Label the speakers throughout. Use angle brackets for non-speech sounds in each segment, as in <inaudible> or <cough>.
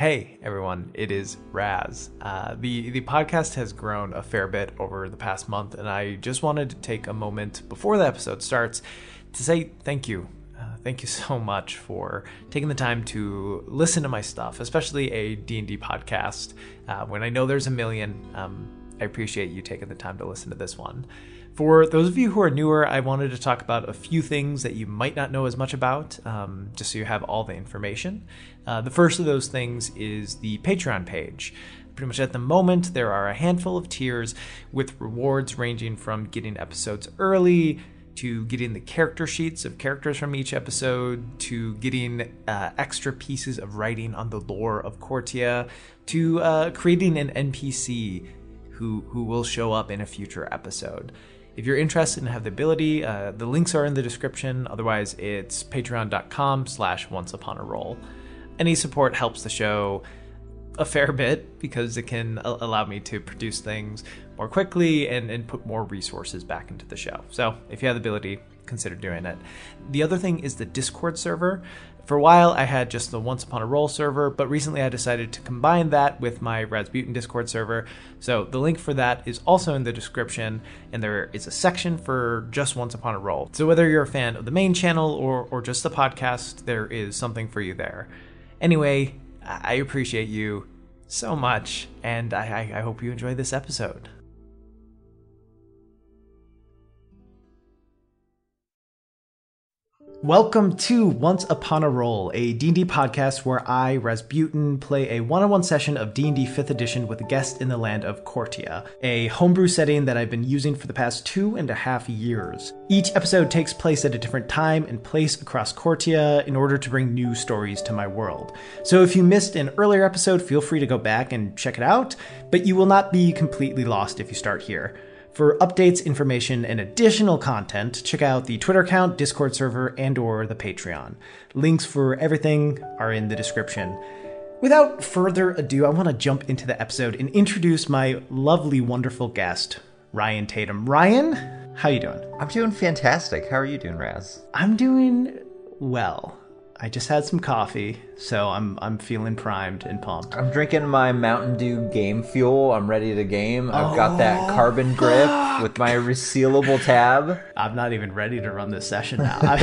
Speaker 1: Hey everyone, it is Raz. Uh, the the podcast has grown a fair bit over the past month, and I just wanted to take a moment before the episode starts to say thank you. Uh, thank you <laughs> so much for taking the time to listen to my stuff, especially a D&D podcast. Uh, when I know there's a million, um, I appreciate you taking the time to listen to this one. For those of you who are newer, I wanted to talk about a few things that you might not know as much about, um, just so you have all the information. Uh, the first of those things is the Patreon page. Pretty much at the moment, there are a handful of tiers with rewards ranging from getting episodes early to getting the character sheets of characters from each episode, to getting uh, extra pieces of writing on the lore of Cortia, to uh, creating an NPC who who will show up in a future episode. If you're interested and have the ability, uh, the links are in the description. Otherwise, it's patreon.com slash once upon a roll. Any support helps the show a fair bit because it can allow me to produce things more quickly and, and put more resources back into the show. So if you have the ability, consider doing it. The other thing is the Discord server. For a while, I had just the Once Upon a Roll server, but recently I decided to combine that with my Rasputin Discord server. So the link for that is also in the description, and there is a section for just Once Upon a Roll. So whether you're a fan of the main channel or, or just the podcast, there is something for you there. Anyway, I appreciate you so much, and I, I hope you enjoy this episode. Welcome to Once Upon a Roll, a D&D podcast where I, Rasputin, play a one-on-one session of D&D 5th edition with a guest in the land of Cortia, a homebrew setting that I've been using for the past two and a half years. Each episode takes place at a different time and place across Cortia in order to bring new stories to my world. So if you missed an earlier episode, feel free to go back and check it out, but you will not be completely lost if you start here. For updates, information, and additional content, check out the Twitter account, Discord server, and or the Patreon. Links for everything are in the description. Without further ado, I want to jump into the episode and introduce my lovely, wonderful guest, Ryan Tatum. Ryan, how you doing?
Speaker 2: I'm doing fantastic. How are you doing, Raz?
Speaker 1: I'm doing well. I just had some coffee, so I'm I'm feeling primed and pumped.
Speaker 2: I'm drinking my Mountain Dew Game Fuel. I'm ready to game. I've got that carbon grip with my resealable tab.
Speaker 1: I'm not even ready to run this session now. <laughs> I'm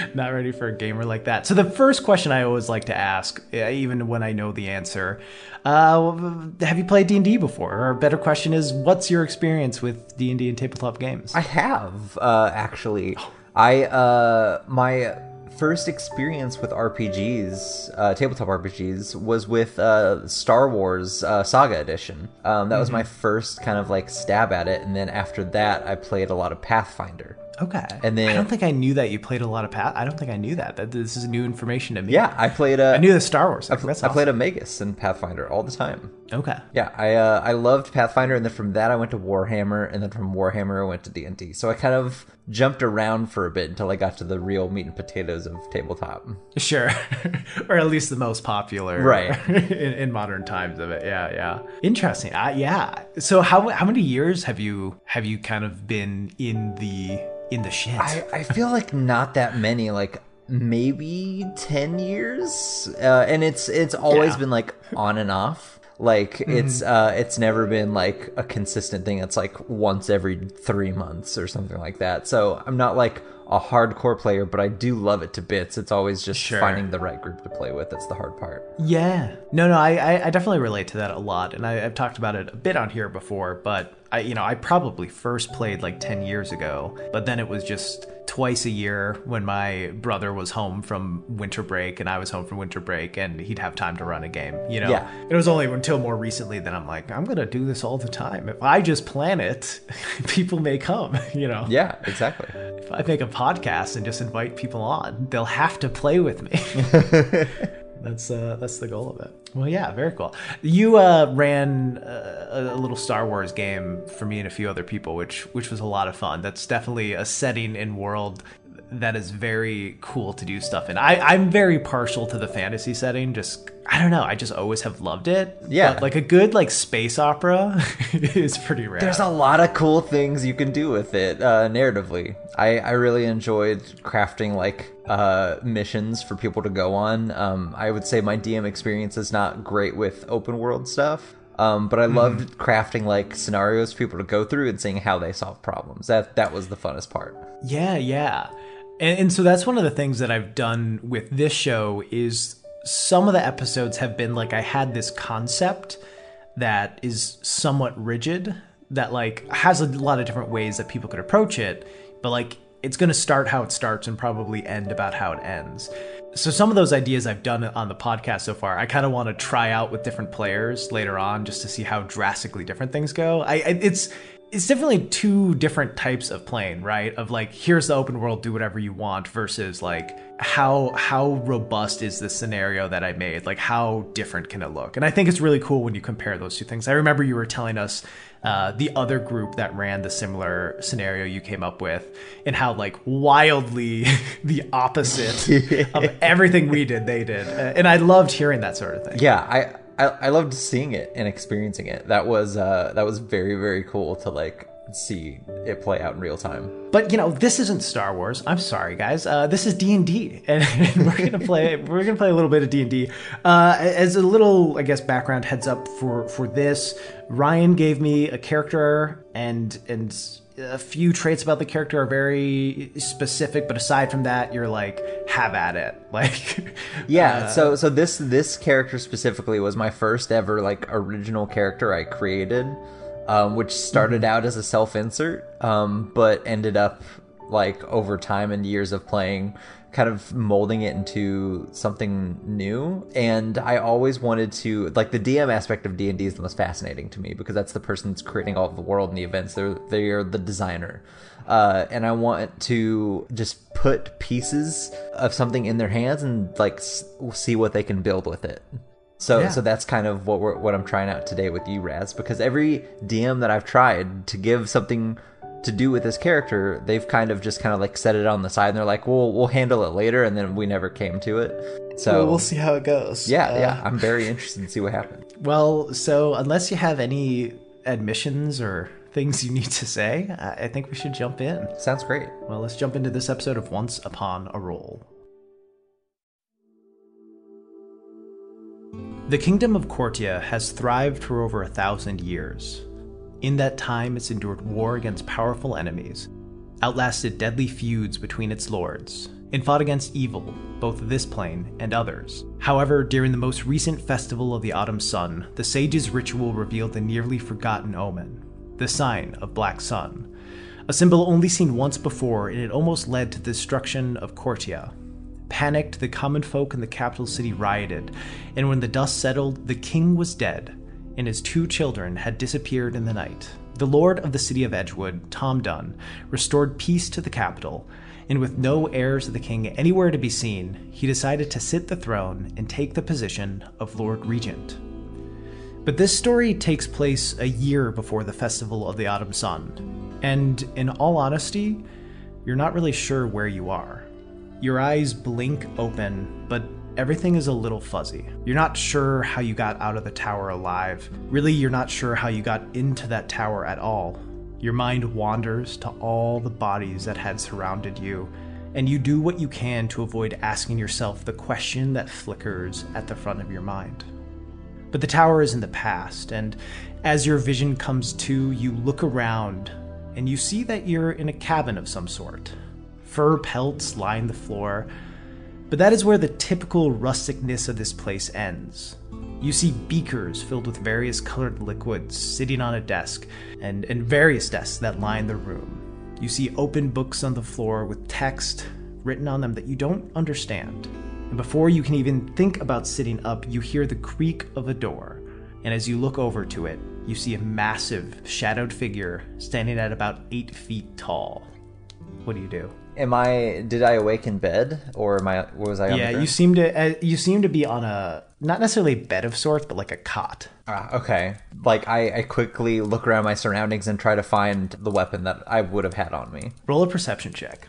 Speaker 1: <laughs> not ready for a gamer like that. So the first question I always like to ask, even when I know the answer, uh, have you played D and D before? Or a better question is, what's your experience with D and D and tabletop games?
Speaker 2: I have uh, actually. I uh, my first experience with RPGs, uh, tabletop RPGs, was with uh, Star Wars uh, Saga Edition. Um, that was my first kind of like stab at it, and then after that, I played a lot of Pathfinder.
Speaker 1: Okay.
Speaker 2: And then-
Speaker 1: I don't think I knew that you played a lot of Path. I don't think I knew that. That this is new information to me.
Speaker 2: Yeah, I played a.
Speaker 1: I knew the Star Wars.
Speaker 2: I, pl- I played
Speaker 1: awesome.
Speaker 2: a Magus in Pathfinder all the time.
Speaker 1: Okay.
Speaker 2: Yeah, I uh, I loved Pathfinder, and then from that I went to Warhammer, and then from Warhammer I went to D and D. So I kind of jumped around for a bit until I got to the real meat and potatoes of tabletop.
Speaker 1: Sure, <laughs> or at least the most popular,
Speaker 2: Right. <laughs>
Speaker 1: in, in modern times of it. Yeah, yeah. Interesting. Uh, yeah. So how how many years have you have you kind of been in the in the shit?
Speaker 2: I, I feel like not that many, like maybe ten years, uh, and it's it's always
Speaker 1: Yeah.
Speaker 2: been like on and off. Like it's uh, it's never been like a consistent thing. It's like once every three months or something like that. So I'm not like a hardcore player, but I do love it to bits. It's always just
Speaker 1: Sure.
Speaker 2: finding the right group to play with. That's the hard part.
Speaker 1: Yeah. No, no, I, I, I definitely relate to that a lot. And I, I've talked about it a bit on here before, but I, you know, I probably first played like 10 years ago, but then it was just twice a year when my brother was home from winter break and I was home from winter break and he'd have time to run a game, you know?
Speaker 2: Yeah.
Speaker 1: It was only until more recently that I'm like, I'm going to do this all the time. If I just plan it, <laughs> people may come, <laughs> you know?
Speaker 2: Yeah, exactly.
Speaker 1: If I make a podcast and just invite people on, they'll have to play with me. <laughs> that's uh, that's the goal of it. Well, yeah, very cool. You uh, ran uh, a little Star Wars game for me and a few other people, which which was a lot of fun. That's definitely a setting and world that is very cool to do stuff in. I, I'm very partial to the fantasy setting. Just I don't know. I just always have loved it.
Speaker 2: Yeah.
Speaker 1: But, like a good like space opera <laughs> is pretty rare.
Speaker 2: There's a lot of cool things you can do with it uh, narratively. I, I really enjoyed crafting like uh, missions for people to go on. Um, I would say my DM experience is not great with open world stuff. Um, but I loved crafting like scenarios for people to go through and seeing how they solve problems. That that was the funnest part.
Speaker 1: Yeah, yeah. And, and so that's one of the things that I've done with this show is some of the episodes have been like I had this concept that is somewhat rigid that like has a lot of different ways that people could approach it, but like it's going to start how it starts and probably end about how it ends. So some of those ideas I've done on the podcast so far, I kind of want to try out with different players later on just to see how drastically different things go. I, it's it's definitely two different types of playing, right? Of like here's the open world, do whatever you want versus like how how robust is this scenario that I made? Like how different can it look? And I think it's really cool when you compare those two things. I remember you were telling us uh, the other group that ran the similar scenario you came up with and how like wildly <laughs> the opposite of <laughs> everything we did they did Uh, and i loved hearing that sort of thing
Speaker 2: Yeah, I, I I loved seeing it and experiencing it. That was uh that was very very cool to like see it play out in real time.
Speaker 1: but you know this isn't star wars i'm sorry guys uh, this is d&d <laughs> and, we're gonna play we're gonna play a little bit of d&d uh, as a little i guess background heads up for for this ryan gave me a character and and a few traits about the character are very specific but aside from that you're like have at it. <laughs> Like
Speaker 2: Yeah, so so this this character specifically was my first ever like original character I created, um, which started out as a self insert, um, but ended up like over time and years of playing, kind of molding it into something new. And I always wanted to like the DM aspect of D and D is the most fascinating to me because that's the person that's creating all of the world and the events. They're they are the designer uh, and I want to just put pieces of something in their hands and like s- see what they can build with it. So,
Speaker 1: Yeah.
Speaker 2: so that's kind of what we're, what I'm trying out today with you, Raz, because every DM that I've tried to give something to do with this character, they've kind of just kind of like set it on the side, and they're like, "Well, we'll handle it later," and then we never came to it. So
Speaker 1: Well, we'll see how it goes
Speaker 2: Yeah,
Speaker 1: Uh,
Speaker 2: yeah, I'm very interested to see what happens. <laughs>
Speaker 1: Well, so unless you have any admissions or things you need to say, I I think we should jump in.
Speaker 2: Sounds great.
Speaker 1: Well, let's jump into this episode of Once Upon a Roll. The kingdom of Cortia has thrived for over a thousand years. In that time, it's endured war against powerful enemies, outlasted deadly feuds between its lords, and fought against evil, both this plane and others. However, during the most recent festival of the autumn sun, the sage's ritual revealed a nearly forgotten omen the sign of Black Sun. A symbol only seen once before, and it almost led to the destruction of Cortia. Panicked, the common folk in the capital city rioted, and when the dust settled, the king was dead, and his two children had disappeared in the night. The lord of the city of Edgewood, Tom Dunn, restored peace to the capital, and with no heirs of the king anywhere to be seen, he decided to sit the throne and take the position of Lord Regent. But this story takes place a year before the Festival of the Autumn Sun. And in all honesty, you're not really sure where you are. Your eyes blink open, but everything is a little fuzzy. You're not sure how you got out of the tower alive. Really, you're not sure how you got into that tower at all. Your mind wanders to all the bodies that had surrounded you, and you do what you can to avoid asking yourself the question that flickers at the front of your mind. But the tower is in the past, and as your vision comes to, you look around and you see that you're in a cabin of some sort. Fur pelts line the floor, but that is where the typical rusticness of this place ends. You see beakers filled with various colored liquids sitting on a desk, and, and various desks that line the room. You see open books on the floor with text written on them that you don't understand. And before you can even think about sitting up, you hear the creak of a door. And as you look over to it, you see a massive, shadowed figure standing at about eight feet tall. What do you do?
Speaker 2: Am I? Did I awake in bed, or am I? Was I? On
Speaker 1: Yeah, you seem to uh, you seem to be on a not necessarily a bed of sorts, but like a cot.
Speaker 2: Ah, okay. Like I, I quickly look around my surroundings and try to find the weapon that I would have had on me.
Speaker 1: Roll a perception check.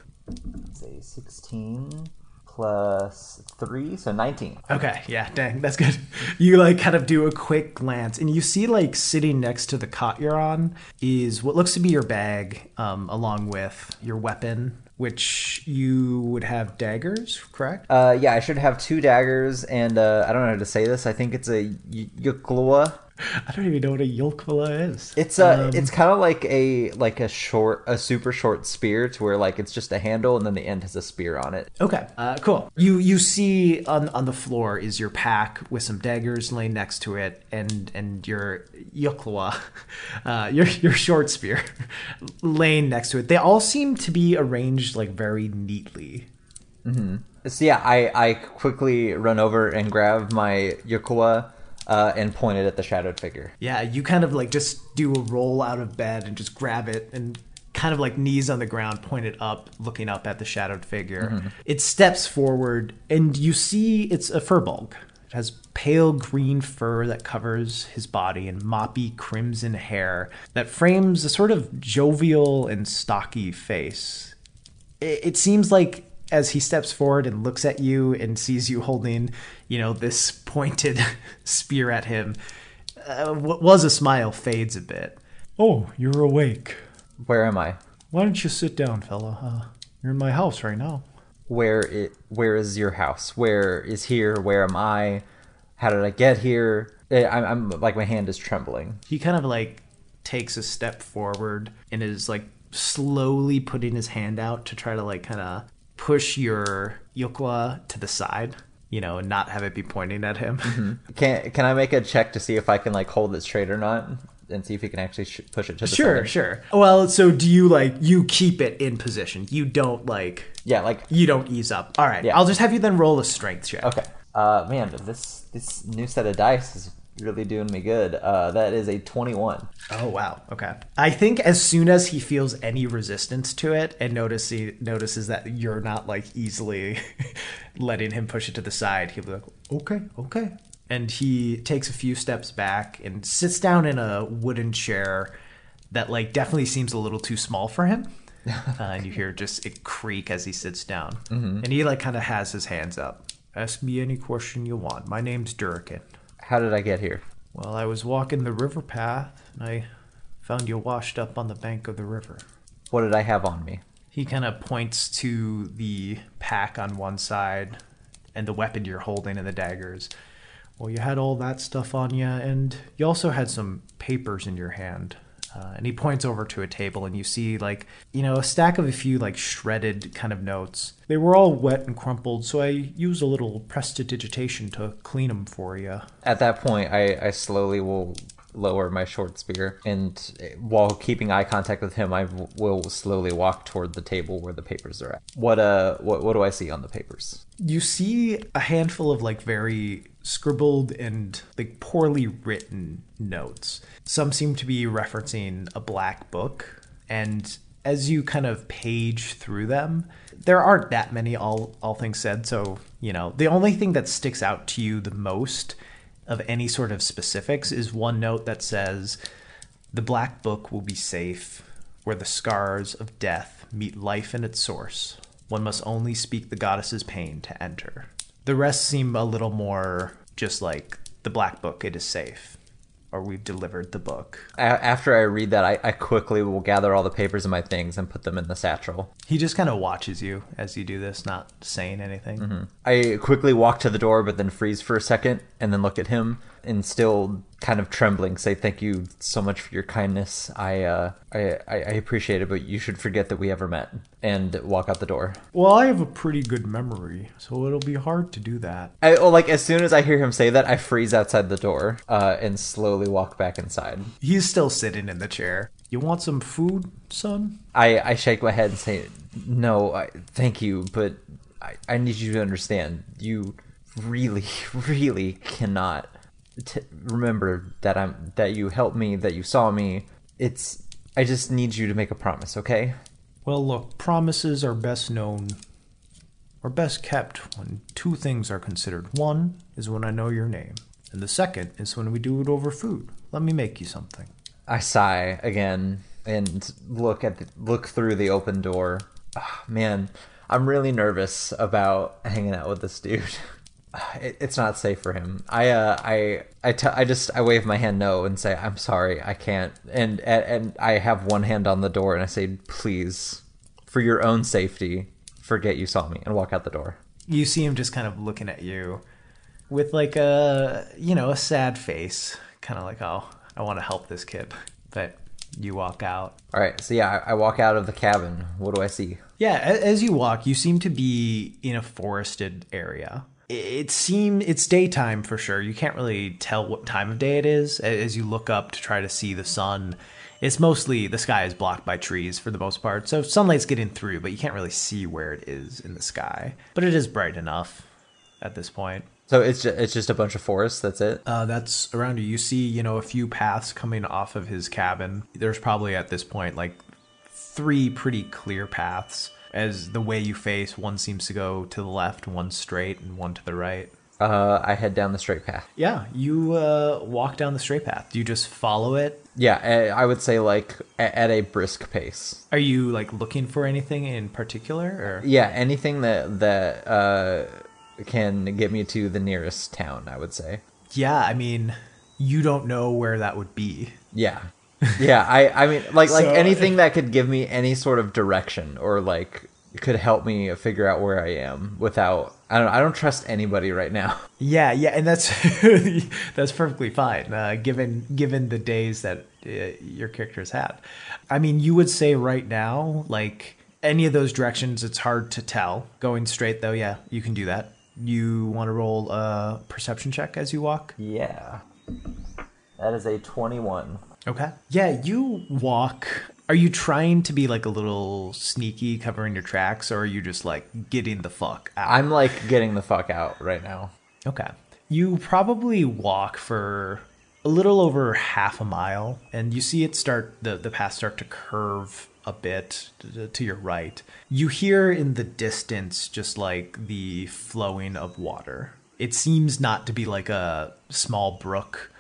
Speaker 2: say 16 plus 3, so 19.
Speaker 1: Okay, yeah, dang, that's good. <laughs> You like kind of do a quick glance, and you see like sitting next to the cot you're on is what looks to be your bag, um, along with your weapon, which you would have daggers, correct?
Speaker 2: Uh, yeah, I should have two daggers, and uh, I don't know how to say this. I think it's a y- yuklua. <laughs>
Speaker 1: I don't even know what a yolkvala is.
Speaker 2: It's a, it's kind of like a like a short, a super short spear, to where like it's just a handle, and then the end has a spear on it.
Speaker 1: Okay, uh, cool. You you see on on the floor is your pack with some daggers laying next to it, and and your yuklwa, <laughs> uh, your your short spear, <laughs> laying next to it. They all seem to be arranged like very neatly. Mm-hmm.
Speaker 2: So yeah, I I quickly run over and grab my yuklua. Uh, and point it at the shadowed figure.
Speaker 1: Yeah, you kind of like just do a roll out of bed and just grab it and kind of like knees on the ground, point it up, looking up at the shadowed figure. It steps forward and you see it's a furbolg. It has pale green fur that covers his body and moppy crimson hair that frames a sort of jovial and stocky face. It, it seems like as he steps forward and looks at you and sees you holding, you know, this pointed <laughs> spear at him, uh, what was a smile fades a bit. Oh, you're awake.
Speaker 2: Where am I?
Speaker 1: Why don't you sit down, fella? Uh, you're in my house right now.
Speaker 2: Where it? Where is your house? Where is here? Where am I? How did I get here? Eh, I'm, I'm like my hand is trembling.
Speaker 1: He kind of like takes a step forward and is like slowly putting his hand out to try to like kind of push your yukwa to the side, you know, and not have it be pointing at him.
Speaker 2: Can can I make a check to see if I can like hold it straight or not, and see if he can actually sh- push it to the
Speaker 1: Sure,
Speaker 2: side?
Speaker 1: sure. Well, so do you like you keep it in position? You don't like
Speaker 2: Yeah, like
Speaker 1: you don't ease up. All right,
Speaker 2: Yeah.
Speaker 1: I'll just have you then roll a strength check.
Speaker 2: okay. Uh, man, this this new set of dice is really doing me good. Uh, that is a twenty-one.
Speaker 1: Oh wow. Okay. I think as soon as he feels any resistance to it and notices notices that you're not like easily <laughs> letting him push it to the side, he'll be like, "Okay, okay." And he takes a few steps back and sits down in a wooden chair that like definitely seems a little too small for him. <laughs> uh, and you hear just it creak as he sits down. And he like kind of has his hands up. Ask me any question you want. My name's Durkin.
Speaker 2: How did I get here?
Speaker 1: Well, I was walking the river path and I found you washed up on the bank of the river.
Speaker 2: What did I have on me?
Speaker 1: He kind of points to the pack on one side and the weapon you're holding and the daggers. Well, you had all that stuff on you, and you also had some papers in your hand. Uh, and he points over to a table, and you see, like, you know, a stack of a few, like, shredded kind of notes. They were all wet and crumpled, so I used a little prestidigitation to clean them for you.
Speaker 2: At that point, I, I slowly will lower my short spear, and while keeping eye contact with him, I will slowly walk toward the table where the papers are at. What uh, what what do I see on the papers?
Speaker 1: you see a handful of like very scribbled and like poorly written notes. Some seem to be referencing a black book, and as you kind of page through them, there aren't that many all all things said, so you know, the only thing that sticks out to you the most of any sort of specifics is one note that says the black book will be safe where the scars of death meet life in its source. One must only speak the goddess's pain to enter. The rest seem a little more just like the black book, it is safe, or we've delivered the book.
Speaker 2: After I read that, I, I quickly will gather all the papers and my things and put them in the satchel.
Speaker 1: He just kind of watches you as you do this, not saying anything. Mm-hmm.
Speaker 2: I quickly walk to the door, but then freeze for a second and then look at him and still kind of trembling say thank you so much for your kindness. I uh I, I appreciate it, but you should forget that we ever met and walk out the door.
Speaker 1: Well, I have a pretty good memory, so it'll be hard to do that.
Speaker 2: I oh, like as soon as I hear him say that, I freeze outside the door uh, and slowly walk back inside.
Speaker 1: He's still sitting in the chair. You want some food, son?
Speaker 2: I, I shake my head and say, "No, I, thank you, but I, I need you to understand. You really, <laughs> really cannot t- remember that I'm that you helped me, that you saw me. It's I just need you to make a promise, okay?
Speaker 1: Well, look, promises are best known or best kept when two things are considered. One is when I know your name, and the second is when we do it over food. Let me make you something.
Speaker 2: I sigh again and look at the, look through the open door ah, Man, I'm really nervous about hanging out with this dude. <laughs> <sighs> It, it's not safe for him. I uh I I, t- I just I wave my hand no and say I'm sorry I can't and, and and I have one hand on the door and I say please for your own safety forget you saw me and walk out the door.
Speaker 1: You see him just kind of looking at you with like a you know a sad face, kind of like oh I want to help this kid, but you walk out.
Speaker 2: All right, so yeah, I, I walk out of the cabin. What do I see?
Speaker 1: Yeah, as you walk, you seem to be in a forested area. It seem it's daytime for sure. You can't really tell what time of day it is as you look up to try to see the sun. It's mostly the sky is blocked by trees for the most part, so sunlight's getting through, but you can't really see where it is in the sky. But it is bright enough at this point.
Speaker 2: So it's just, it's just a bunch of forest. That's it.
Speaker 1: Uh, that's around you. You see, you know, a few paths coming off of his cabin. There's probably at this point like three pretty clear paths. As the way you face, one seems to go to the left, one straight, and one to the right.
Speaker 2: Uh, I head down the straight path.
Speaker 1: Yeah, you uh, walk down the straight path. Do you just follow it?
Speaker 2: Yeah, I I would say like at a brisk pace.
Speaker 1: Are you like looking for anything in particular, or
Speaker 2: Yeah, anything that that uh, can get me to the nearest town. I would say.
Speaker 1: yeah? I mean, you don't know where that would be.
Speaker 2: Yeah, yeah. I I mean like like
Speaker 1: So-
Speaker 2: anything that could give me any sort of direction or like could help me figure out where I am without. I don't. I don't trust anybody right now. <laughs>
Speaker 1: Yeah, yeah, and that's <laughs> that's perfectly fine, uh, given given the days that uh, your characters had. I mean, you would say right now, like any of those directions, it's hard to tell. Going straight though, yeah, you can do that. You want to roll a perception check as you walk?
Speaker 2: Yeah, that is a twenty-one.
Speaker 1: Okay. Yeah, you walk. Are you trying to be like a little sneaky, covering your tracks, or are you just like getting the fuck out?
Speaker 2: I'm like getting the fuck out right now.
Speaker 1: Okay. You probably walk for a little over half a mile, and you see it start the the path start to curve a bit to, to your right. You hear in the distance just like the flowing of water. It seems not to be like a small brook,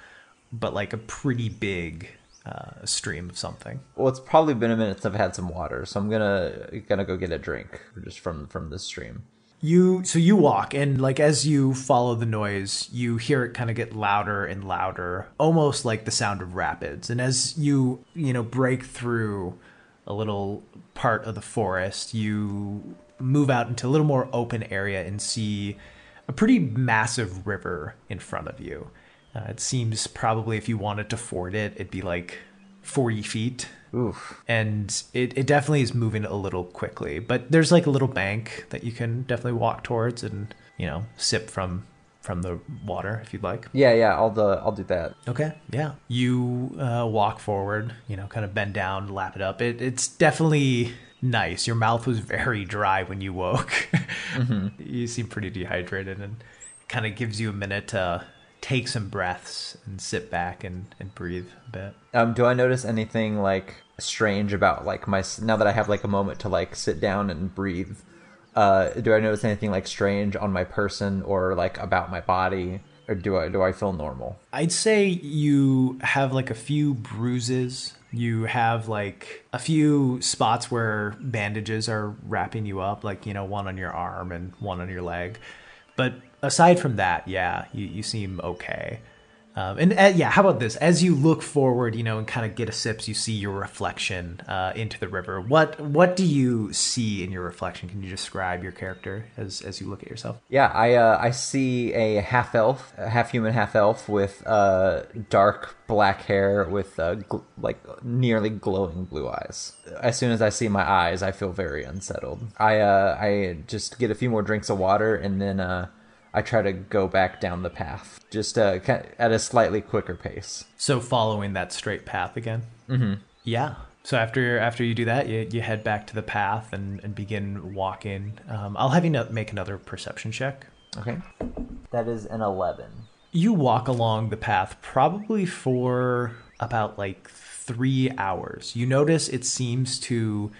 Speaker 1: but like a pretty big uh, stream of something.
Speaker 2: Well, it's probably been a minute since I've had some water, so I'm gonna gonna go get a drink just from from this stream.
Speaker 1: You so you walk and like as you follow the noise, you hear it kind of get louder and louder, almost like the sound of rapids. And as you, you know, break through a little part of the forest, you move out into a little more open area and see a pretty massive river in front of you. Uh, it seems probably if you wanted to ford it, it'd be like 40 feet
Speaker 2: Oof.
Speaker 1: and it, it definitely is moving a little quickly but there's like a little bank that you can definitely walk towards and you know sip from from the water if you'd like
Speaker 2: Yeah, yeah. I'll do, I'll do that.
Speaker 1: okay yeah you uh, walk forward you know kind of bend down lap it up it, it's definitely nice your mouth was very dry when you woke <laughs> you seem pretty dehydrated and kind of gives you a minute to take some breaths and sit back and, and breathe a bit
Speaker 2: Um, do I notice anything like strange about like my now that I have like a moment to like sit down and breathe? Uh, do I notice anything like strange on my person or like about my body, or do I do I feel normal?
Speaker 1: I'd say you have like a few bruises. You have like a few spots where bandages are wrapping you up, like, you know, one on your arm and one on your leg. But aside from that, yeah, you, you seem okay. Um, and uh, yeah, how about this? As you look forward, you know, and kind of get a sips, you see your reflection uh, into the river. What what do you see in your reflection? Can you describe your character as as you look at yourself?
Speaker 2: Yeah, I uh, I see a half elf, half human, half elf with uh, dark black hair with uh, gl- like nearly glowing blue eyes. As soon as I see my eyes, I feel very unsettled. I uh, I just get a few more drinks of water and then I try to go back down the path, just uh, at a slightly quicker pace.
Speaker 1: So following that straight path again. Mm-hmm. Yeah. So after after you do that, you, you head back to the path and, and begin walking. Um, I'll have you make another perception check.
Speaker 2: Okay, that is an eleven.
Speaker 1: You walk along the path probably for about like three hours. You notice it seems to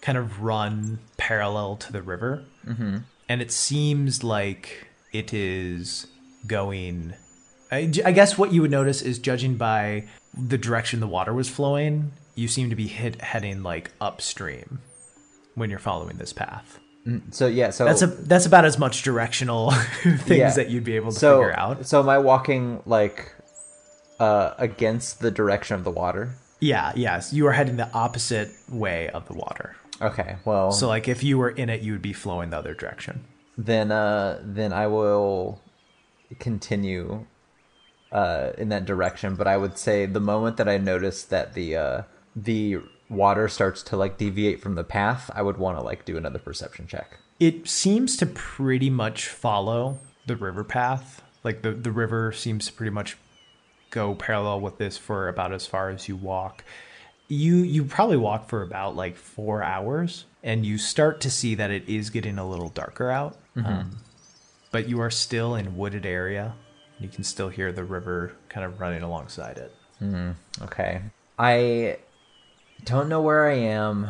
Speaker 1: kind of run parallel to the river, mm-hmm. and it seems like it is going. I, I guess what you would notice is judging by the direction the water was flowing, you seem to be hit, heading like upstream when you're following this path.
Speaker 2: So yeah, so
Speaker 1: That's a that's about as much directional <laughs> things
Speaker 2: Yeah.
Speaker 1: that you'd be able to
Speaker 2: so
Speaker 1: figure out.
Speaker 2: so am I walking like uh against the direction of the water?
Speaker 1: Yeah, yes, you are heading the opposite way of the water.
Speaker 2: Okay, well
Speaker 1: So like if you were in it, you would be flowing the other direction.
Speaker 2: Then uh then I will continue uh in that direction, but I would say the moment that I notice that the uh the water starts to like deviate from the path, I would want to like do another perception check.
Speaker 1: It seems to pretty much follow the river path. Like the the river seems to pretty much go parallel with this for about as far as you walk. You you probably walk for about like four hours, and you start to see that it is getting a little darker out. Um, but you are still in wooded area. You can still hear the river kind of running alongside it.
Speaker 2: Okay. I don't know where I am,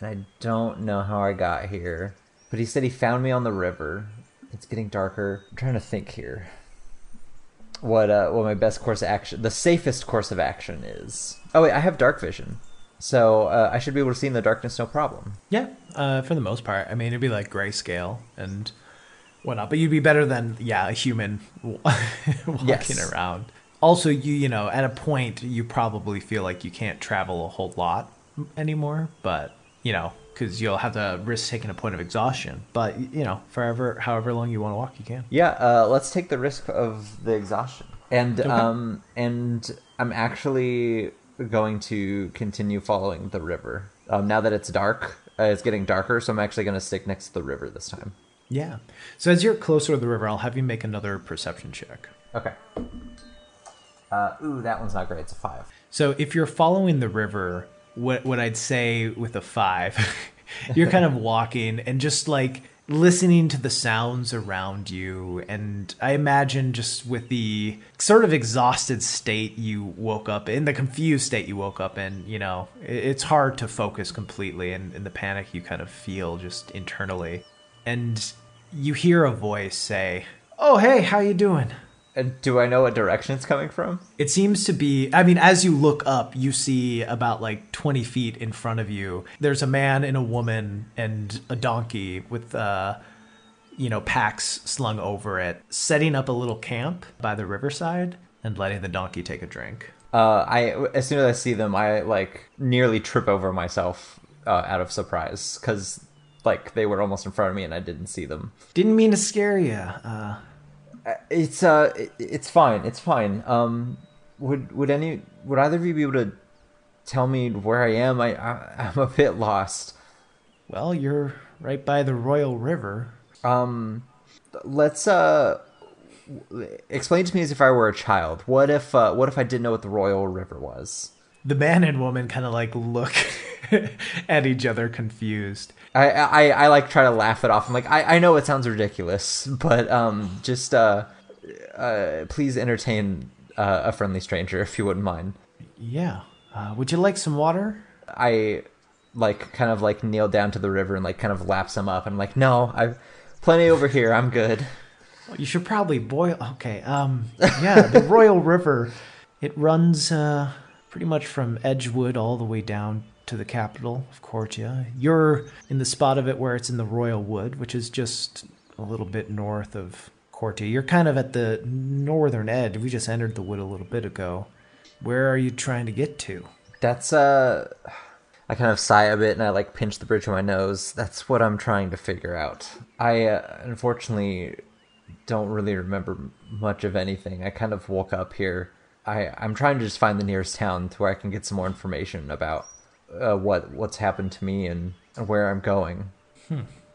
Speaker 2: and I don't know how I got here. But he said he found me on the river. It's getting darker. I'm trying to think here. What uh what my best course of action the safest course of action is. Oh wait, I have dark vision. So uh, I should be able to see in the darkness no problem.
Speaker 1: Yeah, uh, for the most part. I mean, it'd be like grayscale and whatnot, but you'd be better than yeah a human <laughs> walking
Speaker 2: Yes.
Speaker 1: around. Also, you you know at a point you probably feel like you can't travel a whole lot anymore, but you know because you'll have to risk taking a point of exhaustion. But you know, forever, however long you want to walk, you can.
Speaker 2: Yeah, uh, let's take the risk of the exhaustion. And um and I'm actually going to continue following the river. Um, now that it's dark, uh, it's getting darker, so I'm actually going to stick next to the river this time.
Speaker 1: Yeah. So as you're closer to the river, I'll have you make another perception check.
Speaker 2: Okay. Uh, ooh, that one's not great. It's a five.
Speaker 1: So if you're following the river, what what I'd say with a five, <laughs> you're kind of walking and just like listening to the sounds around you, and I imagine just with the sort of exhausted state you woke up in, the confused state you woke up in, you know, it's hard to focus completely, and, and the panic you kind of feel just internally, and you hear a voice say, "Oh hey, how you doing?"
Speaker 2: And do I know what direction it's coming from?
Speaker 1: It seems to be, I mean, as you look up, you see about like 20 feet in front of you, there's a man and a woman and a donkey with, uh, you know, packs slung over it, setting up a little camp by the riverside and letting the donkey take a drink.
Speaker 2: Uh, I as soon as I see them, I like nearly trip over myself uh, out of surprise because like they were almost in front of me and I didn't see them.
Speaker 1: Didn't mean to scare you. Uh,
Speaker 2: It's uh, it's fine. It's fine. Um, would would any would either of you be able to tell me where I am? I, I I'm a bit lost.
Speaker 1: well, you're right by the Royal River.
Speaker 2: Um, let's uh, explain to me as if I were a child. What if uh, what if I didn't know what the Royal River was?
Speaker 1: The man and woman kind of like look <laughs> at each other confused.
Speaker 2: I, I I like try to laugh it off. I'm like, I, I know it sounds ridiculous, <laughs> but um, just uh, uh, please entertain uh, a friendly stranger if you wouldn't mind.
Speaker 1: Yeah. Uh, would you like some water?
Speaker 2: I like kind of like kneel down to the river and like kind of laps him up. I'm like, no, I've plenty over here. I'm good.
Speaker 1: You should probably boil. Okay. Um. Yeah. The Royal River. It runs uh, pretty much from Edgewood all the way down to the capital of Cortia. You're in the spot of it where it's in the Royal Wood, which is just a little bit north of Cortia. You're kind of at the northern edge. We just entered the wood a little bit ago. Where are you trying to get to?
Speaker 2: That's uh, I kind of sigh a bit and I like pinch the bridge of my nose. That's what I'm trying to figure out. I uh, unfortunately don't really remember much of anything. I kind of woke up here. I I'm trying to just find the nearest town to where I can get some more information about uh, what what's happened to me and where I'm going.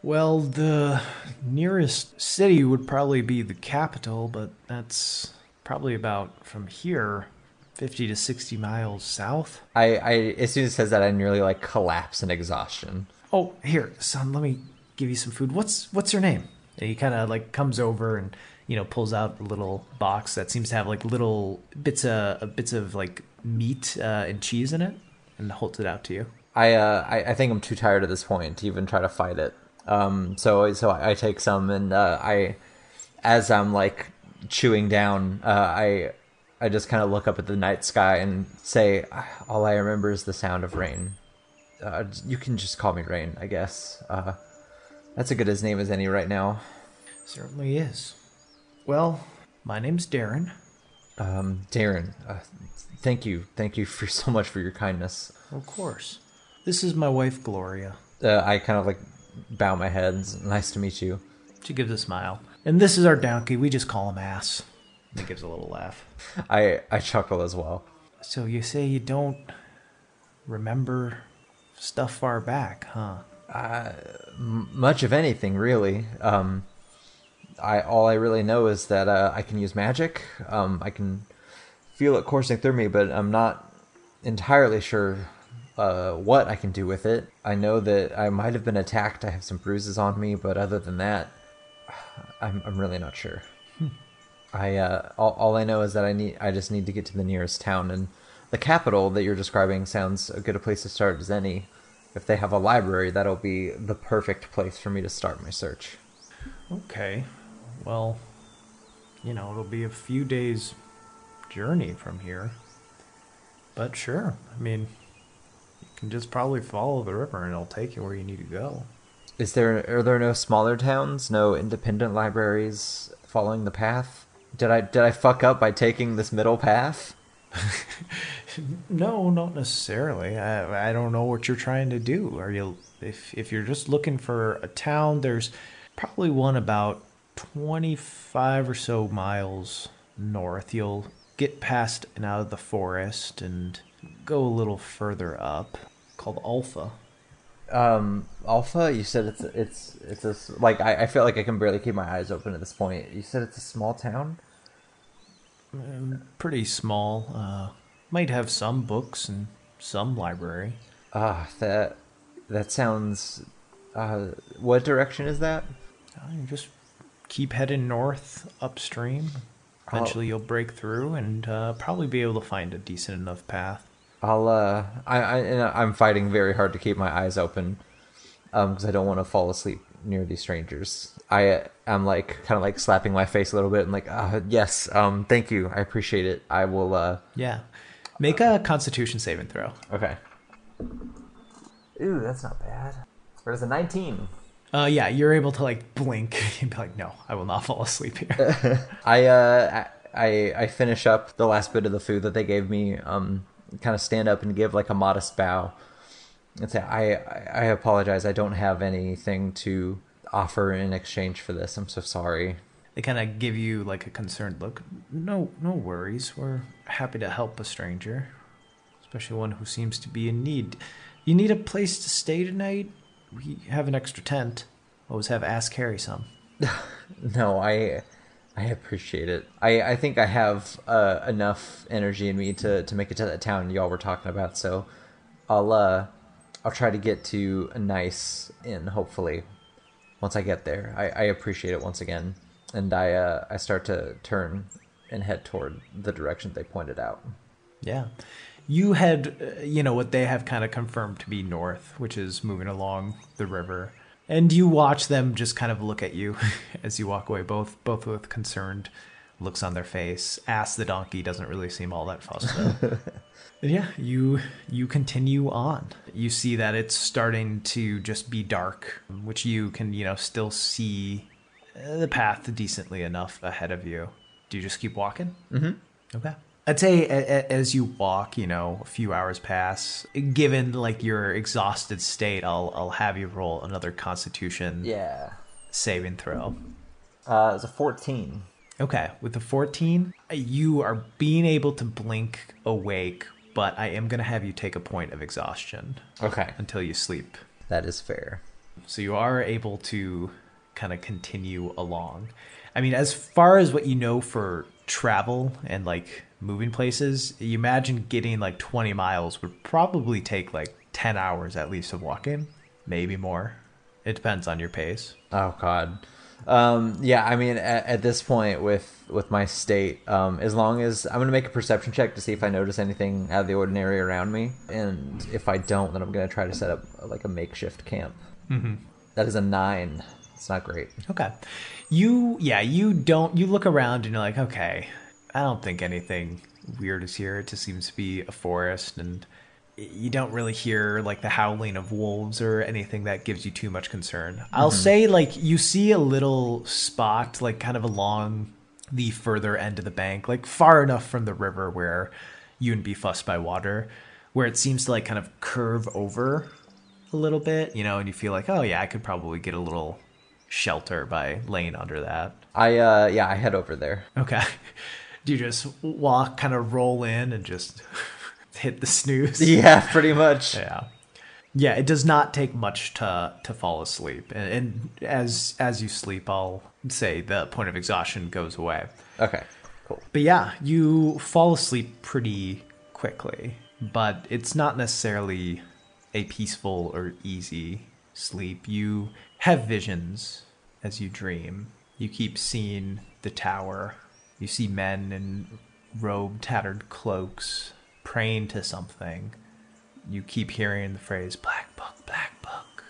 Speaker 1: Well, the nearest city would probably be the capital, but that's probably about from here 50 to 60 miles south.
Speaker 2: I, I as soon as it says that I nearly like collapse in exhaustion.
Speaker 1: Oh, here, son, let me give you some food. What's what's your name? And he kind of like comes over and you know pulls out a little box that seems to have like little bits of bits of like meat uh, and cheese in it, and holds it out to you.
Speaker 2: I, uh, I I think I'm too tired at this point to even try to fight it. Um, so so I, I take some and uh, I, as I'm like chewing down, uh, I I just kind of look up at the night sky and say, all I remember is the sound of rain. Uh, you can just call me Rayne, I guess. Uh, that's as good as name as any right now.
Speaker 1: Certainly is. Well, my name's Darren.
Speaker 2: Um, Darren, uh, thank you, thank you for <laughs> so much for your kindness.
Speaker 1: Of course. This is my wife, Gloria.
Speaker 2: Uh, I kind of like bow my head. Nice to meet you.
Speaker 1: She gives a smile. And this is our donkey. We just call him Ass. He gives a little laugh.
Speaker 2: I I chuckle as well.
Speaker 1: So you say you don't remember stuff far back, huh?
Speaker 2: M- much of anything, really. Um, I all I really know is that uh, I can use magic. Um, I can feel it coursing through me, but I'm not entirely sure uh, what I can do with it. I know that I might have been attacked. I have some bruises on me, but other than that, I'm I'm really not sure. I uh, all, all I know is that I need I just need to get to the nearest town and the capital that you're describing sounds a good a place to start as any. If they have a library, that'll be the perfect place for me to start my search.
Speaker 1: Okay. Well, you know, it'll be a few days' journey from here. But sure, I mean, you can just probably follow the river and it'll take you where you need to go.
Speaker 2: Is there are there no smaller towns, no independent libraries following the path? Did I did I fuck up by taking this middle path? <laughs>
Speaker 1: No, not necessarily. I I don't know what you're trying to do. Are you if if you're just looking for a town, there's probably one about 25 or so miles north. You'll get past and out of the forest and go a little further up called Alpha.
Speaker 2: Um, Alpha, you said it's it's it's a like I, I feel like I can barely keep my eyes open at this point. You said it's a small town.
Speaker 1: Pretty small. Uh might have some books and some library.
Speaker 2: Ah, that that sounds. Uh, what direction is that?
Speaker 1: Uh, just keep heading north upstream. Eventually, you'll break through and uh, probably be able to find a decent enough path.
Speaker 2: I'll uh, I, I I'm fighting very hard to keep my eyes open, um, because I don't want to fall asleep near these strangers. I am like kind of like slapping my face a little bit and like, uh, yes, um, thank you, I appreciate it. I will. Uh,
Speaker 1: Yeah. Make a Constitution saving throw.
Speaker 2: okay. Ooh, that's not bad. There's a 19.
Speaker 1: Uh, yeah, you're able to like blink <laughs> and be like, "No, I will not fall asleep here." <laughs>
Speaker 2: I uh I I finish up the last bit of the food that they gave me. Um, kind of stand up and give like a modest bow, and say, "I I apologize. I don't have anything to offer in exchange for this. I'm so sorry."
Speaker 1: they kind of give you like a concerned look. No, no worries. We're happy to help a stranger, especially one who seems to be in need. You need a place to stay tonight? We have an extra tent. Always have ask Harry some. <laughs>
Speaker 2: No, I I appreciate it. I I think I have uh, enough energy in me to to make it to that town y'all were talking about. So I'll uh I'll try to get to a nice inn. Hopefully, once I get there, I, I appreciate it once again, and I uh I start to turn and head toward the direction they pointed out.
Speaker 1: Yeah. You had, uh, you know, what they have kind of confirmed to be north, which is moving along the river. And you watch them just kind of look at you <laughs> as you walk away, both both with concerned looks on their face. Ass the donkey doesn't really seem all that fussed <laughs> yeah, you you continue on. You see that it's starting to just be dark, which you can, you know, still see uh, the path decently enough ahead of you. Do you just keep walking? Mm-hmm. Okay. I'd say as you walk, you know, a few hours pass. Given like your exhausted state, I'll I'll have you roll another Constitution
Speaker 2: Yeah.
Speaker 1: saving throw.
Speaker 2: Uh, it's a fourteen.
Speaker 1: Okay, with the 14, you are being able to blink awake, but I am going to have you take a point of exhaustion
Speaker 2: Okay,
Speaker 1: until you sleep.
Speaker 2: that is fair.
Speaker 1: So you are able to kind of continue along. I mean, as far as what you know for travel and like moving places, you imagine getting like 20 miles would probably take like 10 hours at least of walking, maybe more. It depends on your pace.
Speaker 2: Oh God. Um, yeah, I mean, at, at this point with with my state, um, as long as I'm gonna make a perception check to see if I notice anything out of the ordinary around me, and if I don't, then I'm gonna try to set up like a makeshift camp. Mm-hmm. is a nine. It's not great.
Speaker 1: Okay. You, yeah, you don't, you look around and you're like, okay, I don't think anything weird is here. It just seems to be a forest and you don't really hear like the howling of wolves or anything that gives you too much concern. I'll say like you see a little spot like kind of along the further end of the bank, like far enough from the river where you wouldn't be fussed by water, where it seems to like kind of curve over a little bit, you know, and you feel like, oh yeah, I could probably get a little shelter by laying under that.
Speaker 2: I uh yeah, I head over there.
Speaker 1: Okay. Do you just walk, kind of roll in and just <laughs> hit the snooze? <laughs>
Speaker 2: Yeah, pretty much.
Speaker 1: Yeah. Yeah, it does not take much to to fall asleep. And, and as as you sleep, I'll say the point of exhaustion goes away.
Speaker 2: Okay. Cool.
Speaker 1: But yeah, you fall asleep pretty quickly, but it's not necessarily a peaceful or easy sleep. You have visions as you dream. You keep seeing the tower. You see men in robe tattered cloaks praying to something. You keep hearing the phrase black book, black book.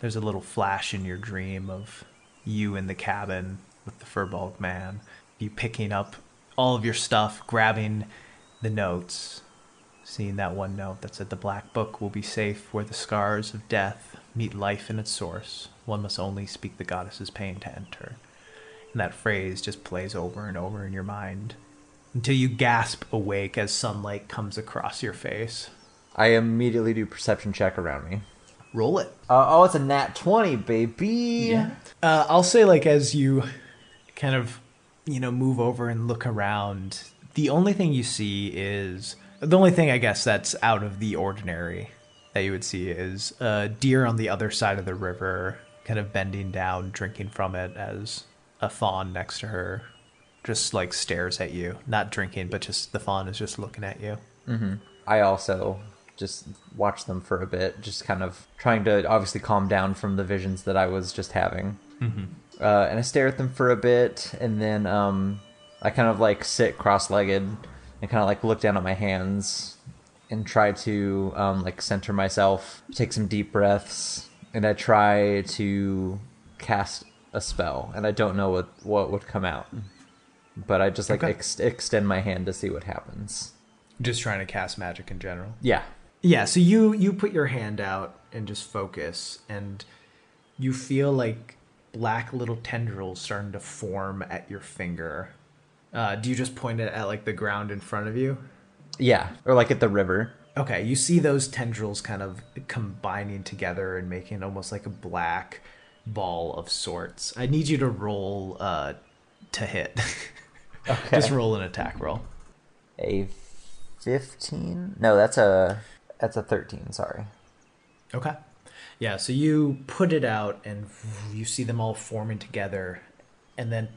Speaker 1: There's a little flash in your dream of you in the cabin with the furball man. You picking up all of your stuff, grabbing the notes, seeing that one note that said the black book will be safe where the scars of death meet life in its source. One must only speak the goddess's pain to enter. And that phrase just plays over and over in your mind until you gasp awake as sunlight comes across your face.
Speaker 2: I immediately do perception check around me.
Speaker 1: Roll it.
Speaker 2: Uh, oh, it's a nat 20, baby.
Speaker 1: Uh, I'll say, like, as you kind of, you know, move over and look around, the only thing you see is the only thing I guess that's out of the ordinary that you would see is a deer on the other side of the river, kind of bending down, drinking from it as a fawn next to her just like stares at you. Not drinking, but just the fawn is just looking at you.
Speaker 2: I also just watched them for a bit, just kind of trying to obviously calm down from the visions that I was just having. Uh, and I stare at them for a bit, and then um, I kind of like sit cross-legged and kind of like look down at my hands and try to um, like center myself, take some deep breaths, and I try to cast a spell, and I don't know what what would come out, but I just like
Speaker 1: Okay.
Speaker 2: ex- extend my hand to see what happens.
Speaker 1: Just trying to cast magic in general.
Speaker 2: Yeah,
Speaker 1: Yeah, so you you put your hand out and just focus and you feel like black little tendrils starting to form at your finger. Uh, do you just point it at like the ground in front of you?
Speaker 2: yeah, or like at the river.
Speaker 1: Okay, you see those tendrils kind of combining together and making almost like a black ball of sorts. I need you to roll uh, to hit. <laughs>
Speaker 2: Okay.
Speaker 1: Just roll an attack roll.
Speaker 2: A fifteen? No, that's a that's a thirteen. Sorry.
Speaker 1: Okay. Yeah, so you put it out and you see them all forming together and then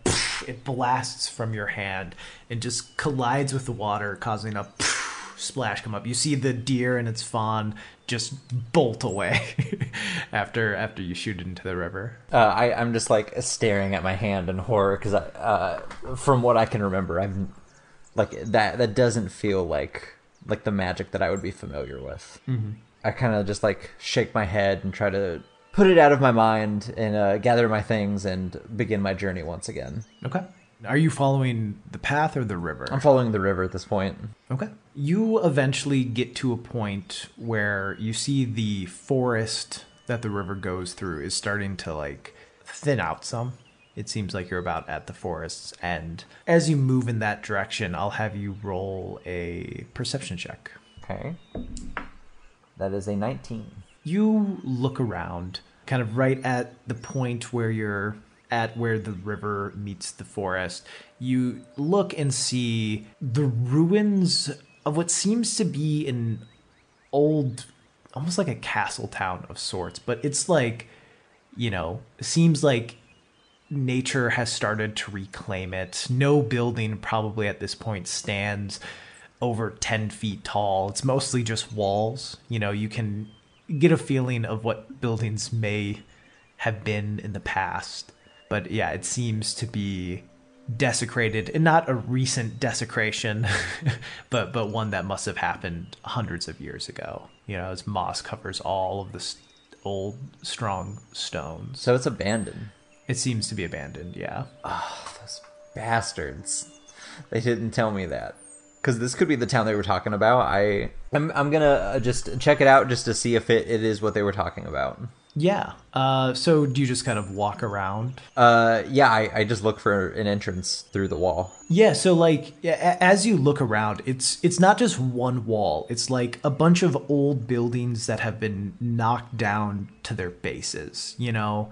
Speaker 1: it blasts from your hand and just collides with the water causing a splash come up. You see the deer and its fawn just bolt away <laughs> after after you shoot it into the river.
Speaker 2: Uh, I I'm just like staring at my hand in horror because uh, from what I can remember, I've like that that doesn't feel like like the magic that I would be familiar with. Mm-hmm. I kind of just like shake my head and try to put it out of my mind and uh, gather my things and begin my journey once again.
Speaker 1: Okay. Are you following the path or the river?
Speaker 2: I'm following the river at this point.
Speaker 1: Okay. You eventually get to a point where you see the forest that the river goes through is starting to like thin out some. It seems like you're about at the forest's end. As you move in that direction, I'll have you roll a perception check.
Speaker 2: Okay, that is a 19.
Speaker 1: You look around, kind of right at the point where you're at where the river meets the forest. You look and see the ruins of what seems to be an old, almost like a castle town of sorts, but it's like, you know, seems like nature has started to reclaim it. No building probably at this point stands over 10 feet tall. It's mostly just walls. You know, you can get a feeling of what buildings may have been in the past. But yeah, it seems to be desecrated and not a recent desecration <laughs> but but one that must have happened hundreds of years ago you know as moss covers all of this old strong stones
Speaker 2: So it's abandoned.
Speaker 1: it seems to be abandoned, yeah.
Speaker 2: Oh, those bastards. They didn't tell me that. because this could be the town they were talking about. I I'm, I'm gonna uh, just check it out just to see if it, it is what they were talking about.
Speaker 1: Yeah. Uh, so do you just kind of walk around?
Speaker 2: Uh, yeah, I, I just look for an entrance through the wall.
Speaker 1: Yeah. So like, a- as you look around, it's it's not just one wall. It's like a bunch of old buildings that have been knocked down to their bases. You know,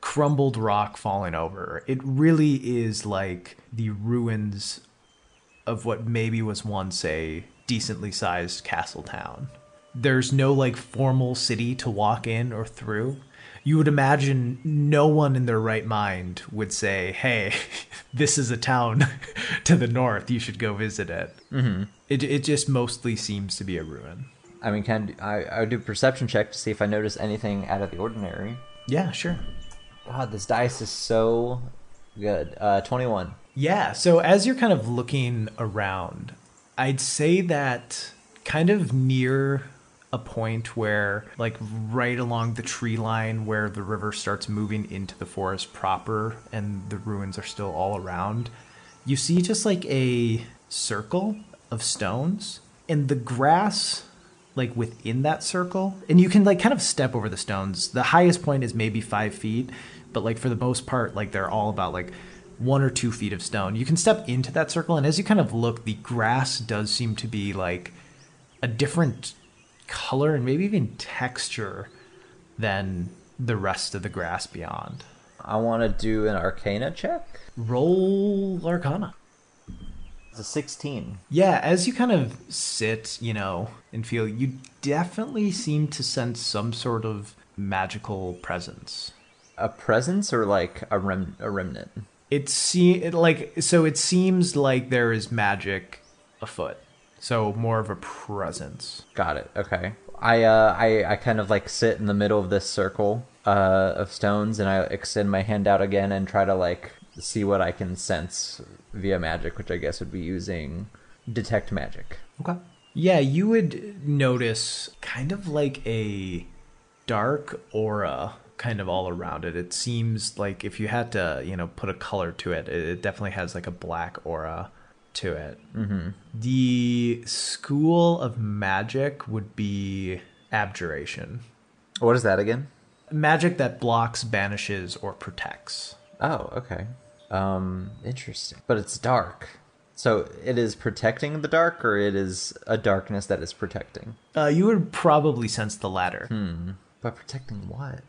Speaker 1: crumbled rock falling over. It really is like the ruins of what maybe was once a decently sized castle town. There's no like formal city to walk in or through. You would imagine no one in their right mind would say, "Hey, <laughs> this is a town <laughs> to the north. You should go visit it." Mm-hmm. It it just mostly seems to be a ruin.
Speaker 2: I mean, can I I would do a perception check to see if I notice anything out of the ordinary.
Speaker 1: Yeah, sure.
Speaker 2: God, this dice is so good. Uh, twenty one.
Speaker 1: Yeah, so as you're kind of looking around, I'd say that kind of near a point where, like, right along the tree line where the river starts moving into the forest proper and the ruins are still all around, you see just like a circle of stones and the grass like within that circle. And you can like kind of step over the stones. The highest point is maybe five feet but like for the most part like they're all about like one or two feet of stone. You can step into that circle and as you kind of look the grass does seem to be like a different color and maybe even texture than the rest of the grass beyond
Speaker 2: I want to do an Arcana check.
Speaker 1: roll arcana
Speaker 2: It's a sixteen.
Speaker 1: Yeah, as you kind of sit, you know, and feel, you definitely seem to sense some sort of magical presence.
Speaker 2: A presence or like a rem a remnant.
Speaker 1: It see it like so it seems like there is magic afoot. So more of a presence.
Speaker 2: Got it. Okay. I uh I I kind of like sit in the middle of this circle uh of stones and I extend my hand out again and try to like see what I can sense via magic, which I guess would be using detect magic.
Speaker 1: Okay. Yeah, you would notice kind of like a dark aura kind of all around it. It seems like if you had to, you know, put a color to it, it it definitely has like a black aura to it. Mm-hmm. The school of magic would be abjuration.
Speaker 2: What is that again?
Speaker 1: Magic that blocks, banishes, or protects.
Speaker 2: Oh, okay. Um interesting. But it's dark. So it is protecting the dark or it is a darkness that is protecting?
Speaker 1: Uh, you would probably sense the latter.
Speaker 2: But protecting what?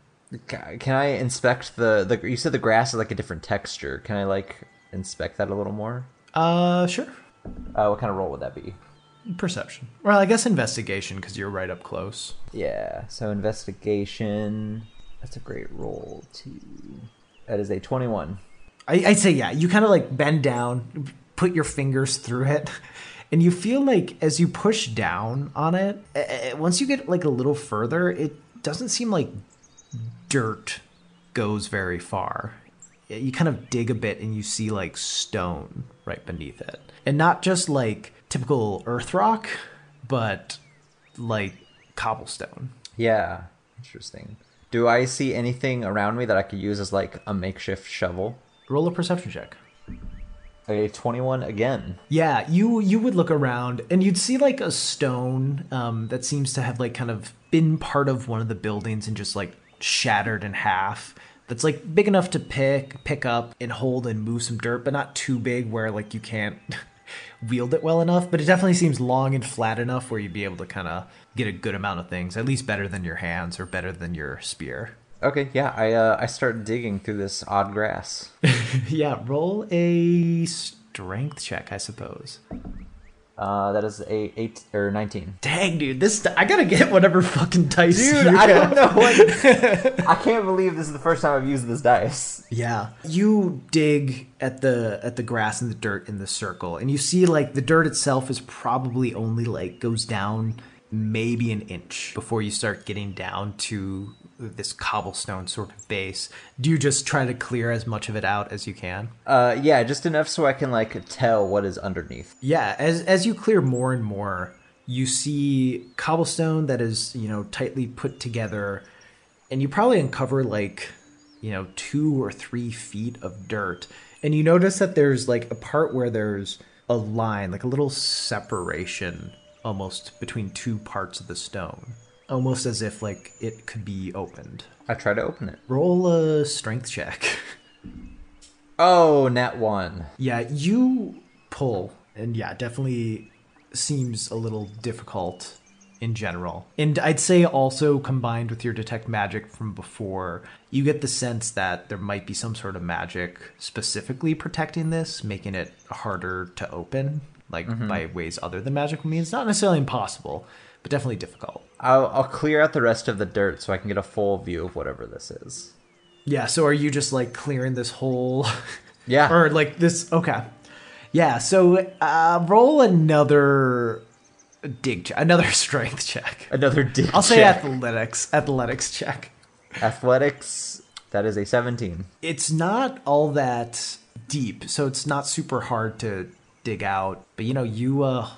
Speaker 2: Can I inspect the the you said the grass is like a different texture. Can I like inspect that a little more?
Speaker 1: Uh, sure.
Speaker 2: Uh, what kind of roll would that be?
Speaker 1: Perception. Well, I guess investigation because you're right up close.
Speaker 2: Yeah, so investigation. That's a great roll too. That is a twenty-one.
Speaker 1: I, I'd say yeah. You kind of like bend down, put your fingers through it, <laughs> and you feel like as you push down on it, once you get like a little further, it doesn't seem like dirt goes very far. You kind of dig a bit and you see like stone right beneath it, and not just like typical earth rock, but like cobblestone.
Speaker 2: Yeah, interesting. Do I see anything around me that I could use as like a makeshift shovel?
Speaker 1: Roll a perception check.
Speaker 2: A twenty-one again.
Speaker 1: Yeah, you you would look around and you'd see like a stone um, that seems to have like kind of been part of one of the buildings and just like shattered in half. That's like big enough to pick pick up and hold and move some dirt, but not too big where like you can't <laughs> wield it well enough. But it definitely seems long and flat enough where you'd be able to kind of get a good amount of things, at least better than your hands or better than your spear.
Speaker 2: Okay, yeah, I uh, I start digging through this odd grass. <laughs>
Speaker 1: yeah, roll a strength check, I suppose.
Speaker 2: Uh, that is a eight or nineteen.
Speaker 1: Dang, dude, this I gotta get whatever fucking dice.
Speaker 2: Dude,
Speaker 1: you
Speaker 2: I
Speaker 1: have.
Speaker 2: don't know what. <laughs> I can't believe this is the first time I've used this dice.
Speaker 1: Yeah, you dig at the at the grass and the dirt in the circle, and you see like the dirt itself is probably only like goes down maybe an inch before you start getting down to this cobblestone sort of base. Do you just try to clear as much of it out as you can?
Speaker 2: Uh, yeah, just enough so I can like tell what is underneath.
Speaker 1: Yeah, as as you clear more and more, you see cobblestone that is, you know, tightly put together, and you probably uncover like, you know, two or three feet of dirt. And you notice that there's like a part where there's a line, like a little separation almost between two parts of the stone. Almost as if like it could be opened.
Speaker 2: I try to open it.
Speaker 1: Roll a strength check. <laughs>
Speaker 2: Oh, nat one.
Speaker 1: yeah, you pull, and yeah, definitely seems a little difficult in general. And I'd say also combined with your detect magic from before, you get the sense that there might be some sort of magic specifically protecting this, making it harder to open, like mm-hmm. by ways other than magical means. Not necessarily impossible, but definitely difficult.
Speaker 2: I'll, I'll clear out the rest of the dirt so I can get a full view of whatever this is.
Speaker 1: Yeah, so are you just like clearing this whole <laughs>
Speaker 2: Yeah.
Speaker 1: or like this okay. Yeah, so uh roll another dig check, another <laughs> strength check.
Speaker 2: Another dig
Speaker 1: I'll say
Speaker 2: check.
Speaker 1: athletics, athletics check.
Speaker 2: Athletics. That is a 17.
Speaker 1: It's not all that deep, so it's not super hard to dig out. But you know, you uh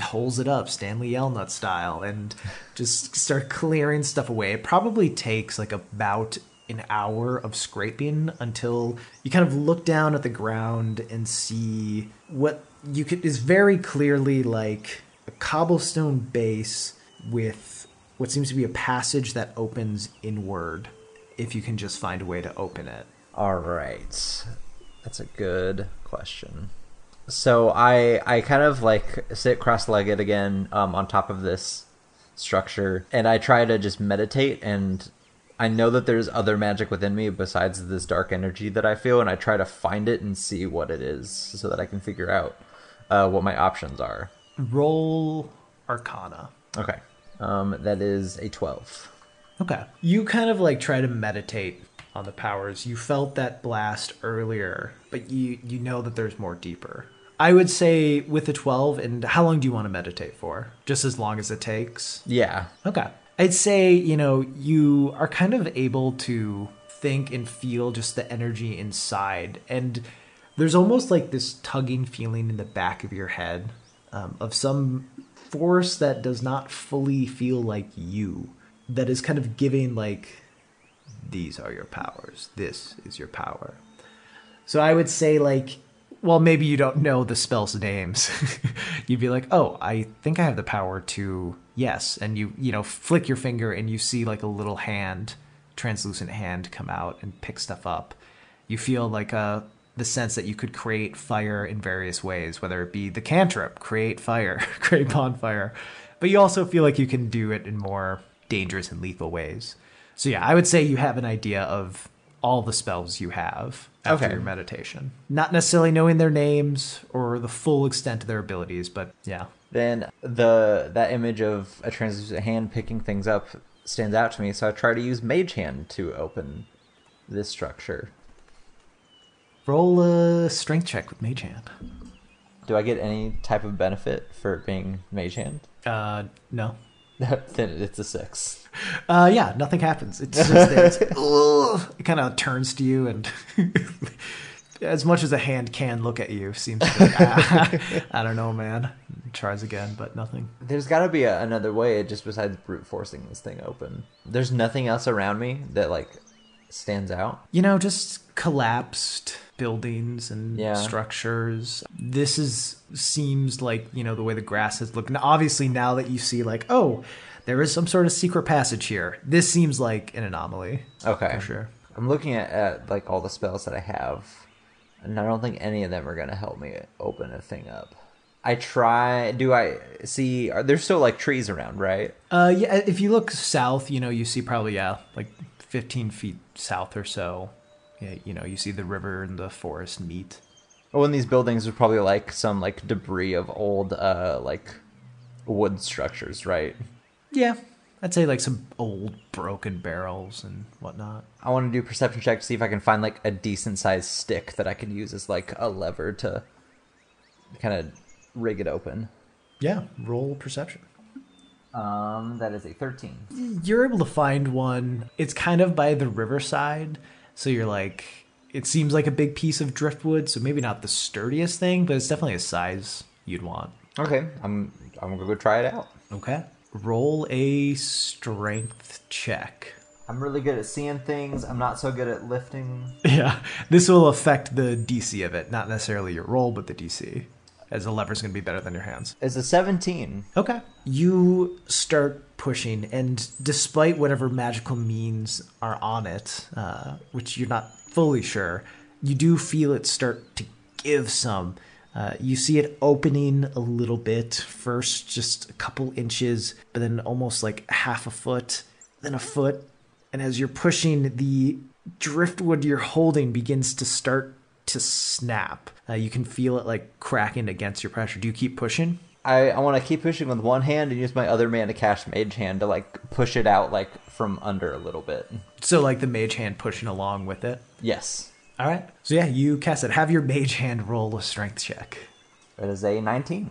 Speaker 1: holes it up Stanley Yelnats style and just start clearing stuff away. It probably takes like about an hour of scraping until you kind of look down at the ground and see what you could is very clearly like a cobblestone base with what seems to be a passage that opens inward if you can just find a way to open it.
Speaker 2: All right. That's a good question. So I I kind of like sit cross-legged again um, on top of this structure and I try to just meditate and I know that there's other magic within me besides this dark energy that I feel and I try to find it and see what it is so that I can figure out uh, what my options are.
Speaker 1: Roll Arcana.
Speaker 2: Okay. Um, that is a 12.
Speaker 1: Okay. You kind of like try to meditate on the powers. You felt that blast earlier, but you you know that there's more deeper. I would say with the 12 and how long do you want to meditate for? Just as long as it takes.
Speaker 2: Yeah.
Speaker 1: Okay. I'd say, you know, you are kind of able to think and feel just the energy inside. And there's almost like this tugging feeling in the back of your head um, of some force that does not fully feel like you, that is kind of giving, like, these are your powers. This is your power. So I would say like well maybe you don't know the spell's names. <laughs> You'd be like, "Oh, I think I have the power to yes." And you you know, flick your finger and you see like a little hand, translucent hand come out and pick stuff up. You feel like uh the sense that you could create fire in various ways, whether it be the cantrip, create fire, <laughs> create bonfire. But you also feel like you can do it in more dangerous and lethal ways. So yeah, I would say you have an idea of all the spells you have after
Speaker 2: Okay.
Speaker 1: your meditation. Not necessarily knowing their names or the full extent of their abilities, but yeah.
Speaker 2: then the that image of a translucent hand picking things up stands out to me so i try to use mage hand to open this structure
Speaker 1: Roll a strength check with Mage Hand.
Speaker 2: do i get any type of benefit for being mage hand
Speaker 1: Uh, no.
Speaker 2: Then it's a six
Speaker 1: Uh, yeah, nothing happens. It's just there. It's, <laughs> ugh. it kind of turns to you, and <laughs> as much as a hand can look at you, seems to be like, ah, <laughs> I don't know, man. Tries again, but nothing.
Speaker 2: there's got to be a, another way just besides brute forcing this thing open there's nothing else around me that like stands out
Speaker 1: You know, just collapsed buildings and
Speaker 2: Yeah.
Speaker 1: structures. This is seems like you know the way the grass is looking. Obviously, now that you see, like, oh, there is some sort of secret passage here. This seems like an anomaly.
Speaker 2: okay
Speaker 1: For sure.
Speaker 2: i'm looking at, at like all the spells that i have and i don't think any of them are going to help me open a thing up i try do i see are there still like trees around right
Speaker 1: Uh, yeah. If you look south, you know, you see probably yeah, like 15 feet south or so. You know, you see the river and the forest meet.
Speaker 2: Oh, in these buildings there's probably like some like debris of old uh like wood structures, right?
Speaker 1: Yeah, I'd say like some old broken barrels and whatnot.
Speaker 2: I want to do a perception check to see if I can find like a decent sized stick that I can use as like a lever to kind of rig it open.
Speaker 1: Yeah, roll perception.
Speaker 2: Um, that is a thirteen.
Speaker 1: You're able to find one. It's kind of by the riverside, so you're like, it seems like a big piece of driftwood. So maybe not the sturdiest thing, but it's definitely a size you'd want.
Speaker 2: Okay, I'm I'm gonna go try it out.
Speaker 1: Okay. Roll a strength check.
Speaker 2: I'm really good at seeing things. I'm not so good at lifting. <laughs>
Speaker 1: Yeah, this will affect the DC of it, not necessarily your roll, but the DC. As the lever's going to be better than your hands.
Speaker 2: It's a 17.
Speaker 1: Okay. You start pushing, and despite whatever magical means are on it, uh, which you're not fully sure, you do feel it start to give some. Uh, you see it opening a little bit, first just a couple inches, but then almost like half a foot, then a foot. And as you're pushing, the driftwood you're holding begins to start to snap. Uh, you can feel it like cracking against your pressure. Do you keep pushing?
Speaker 2: I, I want to keep pushing with one hand and use my other man to cast mage hand to like push it out like from under a little bit.
Speaker 1: So, like the mage hand pushing along with it?
Speaker 2: Yes.
Speaker 1: All right. So, yeah, you cast it. Have your mage hand roll a strength check.
Speaker 2: It is a 19.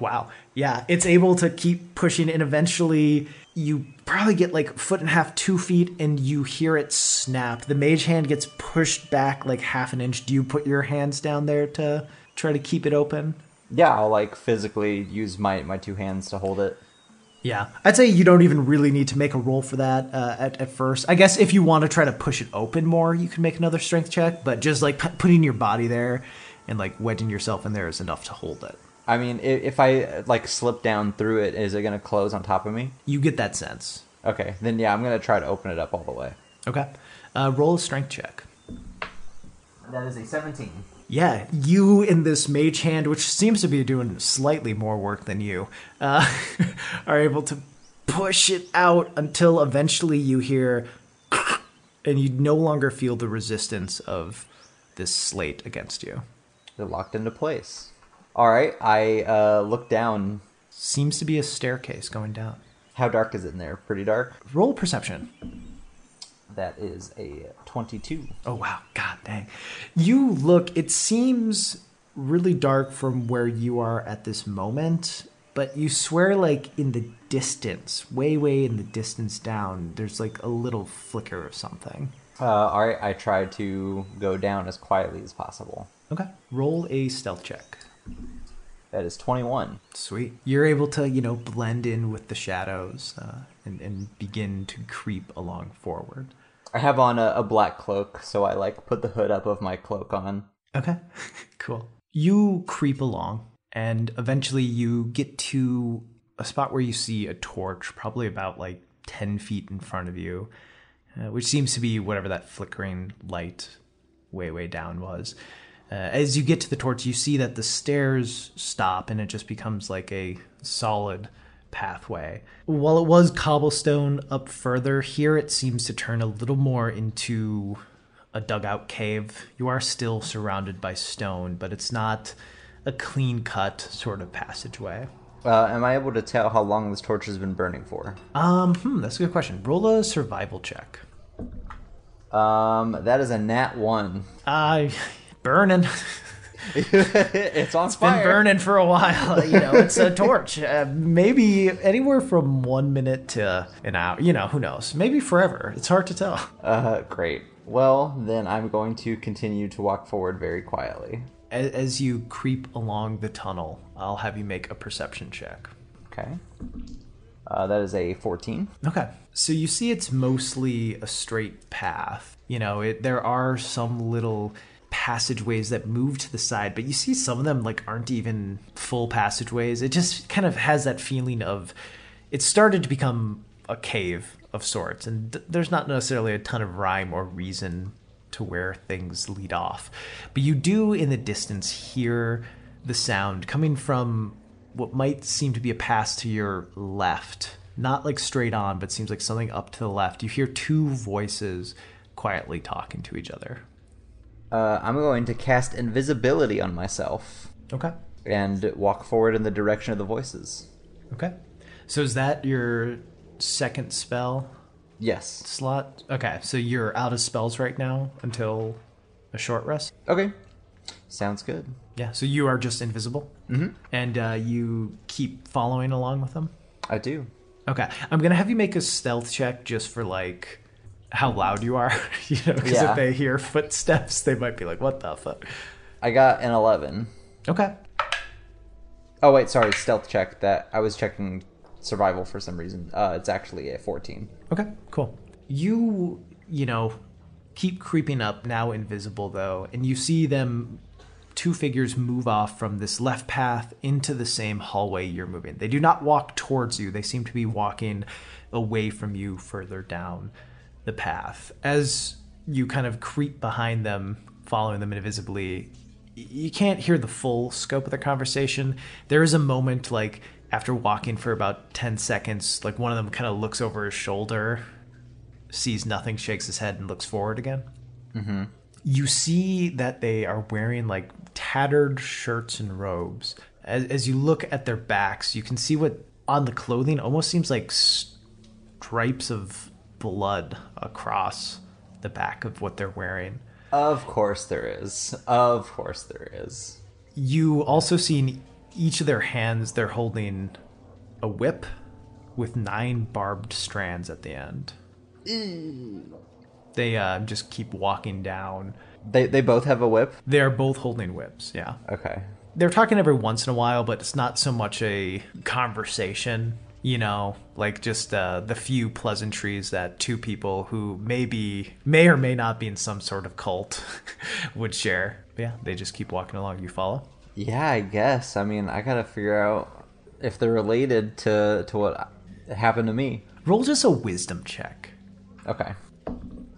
Speaker 1: Wow. Yeah, it's able to keep pushing, and eventually you probably get like foot and a half, two feet, and you hear it snap. The mage hand gets pushed back like half an inch. Do you put your hands down there to try to keep it open?
Speaker 2: Yeah, I'll like physically use my, my two hands to hold it.
Speaker 1: Yeah, I'd say you don't even really need to make a roll for that uh, at, at first. I guess if you want to try to push it open more, you can make another strength check, but just like p- putting your body there and like wedging yourself in there is enough to hold it.
Speaker 2: I mean, i- if I like slip down through it, is it going to close on top of me?
Speaker 1: You get that sense.
Speaker 2: Okay, then yeah, I'm going to try to open it up all the way.
Speaker 1: Okay. Uh, roll a strength check.
Speaker 2: That is a 17.
Speaker 1: Yeah, you in this mage hand, which seems to be doing slightly more work than you, uh, <laughs> are able to push it out until eventually you hear, <laughs> and you no longer feel the resistance of this slate against you.
Speaker 2: They're locked into place. All right, I uh, look down.
Speaker 1: Seems to be a staircase going down.
Speaker 2: How dark is it in there? Pretty dark.
Speaker 1: Roll perception.
Speaker 2: That is a 22.
Speaker 1: Oh wow, god dang. You look, it seems really dark from where you are at this moment, but you swear like in the distance, way way in the distance down, there's like a little flicker of something.
Speaker 2: Uh, all right, I try to go down as quietly as possible.
Speaker 1: Okay. Roll a stealth check.
Speaker 2: That is 21.
Speaker 1: Sweet. You're able to, you know, blend in with the shadows uh, and, and begin to creep along forward.
Speaker 2: I have on a, a black cloak, so I like put the hood up of my cloak on.
Speaker 1: Okay, <laughs> cool. You creep along, and eventually you get to a spot where you see a torch, probably about like 10 feet in front of you, uh, which seems to be whatever that flickering light way, way down was. Uh, as you get to the torch, you see that the stairs stop and it just becomes like a solid pathway. While it was cobblestone up further, here it seems to turn a little more into a dugout cave. You are still surrounded by stone, but it's not a clean cut sort of passageway.
Speaker 2: Uh, am I able to tell how long this torch has been burning for?
Speaker 1: Um, hmm, that's a good question. Roll a survival check.
Speaker 2: Um, that is a nat one.
Speaker 1: Uh, burning. <laughs>
Speaker 2: it's on
Speaker 1: been
Speaker 2: fire.
Speaker 1: burning for a while. You know, it's a <laughs> torch. Uh, maybe anywhere from one minute to an hour. You know, who knows? Maybe forever. It's hard to tell.
Speaker 2: Uh, great. Well, then I'm going to continue to walk forward very quietly.
Speaker 1: As, as you creep along the tunnel, I'll have you make a perception check.
Speaker 2: Okay. Uh, that is a 14.
Speaker 1: Okay. So you see it's mostly a straight path. You know, it, there are some little passageways that move to the side, but you see some of them like aren't even full passageways. It just kind of has that feeling of it started to become a cave of sorts, and th- there's not necessarily a ton of rhyme or reason to where things lead off. But you do in the distance hear the sound coming from what might seem to be a pass to your left. Not like straight on, but seems like something up to the left. You hear two voices quietly talking to each other.
Speaker 2: Uh, I'm going to cast invisibility on myself
Speaker 1: Okay.
Speaker 2: and walk forward in the direction of the voices.
Speaker 1: Okay. So is that your second spell
Speaker 2: Yes.
Speaker 1: slot? Okay, so you're out of spells right now until a short rest?
Speaker 2: Okay. Sounds good.
Speaker 1: Yeah, so you are just invisible? Mm-hmm. And uh, you keep following along with them?
Speaker 2: I do.
Speaker 1: Okay, I'm gonna have you make a stealth check just for like how loud you are, <laughs> you know, because
Speaker 2: Yeah.
Speaker 1: if they hear footsteps, they might be like, "What the fuck?"
Speaker 2: I got an 11.
Speaker 1: Okay,
Speaker 2: Oh, wait, sorry. Stealth check. That I was checking survival for some reason. Uh, it's actually a 14.
Speaker 1: okay, cool. You, you know, keep creeping up, now invisible though, and you see them two figures move off from this left path into the same hallway you're moving. They do not walk towards you, they seem to be walking away from you further down the path. As you kind of creep behind them, following them invisibly, you can't hear the full scope of the conversation. There is a moment, like, after walking for about 10 seconds, like one of them kind of looks over his shoulder, sees nothing, shakes his head, and looks forward again. Mm-hmm. You see that they are wearing like tattered shirts and robes. As, as you look at their backs, you can see what on the clothing almost seems like stripes of blood across the back of what they're wearing.
Speaker 2: Of course there is. Of course there is.
Speaker 1: You also see in each of their hands they're holding a whip with nine barbed strands at the end. They uh, just keep walking down.
Speaker 2: They they both have a whip.
Speaker 1: They are both holding whips, yeah.
Speaker 2: Okay.
Speaker 1: They're talking every once in a while, but it's not so much a conversation, you know, like just uh, the few pleasantries that two people who maybe may or may not be in some sort of cult <laughs> would share. But yeah, they just keep walking along. You follow?
Speaker 2: Yeah, I guess. I mean, I gotta figure out if they're related to to what happened to me.
Speaker 1: Roll just a wisdom check.
Speaker 2: Okay.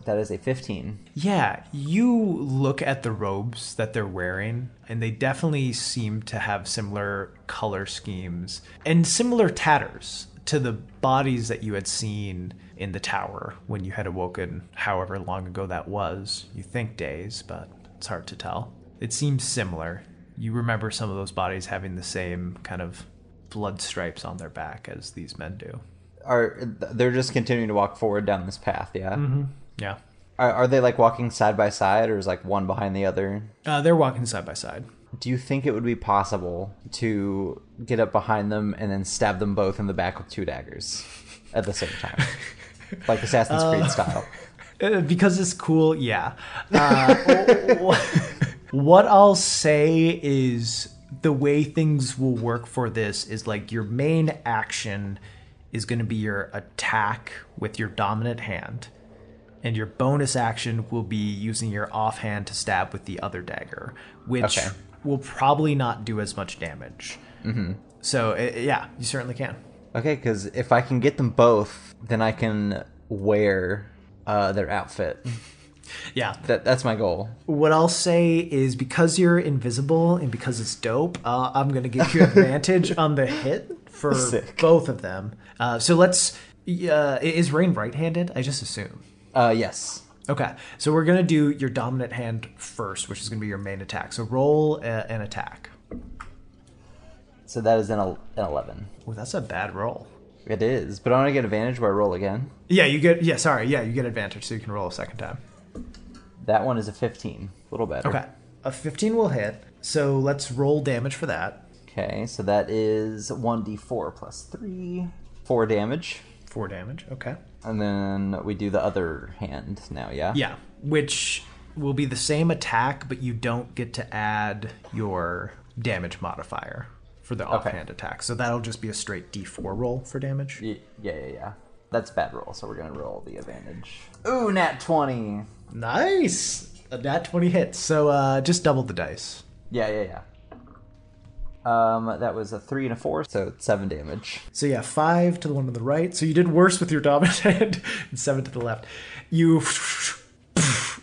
Speaker 2: That is a 15.
Speaker 1: Yeah, you look at the robes that they're wearing, and they definitely seem to have similar color schemes and similar tatters to the bodies that you had seen in the tower when you had awoken, however long ago that was. You think days, but it's hard to tell. It seems similar. You remember some of those bodies having the same kind of blood stripes on their back as these men do.
Speaker 2: Are they're just continuing to walk forward down this path? Yeah. Mm-hmm.
Speaker 1: Yeah.
Speaker 2: Are, are they like walking side by side, or is like one behind the other?
Speaker 1: Uh, they're walking side by side.
Speaker 2: Do you think it would be possible to get up behind them and then stab them both in the back with two daggers at the same time, <laughs> like Assassin's Creed style? <laughs>
Speaker 1: Uh, because it's cool, yeah. Uh, <laughs> what I'll say is the way things will work for this is like your main action is going to be your attack with your dominant hand, and your bonus action will be using your offhand to stab with the other dagger, which
Speaker 2: Okay.
Speaker 1: will probably not do as much damage. Mm-hmm. So, uh, yeah, you certainly can.
Speaker 2: Okay, because if I can get them both, then I can wear uh, their outfit. <laughs>
Speaker 1: Yeah,
Speaker 2: That that's my goal.
Speaker 1: What I'll say is because you're invisible and because it's dope, uh, I'm going to give you <laughs> advantage on the hit for
Speaker 2: Sick.
Speaker 1: both of them. Uh, so let's. Uh, is Rayne right handed? I just assume.
Speaker 2: Uh, yes.
Speaker 1: Okay, so we're going to do your dominant hand first, which is going to be your main attack. So roll uh, an attack.
Speaker 2: So that is an, el- an eleven.
Speaker 1: Oh, that's a bad roll.
Speaker 2: It is, but I want to get advantage where I roll again.
Speaker 1: Yeah, you get. Yeah, sorry. Yeah, you get advantage, so you can roll a second time.
Speaker 2: That one is a fifteen. A little better.
Speaker 1: Okay, a 15 will hit. So let's roll damage for that.
Speaker 2: Okay, so that is one d four plus three, four damage,
Speaker 1: Four damage. Okay.
Speaker 2: And then we do the other hand now. Yeah.
Speaker 1: Yeah, which will be the same attack, but you don't get to add your damage modifier for the offhand attack. So that'll just be a straight D4 roll for damage.
Speaker 2: Yeah, yeah, yeah. That's bad roll, so we're gonna roll the advantage. Ooh, nat twenty.
Speaker 1: Nice. A nat 20 hits. So uh, just double the dice.
Speaker 2: Yeah, yeah, yeah. Um, that was a three and a four, so seven damage.
Speaker 1: So yeah, five to the one to the right. So you did worse with your dominant <laughs> hand, and seven to the left. You.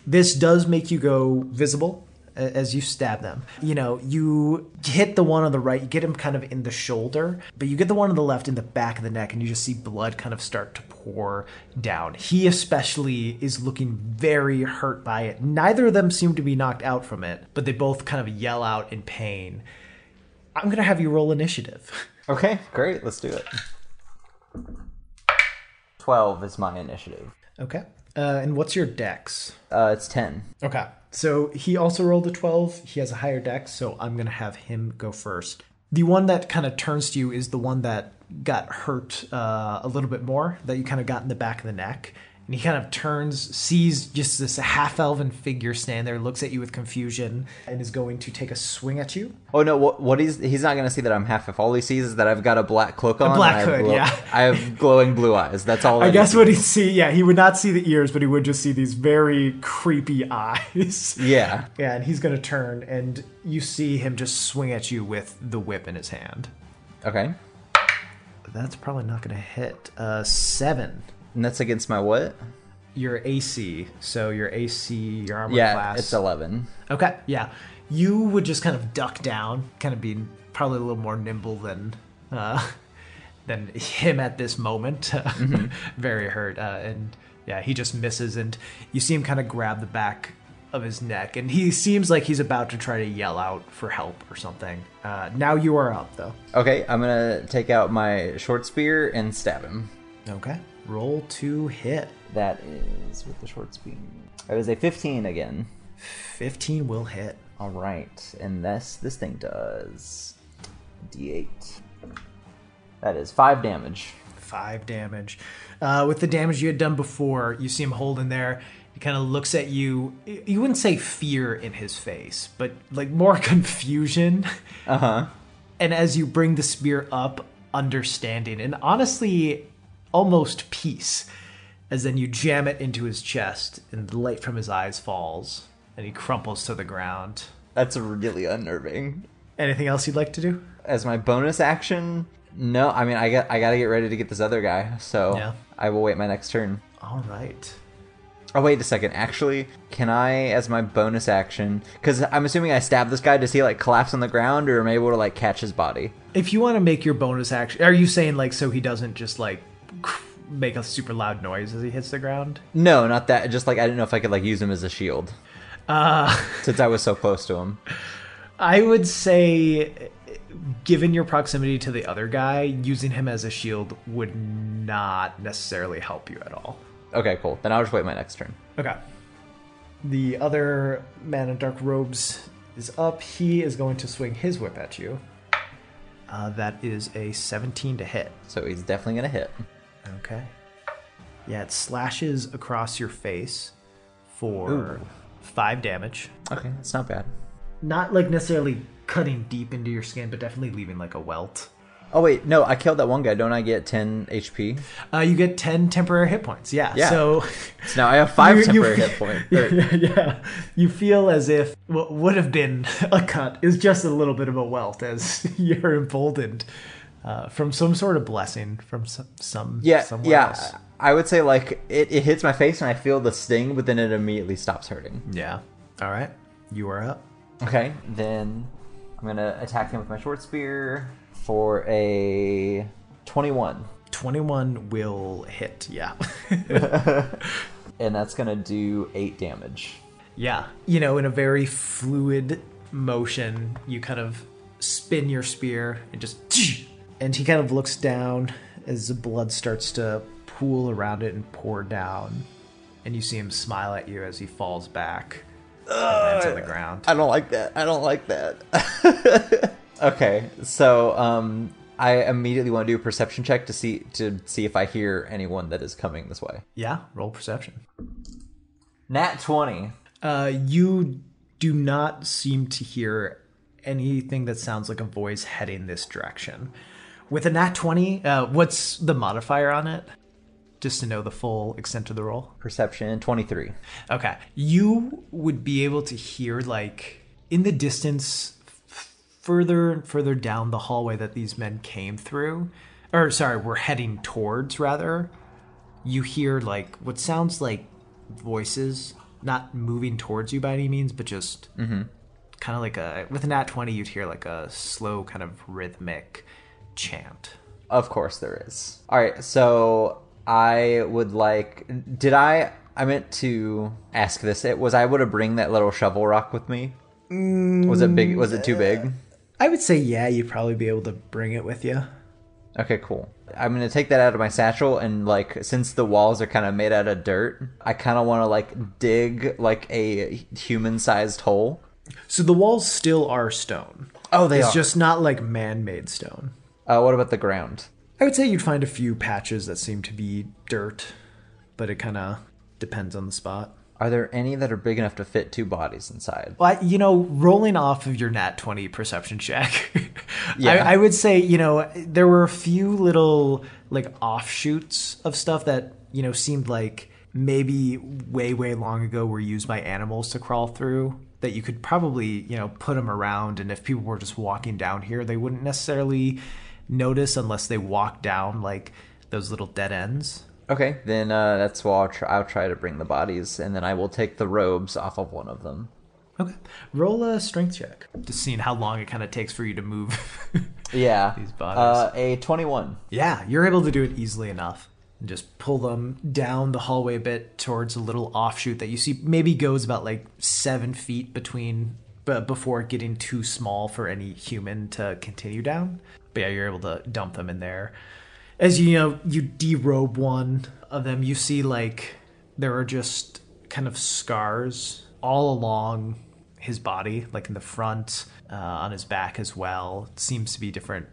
Speaker 1: This does make you go visible as you stab them. You know, you hit the one on the right, you get him kind of in the shoulder, but you get the one on the left in the back of the neck, and you just see blood kind of start to pour down. He especially is looking very hurt by it. Neither of them seem to be knocked out from it, but they both kind of yell out in pain. I'm gonna have you roll initiative.
Speaker 2: Okay, great. Let's do it. Twelve is my initiative.
Speaker 1: Okay. Uh, and what's your dex?
Speaker 2: Uh, it's ten.
Speaker 1: Okay. So he also rolled a 12. He has a higher dex, so I'm going to have him go first. The one that kind of turns to you is the one that got hurt uh, a little bit more, that you kind of got in the back of the neck. And he kind of turns, sees just this half elven figure stand there, looks at you with confusion, and is going to take a swing at you.
Speaker 2: Oh no! What, what he's he's not gonna see that I'm half elf. All he sees is that I've got a black cloak on.
Speaker 1: A
Speaker 2: black I
Speaker 1: hood,
Speaker 2: glow-
Speaker 1: yeah. <laughs>
Speaker 2: I have glowing blue eyes. That's all.
Speaker 1: I
Speaker 2: that
Speaker 1: guess what he'd see, yeah, he would not see the ears, but he would just see these very creepy <laughs> eyes.
Speaker 2: Yeah.
Speaker 1: Yeah, and he's going to turn, and you see him just swing at you with the whip in his hand.
Speaker 2: Okay.
Speaker 1: That's probably not going to hit. Uh, seven.
Speaker 2: And that's against my what?
Speaker 1: Your AC. So your AC, your armor
Speaker 2: Yeah,
Speaker 1: class.
Speaker 2: it's eleven.
Speaker 1: Okay, yeah. You would just kind of duck down, kind of being probably a little more nimble than uh, <laughs> than him at this moment. <laughs> Very hurt, uh, and yeah, he just misses, and you see him kind of grab the back of his neck, and he seems like he's about to try to yell out for help or something. Uh, now you are up, though.
Speaker 2: Okay, I'm gonna take out my short spear and stab him.
Speaker 1: Okay, roll to hit.
Speaker 2: That is with the short spear. That is a 15 again.
Speaker 1: Fifteen will hit.
Speaker 2: All right, and this this thing does d8. That is five damage.
Speaker 1: five damage. Uh, with the damage you had done before, you see him holding there. He kind of looks at you. You wouldn't say fear in his face, but like more <laughs> confusion.
Speaker 2: Uh huh.
Speaker 1: And as you bring the spear up, understanding and honestly, almost peace. As then you jam it into his chest, and the light from his eyes falls, and he crumples to the ground.
Speaker 2: That's really unnerving.
Speaker 1: Anything else you'd like to do?
Speaker 2: As my bonus action, no. I mean, I got I gotta get ready to get this other guy, so
Speaker 1: Yeah.
Speaker 2: I will wait my next turn.
Speaker 1: All right.
Speaker 2: Oh wait a second. Actually, can I, as my bonus action, because I'm assuming I stab this guy, does he like collapse on the ground, or am I able to like catch his body?
Speaker 1: If you want to make your bonus action, are you saying like so he doesn't just like make a super loud noise as he hits the ground?
Speaker 2: No, not that. Just like I didn't know if I could like use him as a shield,
Speaker 1: Uh, <laughs>
Speaker 2: since I was so close to him.
Speaker 1: I would say, given your proximity to the other guy, using him as a shield would not necessarily help you at all.
Speaker 2: Okay, cool. Then I'll just wait my next turn.
Speaker 1: Okay. The other man in dark robes is up. He is going to swing his whip at you. Uh, that is a 17 to hit.
Speaker 2: So he's definitely gonna hit.
Speaker 1: Okay. Yeah, it slashes across your face for
Speaker 2: Ooh.
Speaker 1: five damage.
Speaker 2: Okay, that's not bad.
Speaker 1: Not like necessarily cutting deep into your skin, but definitely leaving like a welt.
Speaker 2: Oh wait, no, I killed that one guy. Don't I get 10 HP?
Speaker 1: Uh, you get 10 temporary hit points. Yeah.
Speaker 2: Yeah.
Speaker 1: So <laughs>
Speaker 2: So now I have five <laughs>
Speaker 1: You- you
Speaker 2: temporary
Speaker 1: feel-
Speaker 2: hit points. <laughs>
Speaker 1: yeah, yeah, you feel as if what would have been a cut is just a little bit of a welt as you're emboldened uh, from some sort of blessing from some, some
Speaker 2: yeah,
Speaker 1: somewhere
Speaker 2: yeah.
Speaker 1: else.
Speaker 2: I would say like it, it hits my face and I feel the sting, but then it immediately stops hurting.
Speaker 1: Yeah. All right. You are up.
Speaker 2: Okay, then I'm gonna attack him with my short spear for a 21,
Speaker 1: 21 will hit. Yeah. <laughs> <laughs>
Speaker 2: and that's gonna do eight damage.
Speaker 1: yeah. You know, in a very fluid motion, you kind of spin your spear and just. And he kind of looks down as the blood starts to pool around it and pour down. And you see him smile at you as he falls back and lands on the ground.
Speaker 2: I don't like that. I don't like that. <laughs> okay, so um, I immediately want to do a perception check to see to see if I hear anyone that is coming this way.
Speaker 1: Yeah, roll perception.
Speaker 2: Nat 20.
Speaker 1: Uh, you do not seem to hear anything that sounds like a voice heading this direction. With a nat 20, uh, what's the modifier on it? Just to know the full extent of the roll.
Speaker 2: Perception 23.
Speaker 1: Okay. You would be able to hear, like, in the distance, f- further and further down the hallway that these men came through, or sorry, we're heading towards, rather, you hear, like, what sounds like voices, not moving towards you by any means, but just kind of like a, with a nat 20, you'd hear, like, a slow, kind of rhythmic chant.
Speaker 2: Of course there is. All right, so I would like. Did I? I meant to ask this. It was I would have bring that little shovel rock with me. was it big? Was it too big?
Speaker 1: I would say, yeah, you'd probably be able to bring it with you.
Speaker 2: Okay, cool. I'm gonna take that out of my satchel and like since the walls are kind of made out of dirt, I kind of want to like dig like a human-sized hole.
Speaker 1: So the walls still are stone.
Speaker 2: Oh, they
Speaker 1: it's
Speaker 2: are.
Speaker 1: just not like man-made stone.
Speaker 2: Uh, what about the ground?
Speaker 1: I would say you'd find a few patches that seem to be dirt, but it kind of depends on the spot.
Speaker 2: Are there any that are big enough to fit two bodies inside?
Speaker 1: Well, I- you know, rolling off of your nat 20 perception check, <laughs>
Speaker 2: Yeah.
Speaker 1: I, I would say, you know, there were a few little like offshoots of stuff that, you know, seemed like maybe way, way long ago were used by animals to crawl through that you could probably, you know, put them around. And if people were just walking down here, they wouldn't necessarily notice unless they walk down like those little dead ends.
Speaker 2: Okay, then uh, that's why I'll try, I'll try to bring the bodies, and then I will take the robes off of one of them.
Speaker 1: Okay. Roll a strength check. Just seeing how long it kind of takes for you to move. <laughs>
Speaker 2: Yeah,
Speaker 1: These bodies.
Speaker 2: Uh, a twenty-one.
Speaker 1: Yeah, you're able to do it easily enough. And just pull them down the hallway a bit towards a little offshoot that you see maybe goes about like seven feet between, but before getting too small for any human to continue down. But yeah, you're able to dump them in there. As you know, you derobe one of them, you see like there are just kind of scars all along his body, like in the front, uh, on his back as well. It seems to be different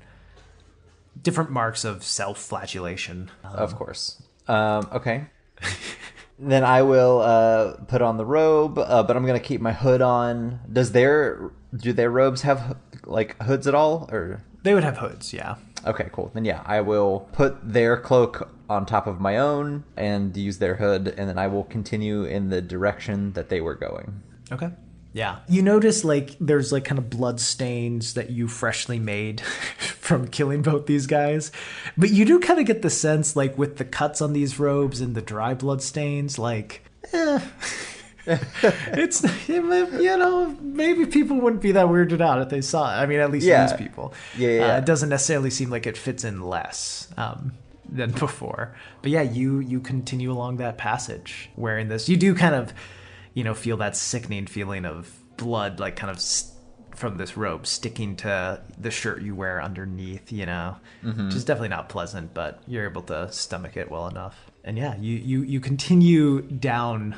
Speaker 1: different marks of self-flagellation.
Speaker 2: Of course. Um, okay. <laughs> then I will uh, put on the robe, uh, but I'm gonna keep my hood on. Does their do their robes have like hoods at all, or
Speaker 1: They would have hoods, yeah.
Speaker 2: Okay, cool. Then yeah, I will put their cloak on top of my own and use their hood, and then I will continue in the direction that they were going.
Speaker 1: Okay. Yeah. You notice like there's like kind of blood stains that you freshly made <laughs> from killing both these guys. But you do kind of get the sense like with the cuts on these robes and the dry blood stains like eh. <laughs> <laughs> it's you know maybe people wouldn't be that weirded out if they saw it. I mean, at least
Speaker 2: Yeah.
Speaker 1: these people.
Speaker 2: Yeah, yeah,
Speaker 1: Uh, it doesn't necessarily seem like it fits in less um, than before. But yeah, you you continue along that passage wearing this. You do kind of, you know, feel that sickening feeling of blood, like kind of. St- from this robe sticking to the shirt you wear underneath, you know, which is definitely not pleasant, but you're able to stomach it well enough. And yeah, you you you continue down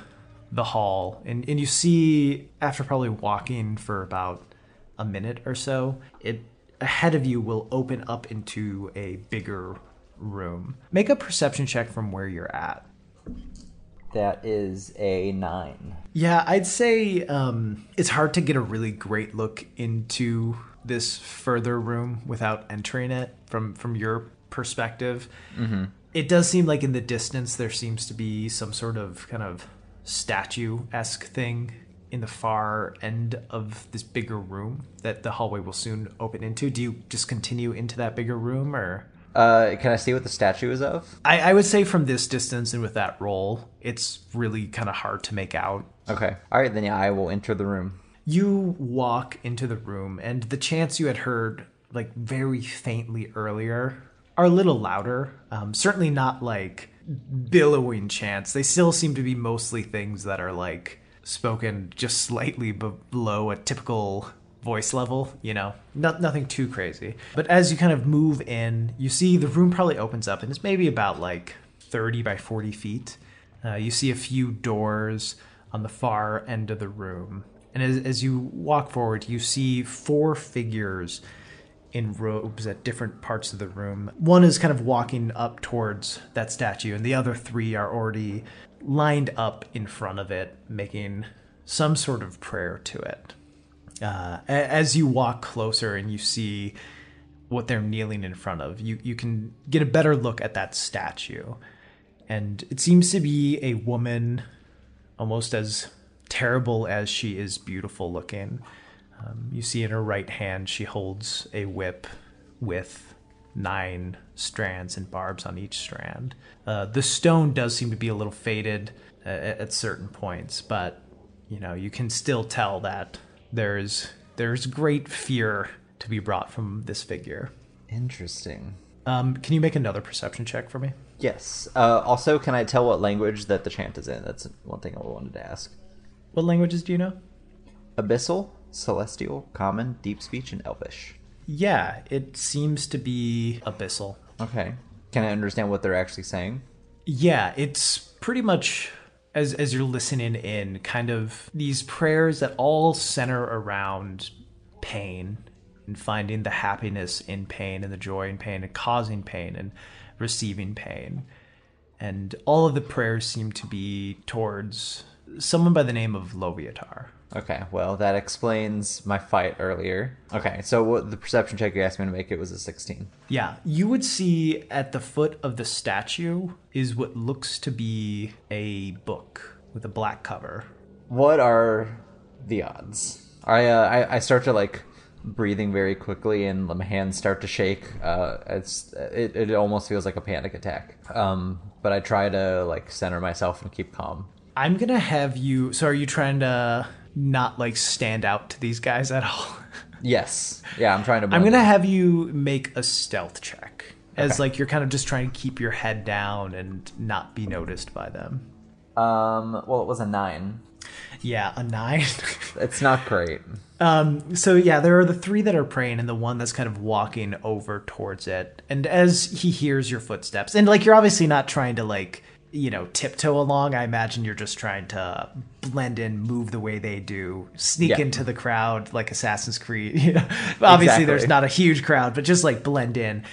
Speaker 1: the hall, and and you see after probably walking for about a minute or so, it ahead of you will open up into a bigger room. Make a perception check from where you're at.
Speaker 2: That is a nine.
Speaker 1: Yeah, I'd say um, it's hard to get a really great look into this further room without entering it from from your perspective. Mm-hmm. It does seem like in the distance there seems to be some sort of kind of statue esque thing in the far end of this bigger room that the hallway will soon open into. Do you just continue into that bigger room or?
Speaker 2: Uh, can I see what the statue is of?
Speaker 1: I, I would say from this distance and with that roll, it's really kind of hard to make out
Speaker 2: Okay. All right, then yeah, I will enter the room.
Speaker 1: You walk into the room, and the chants you had heard, like very faintly earlier, are a little louder. Um, certainly not like billowing chants. They still seem to be mostly things that are like spoken just slightly be- below a typical voice level, you know, not, nothing too crazy. But as you kind of move in, you see the room probably opens up, and it's maybe about like 30 by 40 feet. Uh, you see a few doors on the far end of the room. And as, as you walk forward, you see four figures in robes at different parts of the room. One is kind of walking up towards that statue, and the other three are already lined up in front of it, making some sort of prayer to it. Uh, as you walk closer and you see what they're kneeling in front of, you, you can get a better look at that statue. And it seems to be a woman almost as terrible as she is beautiful looking. Um, you see in her right hand, she holds a whip with nine strands and barbs on each strand. Uh, the stone does seem to be a little faded uh, at certain points, but you know you can still tell that there's there's great fear to be brought from this figure.
Speaker 2: Interesting.
Speaker 1: Um, can you make another perception check for me?
Speaker 2: Yes. Uh, also, can I tell what language that the chant is in? That's one thing I wanted to ask.
Speaker 1: What languages do you know?
Speaker 2: Abyssal, Celestial, Common, Deep Speech, and Elvish.
Speaker 1: Yeah, it seems to be abyssal.
Speaker 2: Okay. Can I understand what they're actually saying?
Speaker 1: Yeah, it's pretty much as as you're listening in, kind of these prayers that all center around pain and finding the happiness in pain and the joy in pain and causing pain and receiving pain. and all of the prayers seem to be towards someone by the name of Loviatar.
Speaker 2: Okay, well, that explains my fight earlier. Okay, so what the perception check you asked me to make, it was a 16.
Speaker 1: Yeah, you would see at the foot of the statue is what looks to be a book with a black cover.
Speaker 2: What are the odds? I, uh, I, I start to, like, breathing very quickly and my hands start to shake. Uh, it's it, it almost feels like a panic attack. Um, but I try to, like, center myself and keep calm.
Speaker 1: I'm gonna have you. So, are you trying to not like stand out to these guys at all? <laughs>
Speaker 2: Yes. Yeah, I'm trying to.
Speaker 1: I'm gonna have you make a stealth check, as
Speaker 2: Okay.
Speaker 1: like you're kind of just trying to keep your head down and not be noticed by them.
Speaker 2: Um, well, it was a nine.
Speaker 1: Yeah, a nine. <laughs>
Speaker 2: It's not great.
Speaker 1: Um, so yeah, there are the three that are praying and the one that's kind of walking over towards it. And as he hears your footsteps, and like you're obviously not trying to like, you know, tiptoe along. I imagine you're just trying to blend in, move the way they do, sneak
Speaker 2: Yeah.
Speaker 1: into the crowd like Assassin's Creed. You <laughs> know? obviously there's not a huge crowd, but just like blend in.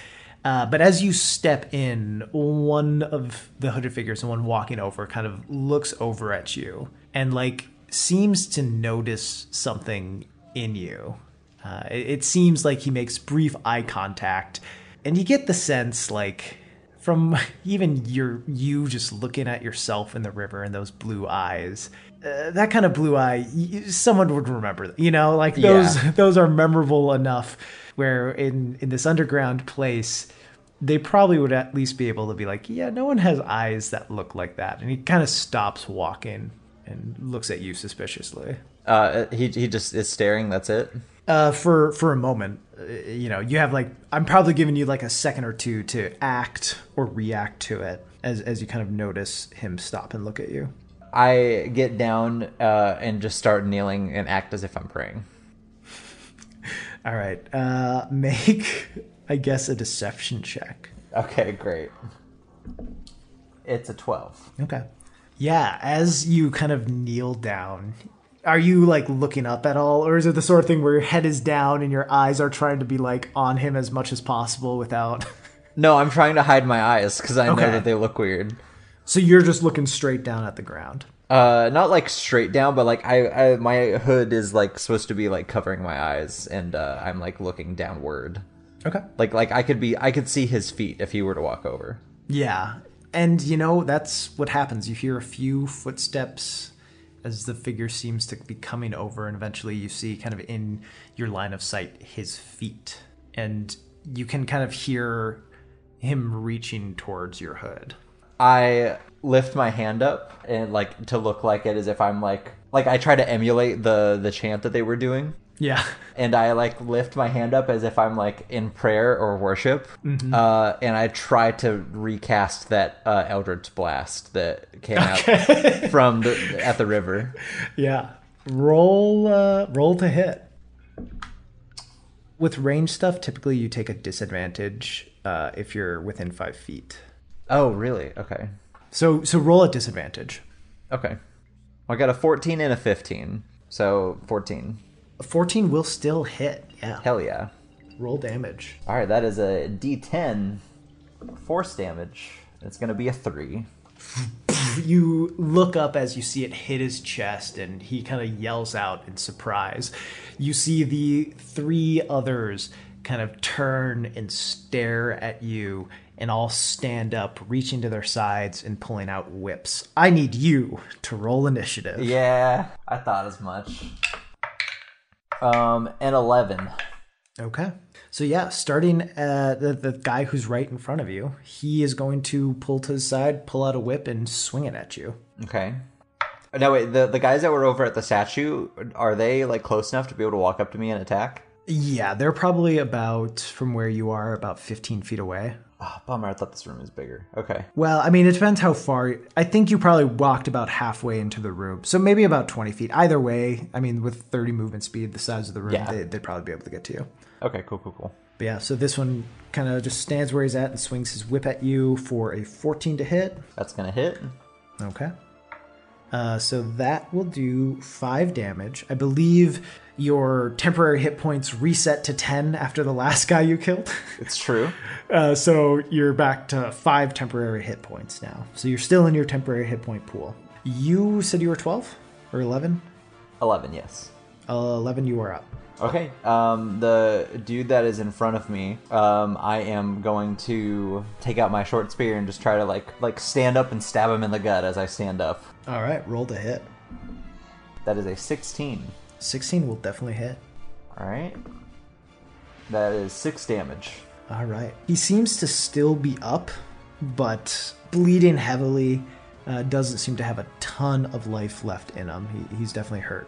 Speaker 1: Uh, but as you step in, one of the hooded figures, the one walking over, kind of looks over at you and like seems to notice something in you. Uh, it, it seems like he makes brief eye contact, and you get the sense like from <laughs> even your you just looking at yourself in the river and those blue eyes. Uh, that kind of blue eye, someone would remember. You know, like those
Speaker 2: Yeah. <laughs>
Speaker 1: those are memorable enough. Where in in this underground place, they probably would at least be able to be like, yeah, no one has eyes that look like that. And he kind of stops walking and looks at you suspiciously.
Speaker 2: Uh, he he just is staring. That's it.
Speaker 1: Uh, for for a moment, you know, you have like I'm probably giving you like a second or two to act or react to it as as you kind of notice him stop and look at you.
Speaker 2: I get down uh, and just start kneeling and act as if I'm praying. <laughs>
Speaker 1: All right, uh, make I guess a deception check.
Speaker 2: Okay, great. It's a twelve.
Speaker 1: Okay. Yeah, as you kind of kneel down, are you like looking up at all, or is it the sort of thing where your head is down and your eyes are trying to be like on him as much as possible without? <laughs>
Speaker 2: No, I'm trying to hide my eyes because I
Speaker 1: Okay.
Speaker 2: know that they look weird.
Speaker 1: so you're just looking straight down at the ground.
Speaker 2: Uh, not like straight down, but like I, I my hood is like supposed to be like covering my eyes, and uh, I'm like looking downward.
Speaker 1: Okay.
Speaker 2: Like like I could be I could see his feet if he were to walk over.
Speaker 1: Yeah. And you know, that's what happens. You hear a few footsteps as the figure seems to be coming over, and eventually you see kind of in your line of sight his feet. And you can kind of hear him reaching towards your hood.
Speaker 2: I lift my hand up and like to look like it as if I'm like like I try to emulate the the chant that they were doing.
Speaker 1: Yeah.
Speaker 2: and I like lift my hand up as if I'm like in prayer or worship,
Speaker 1: Mm-hmm.
Speaker 2: uh, and I try to recast that uh, Eldritch blast that came out <laughs> from the at the river.
Speaker 1: Yeah. Roll uh roll to hit. With range stuff, typically you take a disadvantage uh, if you're within five feet.
Speaker 2: Oh, really? Okay,
Speaker 1: So so roll at disadvantage.
Speaker 2: okay. I got a 14 and a 15, so 14.
Speaker 1: A 14 will still hit. Yeah.
Speaker 2: Hell yeah!
Speaker 1: Roll damage.
Speaker 2: All right, that is a D10 force damage. It's gonna be a three. <laughs>
Speaker 1: You look up as you see it hit his chest, and he kind of yells out in surprise. You see the three others kind of turn and stare at you, and all stand up, reaching to their sides and pulling out whips. I need you to roll initiative.
Speaker 2: Yeah, I thought as much. Um, and 11.
Speaker 1: Okay. So yeah, starting at the the guy who's right in front of you, he is going to pull to his side, pull out a whip, and swing it at you.
Speaker 2: Okay. No, wait. The the guys that were over at the statue are they like close enough to be able to walk up to me and attack?
Speaker 1: Yeah, they're probably about from where you are, about 15 feet away.
Speaker 2: Oh, bummer. I thought this room was bigger. Okay.
Speaker 1: Well, I mean, it depends how far. I think you probably walked about halfway into the room, so maybe about 20 feet. Either way, I mean, with 30 movement speed, the size of the room,
Speaker 2: Yeah.
Speaker 1: they, they'd probably be able to get to you.
Speaker 2: Okay. Cool. Cool. Cool.
Speaker 1: But yeah, so this one kind of just stands where he's at and swings his whip at you for a 14 to hit.
Speaker 2: That's gonna hit.
Speaker 1: Okay. Uh, so that will do five damage. I believe your temporary hit points reset to 10 after the last guy you killed. <laughs>
Speaker 2: It's true.
Speaker 1: Uh, so you're back to five temporary hit points now. So you're still in your temporary hit point pool. You said you were 12 or 11?
Speaker 2: 11, yes.
Speaker 1: Uh, 11, you are up.
Speaker 2: Okay. Um, the dude that is in front of me, um, I am going to take out my short spear and just try to like like stand up and stab him in the gut as I stand up.
Speaker 1: All right, roll to hit.
Speaker 2: That is a 16.
Speaker 1: 16 will definitely hit.
Speaker 2: All right. That is six damage.
Speaker 1: All right. He seems to still be up, but bleeding heavily. Uh, doesn't seem to have a ton of life left in him. He, he's definitely hurt.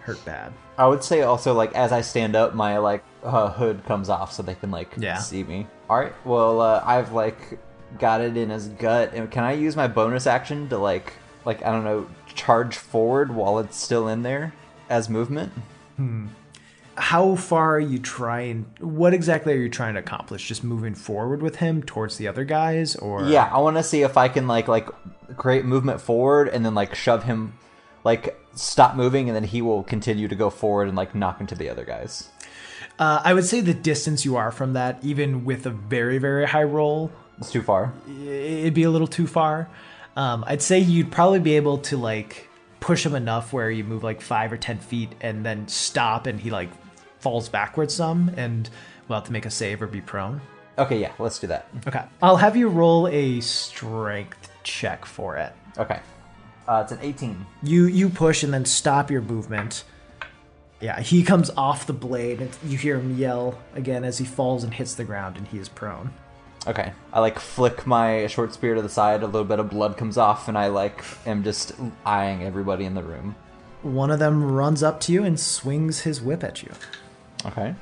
Speaker 1: Hurt bad.
Speaker 2: I would say also like as I stand up, my like uh, hood comes off so they can like
Speaker 1: Yeah.
Speaker 2: see me. All right. Well, uh, I've like got it in his gut, and can I use my bonus action to like like I don't know charge forward while it's still in there as movement?
Speaker 1: How far are you trying? What exactly are you trying to accomplish? Just moving forward with him towards the other guys, or
Speaker 2: Yeah, I want to see if I can like like create movement forward and then like shove him like stop moving and then he will continue to go forward and like knock into the other guys.
Speaker 1: Uh, I would say the distance you are from that, even with a very very high roll,
Speaker 2: It's too far.
Speaker 1: it'd be a little too far. Um, I'd say you'd probably be able to like push him enough where you move like five or ten feet and then stop, and he like falls backwards some, and we'll have to make a save or be prone.
Speaker 2: Okay, yeah, let's do that.
Speaker 1: Okay, I'll have you roll a strength check for it.
Speaker 2: Okay. Uh, it's an 18.
Speaker 1: You you push and then stop your movement. Yeah, he comes off the blade, and you hear him yell again as he falls and hits the ground, and he is prone.
Speaker 2: Okay. I like flick my short spear to the side, a little bit of blood comes off, and I like am just eyeing everybody in the room.
Speaker 1: One of them runs up to you and swings his whip at you.
Speaker 2: Okay.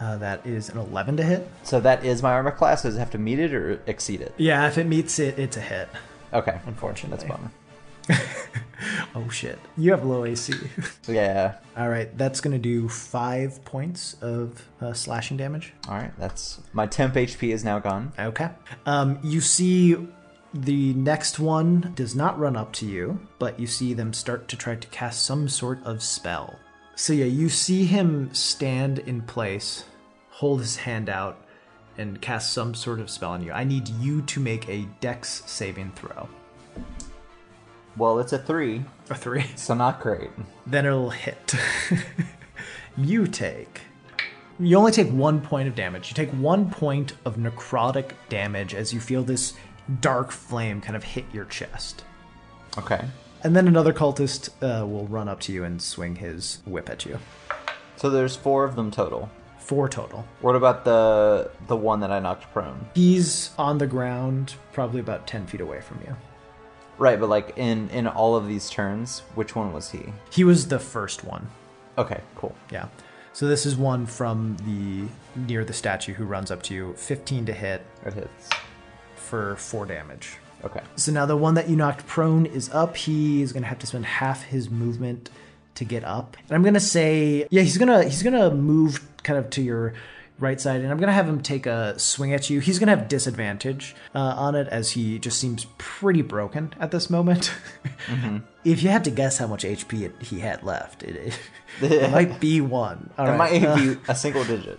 Speaker 1: Uh, that is an 11 to hit.
Speaker 2: So that is my armor class. Does it have to meet it or exceed it?
Speaker 1: Yeah, if it meets it, it's a hit.
Speaker 2: Okay.
Speaker 1: Unfortunately.
Speaker 2: That's a bummer. <laughs>
Speaker 1: Oh shit. You have low AC. <laughs>
Speaker 2: Yeah.
Speaker 1: All right, that's going to do five points of uh, slashing damage.
Speaker 2: All right. That's my temp HP is now gone.
Speaker 1: Okay. Um, you see the next one does not run up to you, but you see them start to try to cast some sort of spell. So yeah, you see him stand in place, hold his hand out, and cast some sort of spell on you. I need you to make a dex saving throw.
Speaker 2: Well, it's a three,
Speaker 1: A three.
Speaker 2: so not great.
Speaker 1: Then it'll hit. <laughs> you take. You only take one point of damage. You take one point of necrotic damage as you feel this dark flame kind of hit your chest.
Speaker 2: Okay.
Speaker 1: And then another cultist uh, will run up to you and swing his whip at you.
Speaker 2: So there's four of them total.
Speaker 1: Four total.
Speaker 2: What about the the one that I knocked prone?
Speaker 1: He's on the ground, probably about 10 feet away from you.
Speaker 2: Right, but like in in all of these turns, which one was he?
Speaker 1: He was the first one.
Speaker 2: Okay, cool.
Speaker 1: Yeah. So this is one from the near the statue who runs up to you. 15 to hit
Speaker 2: It hits.
Speaker 1: for 4 damage.
Speaker 2: Okay.
Speaker 1: So now the one that you knocked prone is up. He is gonna have to spend half his movement to get up. And I'm gonna say, yeah, he's gonna he's gonna move kind of to your right side, and I'm gonna have him take a swing at you. He's gonna have disadvantage uh, on it as he just seems pretty broken at this moment. <laughs> if you had to guess how much HP it, he had left, it, it, <laughs> it might be one. All
Speaker 2: It
Speaker 1: right.
Speaker 2: might be <laughs> a single digit.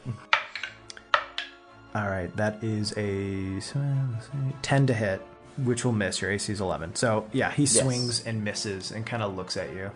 Speaker 1: All right, that is a 10 to hit, which will miss. Your AC is 11. So, yeah, he swings and misses and kind of looks at you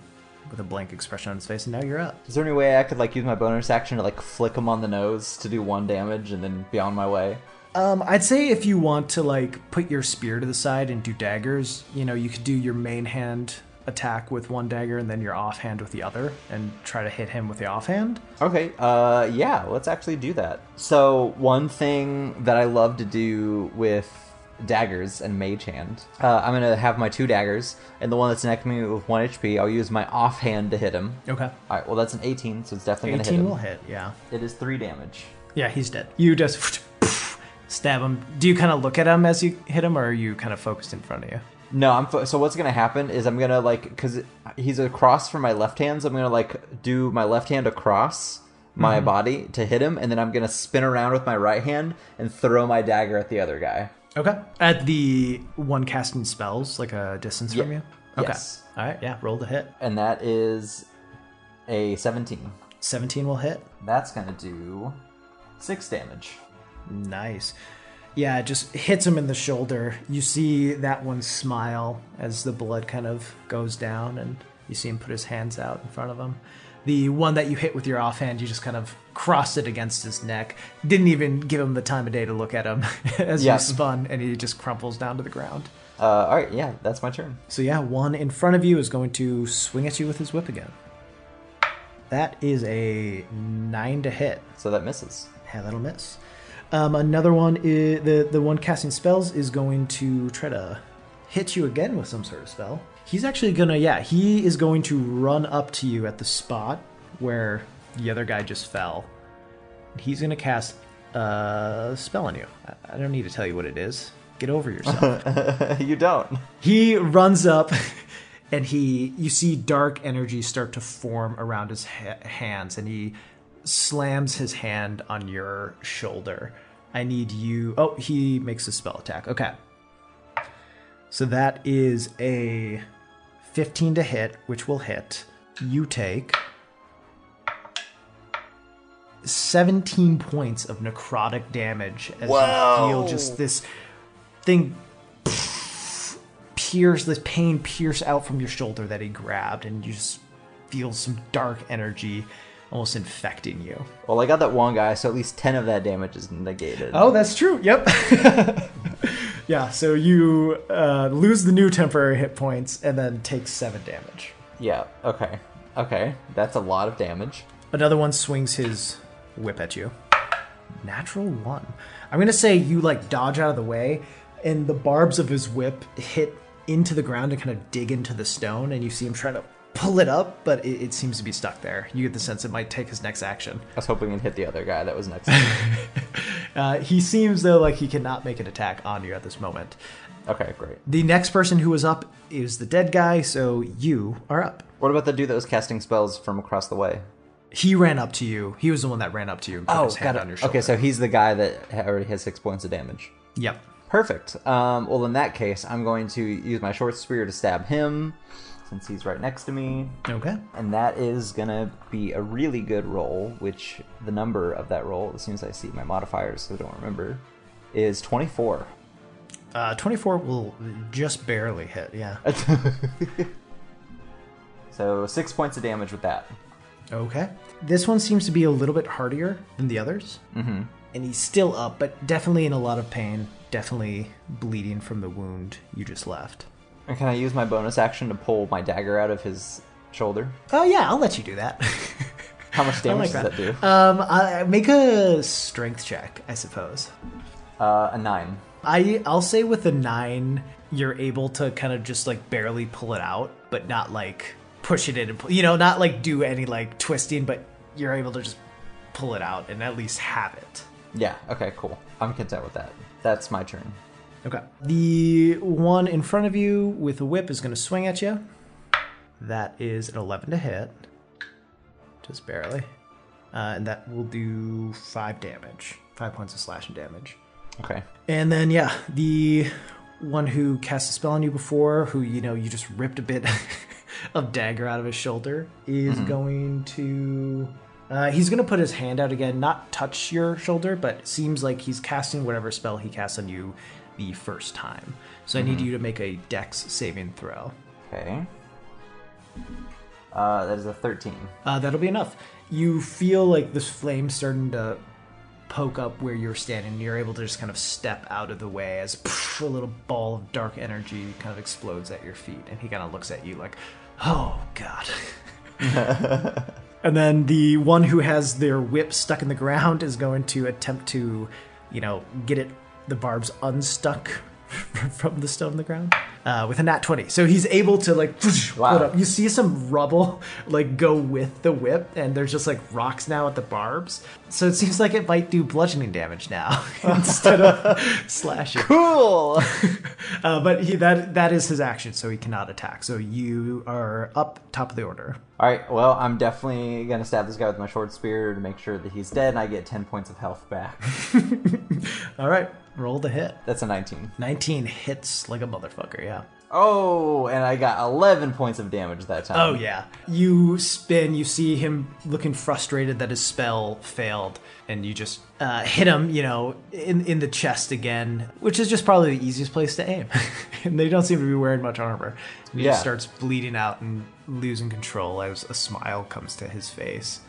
Speaker 1: with a blank expression on his face, and now you're up.
Speaker 2: Is there any way I could like use my bonus action to like flick him on the nose to do one damage and then be on my way?
Speaker 1: Um, I'd say if you want to, like, put your spear to the side and do daggers, you know, you could do your main hand attack with one dagger and then your offhand with the other and try to hit him with the offhand.
Speaker 2: Okay, uh, yeah, let's actually do that. So, one thing that I love to do with daggers and mage hand, uh, I'm gonna have my two daggers, and the one that's next to me with one HP, I'll use my offhand to hit him.
Speaker 1: Okay.
Speaker 2: Alright, well, that's an 18, so it's definitely gonna hit
Speaker 1: 18
Speaker 2: him.
Speaker 1: will hit, yeah.
Speaker 2: It is three damage.
Speaker 1: Yeah, he's dead. You just <laughs> stab him. Do you kind of look at him as you hit him, or are you kind of focused in front of you?
Speaker 2: No, I'm fo- so what's gonna happen is I'm gonna like because he's across from my left hand, so I'm gonna like do my left hand across my body to hit him, and then I'm gonna spin around with my right hand and throw my dagger at the other guy.
Speaker 1: Okay. At the one casting spells, like a distance from you? Okay.
Speaker 2: Yes.
Speaker 1: All right. Yeah. Roll the hit.
Speaker 2: And that is a 17.
Speaker 1: 17 will hit.
Speaker 2: That's going to do 6 damage.
Speaker 1: Nice. Yeah, it just hits him in the shoulder. You see that one smile as the blood kind of goes down, and you see him put his hands out in front of him. The one that you hit with your offhand, you just kind of crossed it against his neck. Didn't even give him the time of day to look at him <laughs> as
Speaker 2: Yeah.
Speaker 1: you spun, and he just crumples down to the ground.
Speaker 2: Uh, all right, yeah, that's my turn.
Speaker 1: So yeah, one in front of you is going to swing at you with his whip again. That is a nine to hit.
Speaker 2: So that misses.
Speaker 1: Yeah, that'll miss. Um, another one is the the one casting spells is going to try to hit you again with some sort of spell. He's actually gonna yeah he is going to run up to you at the spot where the other guy just fell. He's gonna cast a spell on you. I, I don't need to tell you what it is. Get over yourself. <laughs>
Speaker 2: you don't.
Speaker 1: he runs up <laughs> and he you see dark energy start to form around his ha- hands and he slams his hand on your shoulder i need you oh he makes a spell attack okay so that is a 15 to hit which will hit. You take 17 points of necrotic damage as you feel just this thing pierce this pain pierce out from your shoulder that he grabbed and you just feel some dark energy almost infecting you
Speaker 2: Well, I got that one guy, so at least 10 of that damage is negated.
Speaker 1: oh that's true yep <laughs> yeah so you uh, lose the new temporary hit points and then take seven damage
Speaker 2: Yeah, okay. Okay, that's a lot of damage.
Speaker 1: another one swings his whip at you natural one i'm gonna say you like dodge out of the way and the barbs of his whip hit into the ground and kind of dig into the stone and you see him trying to pull it up but it, it seems to be stuck there. You get the sense it might take his next action.
Speaker 2: I was hoping it'd hit the other guy that was next. <laughs>
Speaker 1: Uh, he seems though like he cannot make an attack on you at this moment.
Speaker 2: Okay, great.
Speaker 1: the next person who was up is the dead guy so you are up.
Speaker 2: What about the dude that was casting spells from across the way?
Speaker 1: he ran up to you. He was the one that ran up to you and put his hand on your shoulder.
Speaker 2: Okay, so he's the guy that already has six points of damage.
Speaker 1: yep.
Speaker 2: Perfect. Um, well, in that case, I'm going to use my short spear to stab him, since he's right next to me.
Speaker 1: okay
Speaker 2: And that is gonna be a really good roll, which the number of that roll, as soon as I see my modifiers, so I don't remember, is 24.
Speaker 1: uh, 24 will just barely hit yeah <laughs>
Speaker 2: So six points of damage with that.
Speaker 1: Okay. This one seems to be a little bit hardier than the others. Mm-hmm. And he's still up, but definitely in a lot of pain. Definitely bleeding from the wound you just left.
Speaker 2: And can I use my bonus action to pull my dagger out of his shoulder?
Speaker 1: Oh yeah, I'll let you do that. <laughs>
Speaker 2: How much damage
Speaker 1: like
Speaker 2: does that do?
Speaker 1: Um, I, make a strength check, I suppose.
Speaker 2: Uh, a nine.
Speaker 1: I I'll say with a nine, you're able to kind of just like barely pull it out, but not like push it in and pull, you know, not like do any like twisting, but you're able to just pull it out and at least have it.
Speaker 2: Yeah. Okay. Cool. I'm content with that. That's my turn.
Speaker 1: Okay. The one in front of you with a whip is going to swing at you. That is an 11 to hit. Just barely. Uh, and that will do 5 damage. 5 points of slashing damage.
Speaker 2: Okay.
Speaker 1: And then, yeah, the one who cast a spell on you before, who, you know, you just ripped a bit <laughs> of dagger out of his shoulder, is going to. Uh, he's going to put his hand out again, not touch your shoulder, but seems like he's casting whatever spell he casts on you the first time. So I need you to make a dex saving throw.
Speaker 2: Okay. Uh, that is a 13.
Speaker 1: Uh, that'll be enough. You feel like this flame starting to poke up where you're standing. You're able to just kind of step out of the way as pff, a little ball of dark energy kind of explodes at your feet, and he kind of looks at you like, "Oh God." <laughs> and then the one who has their whip stuck in the ground is going to attempt to, you know, get it the barbs unstuck <laughs> from the stone in the ground uh, with a nat 20 so he's able to like <laughs> pull it
Speaker 2: Wow.
Speaker 1: up you see some rubble like go with the whip and there's just like rocks now at the barbs so it seems like it might do bludgeoning damage now <laughs> instead of slashing
Speaker 2: Cool.
Speaker 1: uh, but he that that is his action so he cannot attack so you are up top of the order
Speaker 2: All right. Well, I'm definitely gonna stab this guy with my short spear to make sure that he's dead, and I get 10 points of health back.
Speaker 1: all right roll the hit
Speaker 2: That's a 19.
Speaker 1: 19 hits like a motherfucker yeah
Speaker 2: Oh, and I got 11 points of damage that time.
Speaker 1: Oh yeah. You spin. You see him looking frustrated that his spell failed, and you just uh, hit him. You know, in in the chest again, which is just probably the easiest place to aim. <laughs> and they don't seem to be wearing much armor. And he
Speaker 2: Yeah.
Speaker 1: just starts bleeding out and losing control as a smile comes to his face,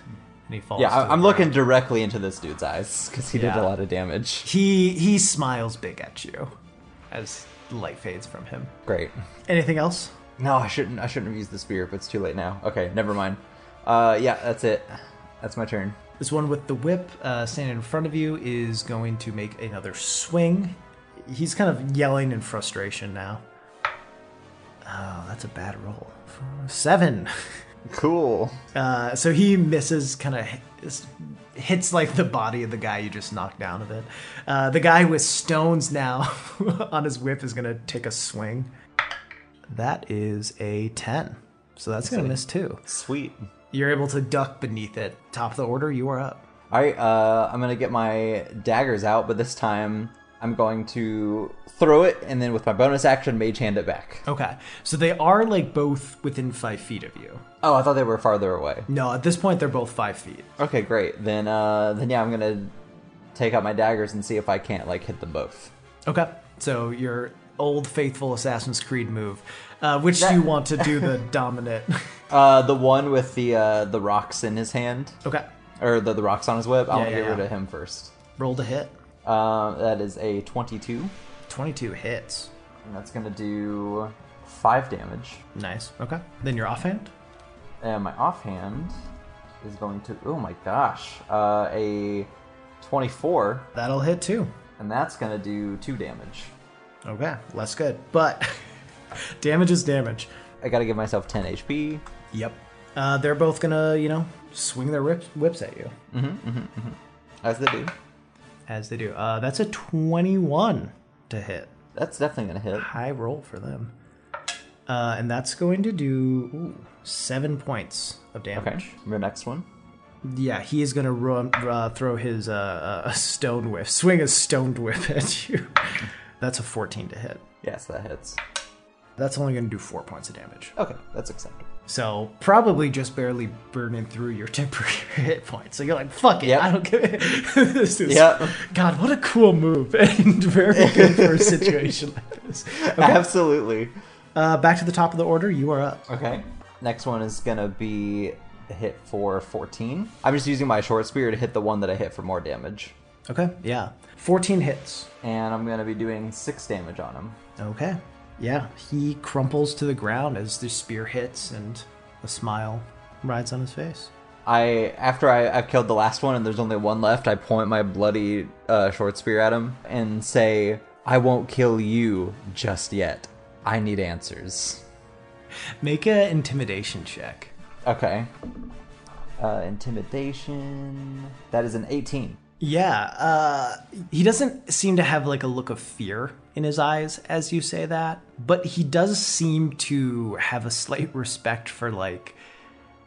Speaker 1: he falls.
Speaker 2: Yeah,
Speaker 1: to
Speaker 2: I-
Speaker 1: the
Speaker 2: I'm
Speaker 1: ground.
Speaker 2: looking directly into this dude's eyes because he did a lot of damage.
Speaker 1: He he smiles big at you as light fades from him.
Speaker 2: Great.
Speaker 1: Anything else?
Speaker 2: No, I shouldn't. I shouldn't have used the spear, but it's too late now. Okay, never mind. Uh, yeah, that's it. That's my turn.
Speaker 1: This one with the whip uh, standing in front of you is going to make another swing. He's kind of yelling in frustration now. Oh, that's a bad roll. Seven. <laughs>
Speaker 2: Cool.
Speaker 1: Uh, so he misses, kind of hits like the body of the guy you just knocked down a bit. Uh, the guy with stones now <laughs> on his whip is going to take a swing. That is a 10. So that's going to miss too.
Speaker 2: Sweet.
Speaker 1: You're able to duck beneath it. Top of the order, you are up.
Speaker 2: All right, uh, I'm gonna get my daggers out, but this time I'm going to throw it, and then with my bonus action, mage hand it back.
Speaker 1: Okay. So they are like both within five feet of you.
Speaker 2: Oh, I thought they were farther away.
Speaker 1: No, at this point they're both five feet.
Speaker 2: Okay, great. Then, uh, then yeah, I'm gonna take out my daggers and see if I can't like hit them both.
Speaker 1: Okay. So your old faithful Assassin's Creed move. Uh, which
Speaker 2: That-
Speaker 1: do you want to do the <laughs> dominant?
Speaker 2: Uh, the one with the uh, the rocks in his hand,
Speaker 1: okay.
Speaker 2: or the, the rocks on his whip. I
Speaker 1: Yeah,
Speaker 2: want to
Speaker 1: yeah,
Speaker 2: get rid
Speaker 1: yeah.
Speaker 2: of him first.
Speaker 1: Roll to hit.
Speaker 2: Uh, that is a 22,
Speaker 1: 22 hits.
Speaker 2: and that's gonna do five damage.
Speaker 1: Nice. Okay. Then your offhand.
Speaker 2: And my offhand is going to. Oh my gosh, uh, a 24,
Speaker 1: That'll hit too.
Speaker 2: and that's gonna do two damage.
Speaker 1: Okay. Less good. But <laughs> damage is damage.
Speaker 2: I gotta give myself 10 HP.
Speaker 1: Yep. Uh, they're both gonna, you know, swing their whips, whips at you.
Speaker 2: As they do.
Speaker 1: As they do. Uh, that's a 21 to hit.
Speaker 2: That's definitely gonna hit.
Speaker 1: high roll for them. Uh, and that's going to do ooh, seven points of damage.
Speaker 2: Okay, your next one.
Speaker 1: Yeah, he is going to run, uh, throw his uh, uh, stone whip, swing a stone whip <laughs> at you. That's a 14 to hit.
Speaker 2: Yes, that hits.
Speaker 1: That's only going to do four points of damage.
Speaker 2: Okay, that's acceptable.
Speaker 1: So probably just barely burning through your <laughs> temporary hit points. So you're like, fuck it,
Speaker 2: Yep.
Speaker 1: I don't give it. <laughs> this is,
Speaker 2: Yep.
Speaker 1: God, what a cool move and very good for a situation like this.
Speaker 2: Absolutely.
Speaker 1: Uh, back to the top of the order. You are up.
Speaker 2: Okay. Next one is gonna be hit for 14. I'm just using my short spear to hit the one that I hit for more damage.
Speaker 1: Okay. Yeah. 14 hits.
Speaker 2: And I'm gonna be doing six damage on him.
Speaker 1: Okay. Yeah, he crumples to the ground as the spear hits, and a smile rides on his face.
Speaker 2: I after I, I've killed the last one and there's only one left, I point my bloody uh, short spear at him and say, "I won't kill you just yet. I need answers."
Speaker 1: Make a intimidation check.
Speaker 2: Okay. Uh, intimidation. That is an 18.
Speaker 1: Yeah, uh, he doesn't seem to have like a look of fear in his eyes as you say that, but he does seem to have a slight respect for like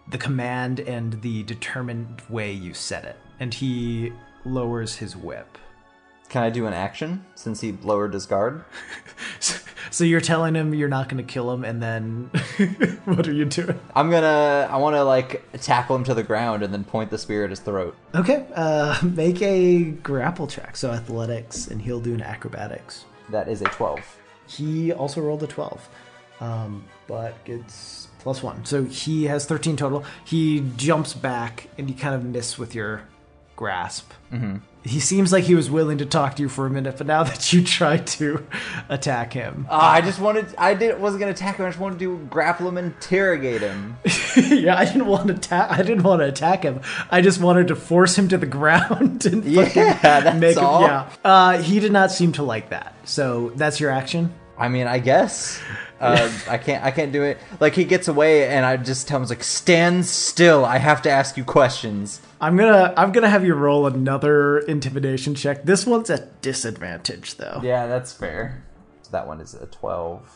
Speaker 1: the command and the determined way you said it. And he lowers his whip.
Speaker 2: Can I do an action since he lowered his guard? <laughs>
Speaker 1: So you're telling him you're not going to kill him, and then <laughs> what are you doing?
Speaker 2: I'm gonna. I want to like tackle him to the ground and then point the spear at his throat.
Speaker 1: Okay, uh, make a grapple check. So athletics, and he'll do an acrobatics.
Speaker 2: That is a 12.
Speaker 1: He also rolled a 12, um, but gets plus one. So he has 13 total. He jumps back, and you kind of miss with your grasp. Mm-hmm. He seems like he was willing to talk to you for a minute, but now <laughs> that you try to attack him,
Speaker 2: Ah, I just wanted. I did wasn't gonna attack him. I just wanted to grapple him, and interrogate him. <laughs>
Speaker 1: yeah, I didn't want to attack. I didn't want to attack him. I just wanted to force him to the <laughs> ground and
Speaker 2: Yeah, that's
Speaker 1: make him.
Speaker 2: all.
Speaker 1: Yeah, uh, he did not seem to like that. So that's your action.
Speaker 2: I mean, I guess. Uh, I can't. I can't do it. Like he gets away, and I just tell him, "Like stand still. I have to ask you questions."
Speaker 1: I'm gonna I'm gonna have you roll another intimidation check. This one's at disadvantage though.
Speaker 2: Yeah, that's fair. So that one is a twelve.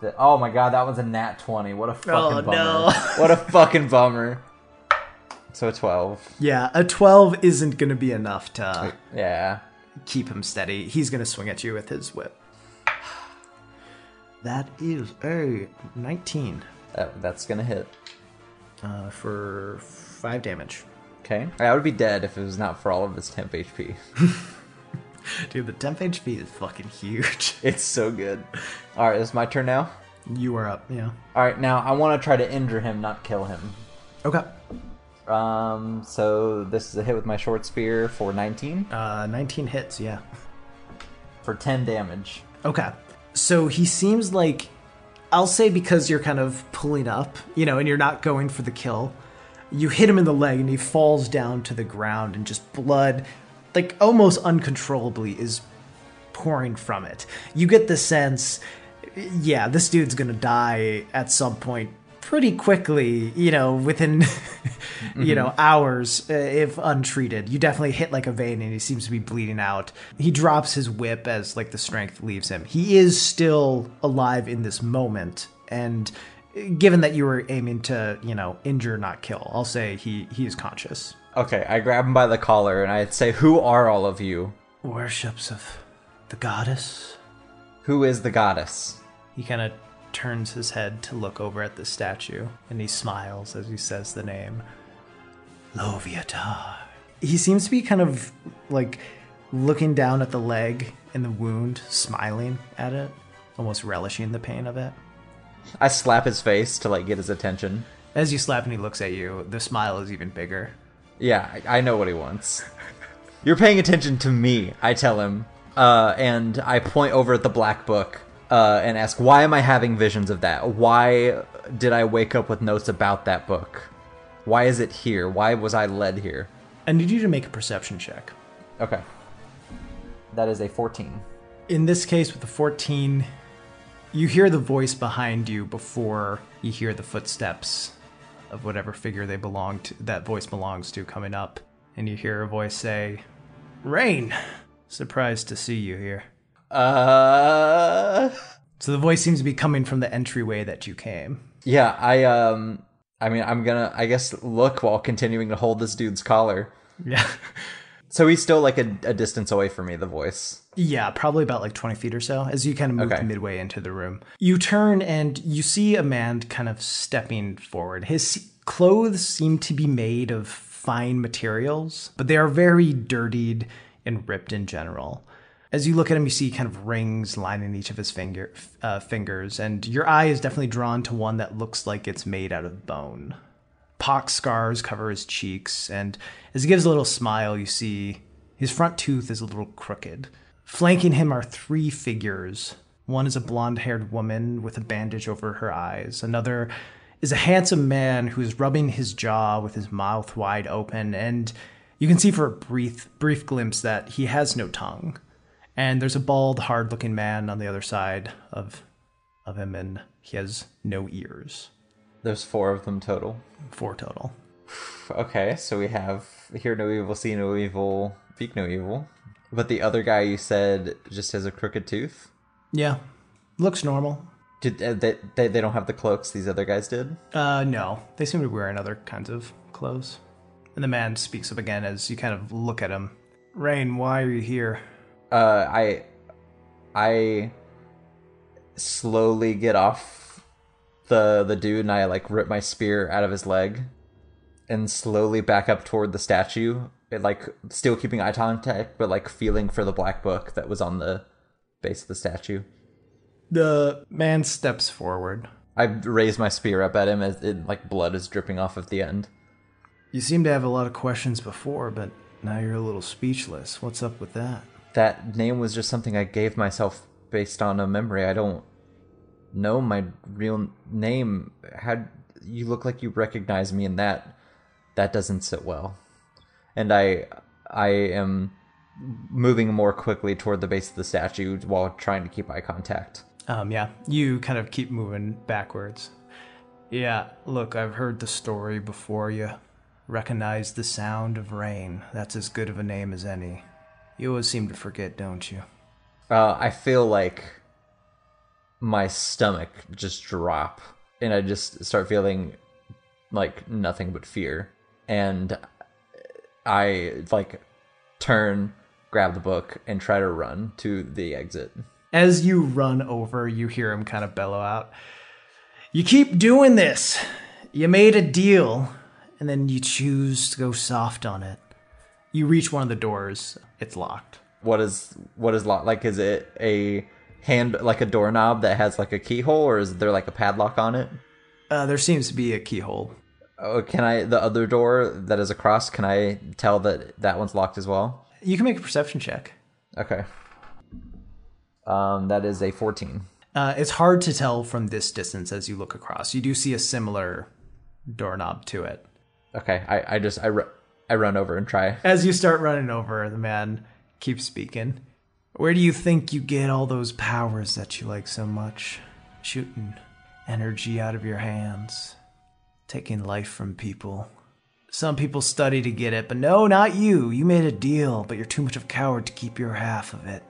Speaker 2: The, oh my god, that one's a nat twenty. What a fucking
Speaker 1: Oh,
Speaker 2: bummer.
Speaker 1: no. <laughs>
Speaker 2: what a fucking bummer. So a twelve.
Speaker 1: Yeah, a 12 isn't gonna be enough to
Speaker 2: Yeah.
Speaker 1: keep him steady. He's gonna swing at you with his whip. That is a 19
Speaker 2: That, that's gonna hit.
Speaker 1: uh, for 5 damage.
Speaker 2: Okay. I would be dead if it was not for all of this temp HP. <laughs>
Speaker 1: Dude, the temp HP is fucking huge. <laughs>
Speaker 2: It's so good. All right, it's my turn now.
Speaker 1: You are up, yeah.
Speaker 2: All right, now I want to try to injure him, not kill him.
Speaker 1: Okay.
Speaker 2: Um, so this is a hit with my short spear for 19
Speaker 1: Uh, 19 hits, yeah.
Speaker 2: for 10 damage.
Speaker 1: Okay. So he seems like I'll say because you're kind of pulling up, you know, and you're not going for the kill. You hit him in the leg and he falls down to the ground and just blood like almost uncontrollably is pouring from it. You get the sense yeah, this dude's to die at some point pretty quickly, you know, within <laughs> you know, hours uh, if untreated. You definitely hit like a vein and he seems to be bleeding out. He drops his whip as like the strength leaves him. He is still alive in this moment and given that you were aiming to, you know, injure not kill, I'll say he he is conscious.
Speaker 2: Okay, I grab him by the collar and I'd say, Who are all of you?
Speaker 1: Worships of the goddess.
Speaker 2: Who is the goddess?
Speaker 1: He kind of turns his head to look over at the statue and he smiles as he says the name Loviatar. He seems to be kind of like looking down at the leg and the wound, smiling at it, almost relishing the pain of it.
Speaker 2: I slap his face to like get his attention.
Speaker 1: As you slap and he looks at you, the smile is even bigger.
Speaker 2: Yeah, I, I know what he wants. You're paying attention to me, I tell him. Uh, and I point over at the black book uh, and ask, Why am I having visions of that? Why did I wake up with notes about that book? Why is it here? Why was I led here?
Speaker 1: I need you to make a perception check.
Speaker 2: Okay. That is a 14.
Speaker 1: In this case, with the 14, you hear the voice behind you before you hear the footsteps of whatever figure they belong to, that voice belongs to coming up. And you hear a voice say, Rayne, surprised to see you here.
Speaker 2: Uh.
Speaker 1: So the voice seems to be coming from the entryway that you came.
Speaker 2: Yeah, I, um. I mean, I'm gonna, I guess, look while continuing to hold this dude's collar.
Speaker 1: Yeah. <laughs>
Speaker 2: So he's still like a, a distance away from me, the voice.
Speaker 1: Yeah, probably about like 20 feet or so as you kind of move
Speaker 2: Okay.
Speaker 1: midway into the room. You turn and you see a man kind of stepping forward. His clothes seem to be made of fine materials, but they are very dirtied and ripped in general. As you look at him, you see kind of rings lining each of his finger, uh, fingers, and your eye is definitely drawn to one that looks like it's made out of bone pock scars cover his cheeks, and as he gives a little smile, you see his front tooth is a little crooked. Flanking him are three figures. One is a blonde haired woman with a bandage over her eyes. Another is a handsome man who is rubbing his jaw with his mouth wide open, and you can see for a brief, brief glimpse that he has no tongue. And there's a bald, hard looking man on the other side of, of him, and he has no ears.
Speaker 2: There's four of them total.
Speaker 1: Four total. <sighs>
Speaker 2: Okay, so we have hear no evil, see no evil, speak no evil. But the other guy you said just has a crooked tooth.
Speaker 1: Yeah, looks normal.
Speaker 2: Did uh, they, they they don't have the cloaks these other guys did?
Speaker 1: Uh, no, they seem to be wearing other kinds of clothes. And the man speaks up again as you kind of look at him. Rayne, why are you here?
Speaker 2: Uh, I I slowly get off the the dude and I like rip my spear out of his leg and slowly back up toward the statue. Like still keeping eye contact, but like feeling for the black book that was on the base of the statue.
Speaker 1: The man steps forward.
Speaker 2: I raise my spear up at him as it, like blood is dripping off of the end.
Speaker 1: You seem to have a lot of questions before, but now you're a little speechless. What's up with that?
Speaker 2: That name was just something I gave myself based on a memory. I don't know my real name. How you look like you recognize me, and that that doesn't sit well. And I I am moving more quickly toward the base of the statue while trying to keep eye contact.
Speaker 1: Um, yeah, you kind of keep moving backwards. Yeah, look, I've heard the story before. You recognize the sound of rain. That's as good of a name as any. You always seem to forget, don't you?
Speaker 2: Uh, I feel like my stomach just drop, and I just start feeling like nothing but fear. And I like turn, grab the book, and try to run to the exit.
Speaker 1: As you run over, you hear him kind of bellow out. You keep doing this. You made a deal, and then you choose to go soft on it. You reach one of the doors. It's locked.
Speaker 2: What is what is lock? Like, is it a hand like a doorknob that has like a keyhole, or is there like a padlock on it?
Speaker 1: Uh, there seems to be a keyhole.
Speaker 2: Oh, can I the other door that is across? Can I tell that that one's locked as well?
Speaker 1: You can make a perception check.
Speaker 2: Okay. Um, that is a fourteen.
Speaker 1: Uh, it's hard to tell from this distance as you look across. You do see a similar doorknob to it.
Speaker 2: Okay, I I just I ru- I run over and try.
Speaker 1: As you start running over, the man keeps speaking. Where do you think you get all those powers that you like so much? Shooting energy out of your hands, taking life from people. Some people study to get it, but no, not you. You made a deal, but you're too much of a coward to keep your half of it.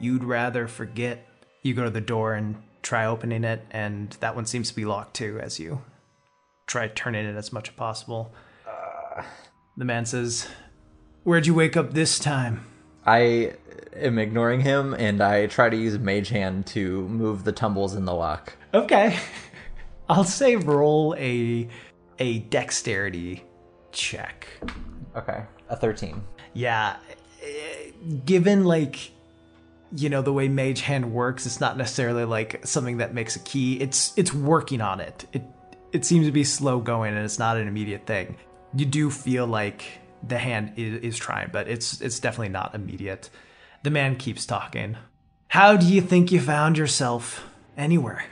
Speaker 1: You'd rather forget. You go to the door and try opening it, and that one seems to be locked too as you try turning it as much as possible. Uh. The man says, Where'd you wake up this time?
Speaker 2: I am ignoring him and I try to use Mage Hand to move the tumbles in the lock.
Speaker 1: Okay. I'll say roll a a dexterity check.
Speaker 2: Okay, a thirteen.
Speaker 1: Yeah. Given like you know the way mage hand works, it's not necessarily like something that makes a key. It's it's working on it. It it seems to be slow going and it's not an immediate thing. You do feel like the hand is, is trying, but it's it's definitely not immediate. The man keeps talking. How do you think you found yourself anywhere?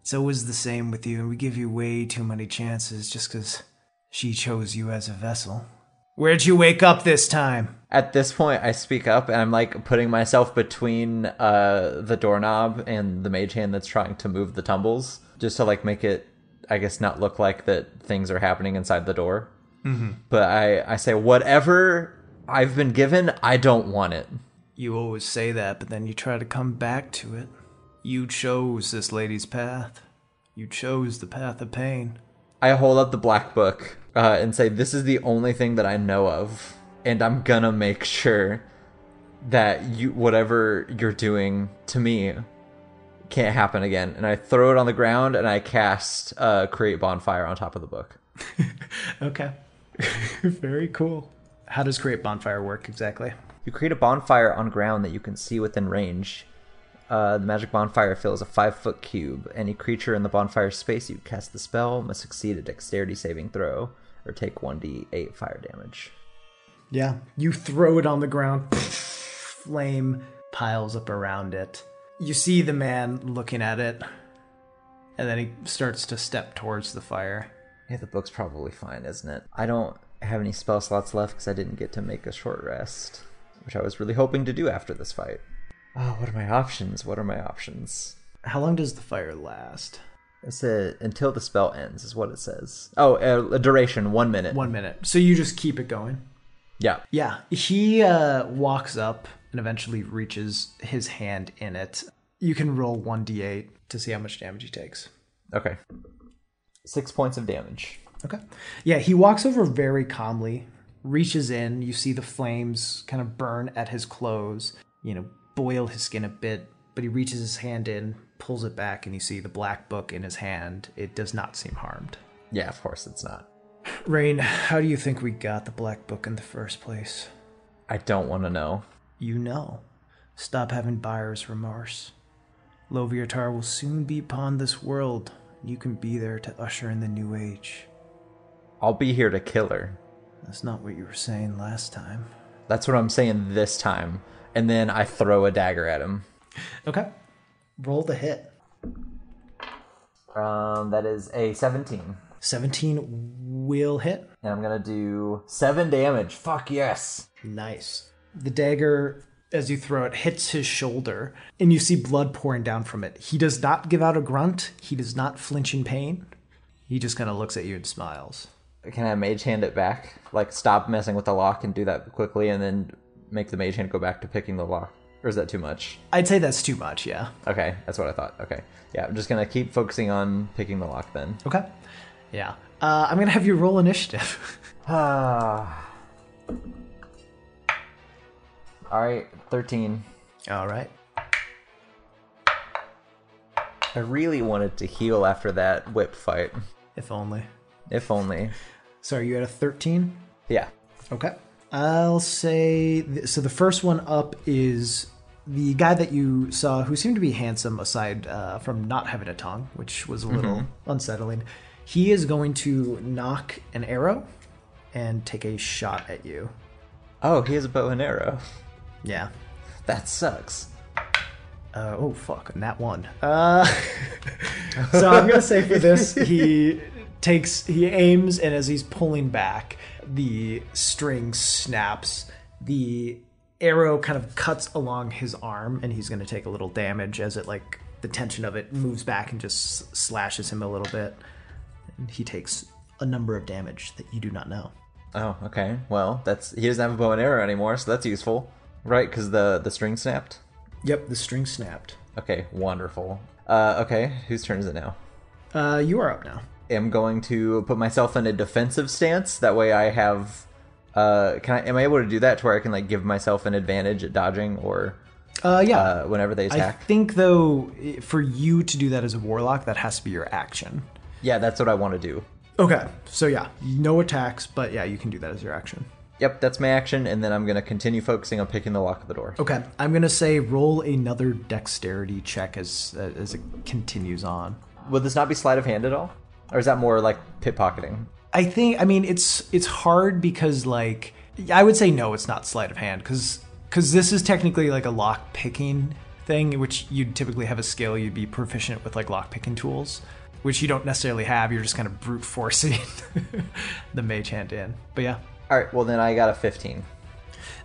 Speaker 1: It's always the same with you, and we give you way too many chances just because she chose you as a vessel. Where'd you wake up this time?
Speaker 2: At this point, I speak up and I'm like putting myself between uh, the doorknob and the mage hand that's trying to move the tumbles, just to like make it, I guess, not look like that things are happening inside the door. Mm-hmm. But I, I say, whatever I've been given, I don't want it.
Speaker 1: You always say that, but then you try to come back to it. You chose this lady's path. You chose the path of pain.
Speaker 2: I hold up the black book uh, and say, "This is the only thing that I know of, and I'm gonna make sure that you, whatever you're doing to me, can't happen again." And I throw it on the ground and I cast uh, create bonfire on top of the book. <laughs>
Speaker 1: Okay. <laughs> Very cool. How does create bonfire work exactly?
Speaker 2: You create a bonfire on ground that you can see within range. Uh, the magic bonfire fills a five foot cube. Any creature in the bonfire space you cast the spell must succeed a dexterity saving throw or take 1d8 fire damage.
Speaker 1: Yeah. You throw it on the ground. Flame piles up around it. You see the man looking at it, and then he starts to step towards the fire.
Speaker 2: Yeah, the book's probably fine, isn't it? I don't have any spell slots left because I didn't get to make a short rest, which I was really hoping to do after this fight. Oh, what are my options? What are my options?
Speaker 1: How long does the fire last?
Speaker 2: It said until the spell ends, is what it says. Oh, a duration one minute.
Speaker 1: One minute. So you just keep it going.
Speaker 2: Yeah.
Speaker 1: Yeah, he uh, walks up and eventually reaches his hand in it. You can roll 1d8 to see how much damage he takes.
Speaker 2: Okay. Six points of damage.
Speaker 1: Okay. Yeah, he walks over very calmly, reaches in. You see the flames kind of burn at his clothes, you know, boil his skin a bit, but he reaches his hand in, pulls it back, and you see the black book in his hand. It does not seem harmed.
Speaker 2: Yeah, of course it's not.
Speaker 1: Rayne, how do you think we got the black book in the first place?
Speaker 2: I don't want to know.
Speaker 1: You know. Stop having buyer's remorse. Loviatar will soon be upon this world. You can be there to usher in the new age.
Speaker 2: I'll be here to kill her.
Speaker 1: That's not what you were saying last time.
Speaker 2: That's what I'm saying this time. And then I throw a dagger at him.
Speaker 1: Okay. Roll the hit.
Speaker 2: Um, that is a 17.
Speaker 1: 17 will hit.
Speaker 2: And I'm gonna do seven damage. Fuck yes.
Speaker 1: Nice. The dagger, as you throw it, hits his shoulder, and you see blood pouring down from it. He does not give out a grunt. He does not flinch in pain. He just kind of looks at you and smiles.
Speaker 2: Can I mage hand it back? Like stop messing with the lock and do that quickly, and then make the mage hand go back to picking the lock. Or is that too much?
Speaker 1: I'd say that's too much, yeah.
Speaker 2: Okay, that's what I thought. Okay, yeah, I'm just gonna keep focusing on picking the lock then.
Speaker 1: Okay. Yeah. Uh, I'm going to have you roll initiative. <laughs>
Speaker 2: Ah. All right, thirteen.
Speaker 1: All right.
Speaker 2: I really wanted to heal after that whip fight.
Speaker 1: If only.
Speaker 2: If only.
Speaker 1: So are you at a 13?
Speaker 2: Yeah.
Speaker 1: Okay. I'll say th- so. The first one up is the guy that you saw, who seemed to be handsome, aside uh, from not having a tongue, which was a little unsettling. He is going to nock an arrow and take a shot at you.
Speaker 2: Oh, he has a bow and arrow.
Speaker 1: Yeah.
Speaker 2: That sucks.
Speaker 1: Uh, oh fuck, and that one. Uh, <laughs> so I'm gonna say for this, he <laughs> takes, he aims, and as he's pulling back, the string snaps. The arrow kind of cuts along his arm, and he's gonna take a little damage as it like the tension of it moves back and just slashes him a little bit. And he takes a number of damage that you do not know.
Speaker 2: Oh, okay. Well, that's he doesn't have a bow and arrow anymore, so that's useful, right? Because the the string snapped.
Speaker 1: Yep, the string snapped.
Speaker 2: Okay, wonderful. Uh, okay, whose turn is it now?
Speaker 1: Uh, you are up now.
Speaker 2: Am going to put myself in a defensive stance. That way, I have. Uh, can I? Am I able to do that to where I can like give myself an advantage at dodging or
Speaker 1: Uh, yeah.
Speaker 2: uh, whenever they attack.
Speaker 1: I think though, for you to do that as a warlock, that has to be your action.
Speaker 2: yeah, that's what I want to do.
Speaker 1: Okay, so yeah, no attacks, but yeah, you can do that as your action.
Speaker 2: Yep, that's my action, and then I'm gonna continue focusing on picking the lock of the door.
Speaker 1: Okay, I'm gonna say roll another dexterity check as as it continues on.
Speaker 2: Would this not be sleight of hand at all, or is that more like pickpocketing?
Speaker 1: I think I mean it's it's hard because like I would say no, it's not sleight of hand because because this is technically like a lock picking thing, which you'd typically have a skill you'd be proficient with like lock picking tools, which you don't necessarily have. You're just kind of brute forcing <laughs> the mage hand in. But yeah,
Speaker 2: All right, well then I got a 15.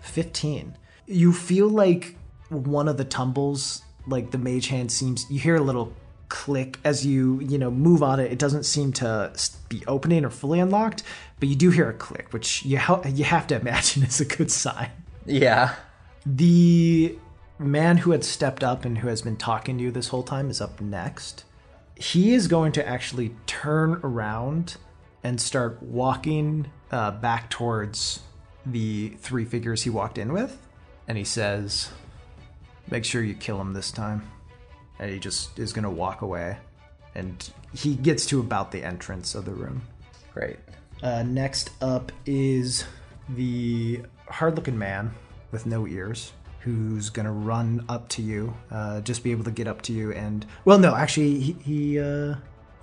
Speaker 1: 15. You feel like one of the tumbles, like the mage hand seems, you hear a little click as you, you know, move on it. It doesn't seem to be opening or fully unlocked, but you do hear a click, which you, ha- you have to <laughs> imagine is a good sign.
Speaker 2: Yeah.
Speaker 1: The man who had stepped up and who has been talking to you this whole time is up next. He is going to actually turn around and start walking uh, back towards the three figures he walked in with. And he says, Make sure you kill him this time. And he just is going to walk away. And he gets to about the entrance of the room.
Speaker 2: Great.
Speaker 1: Uh, next up is the hard looking man with no ears who's gonna run up to you, uh, just be able to get up to you and well, no, actually, he he, uh,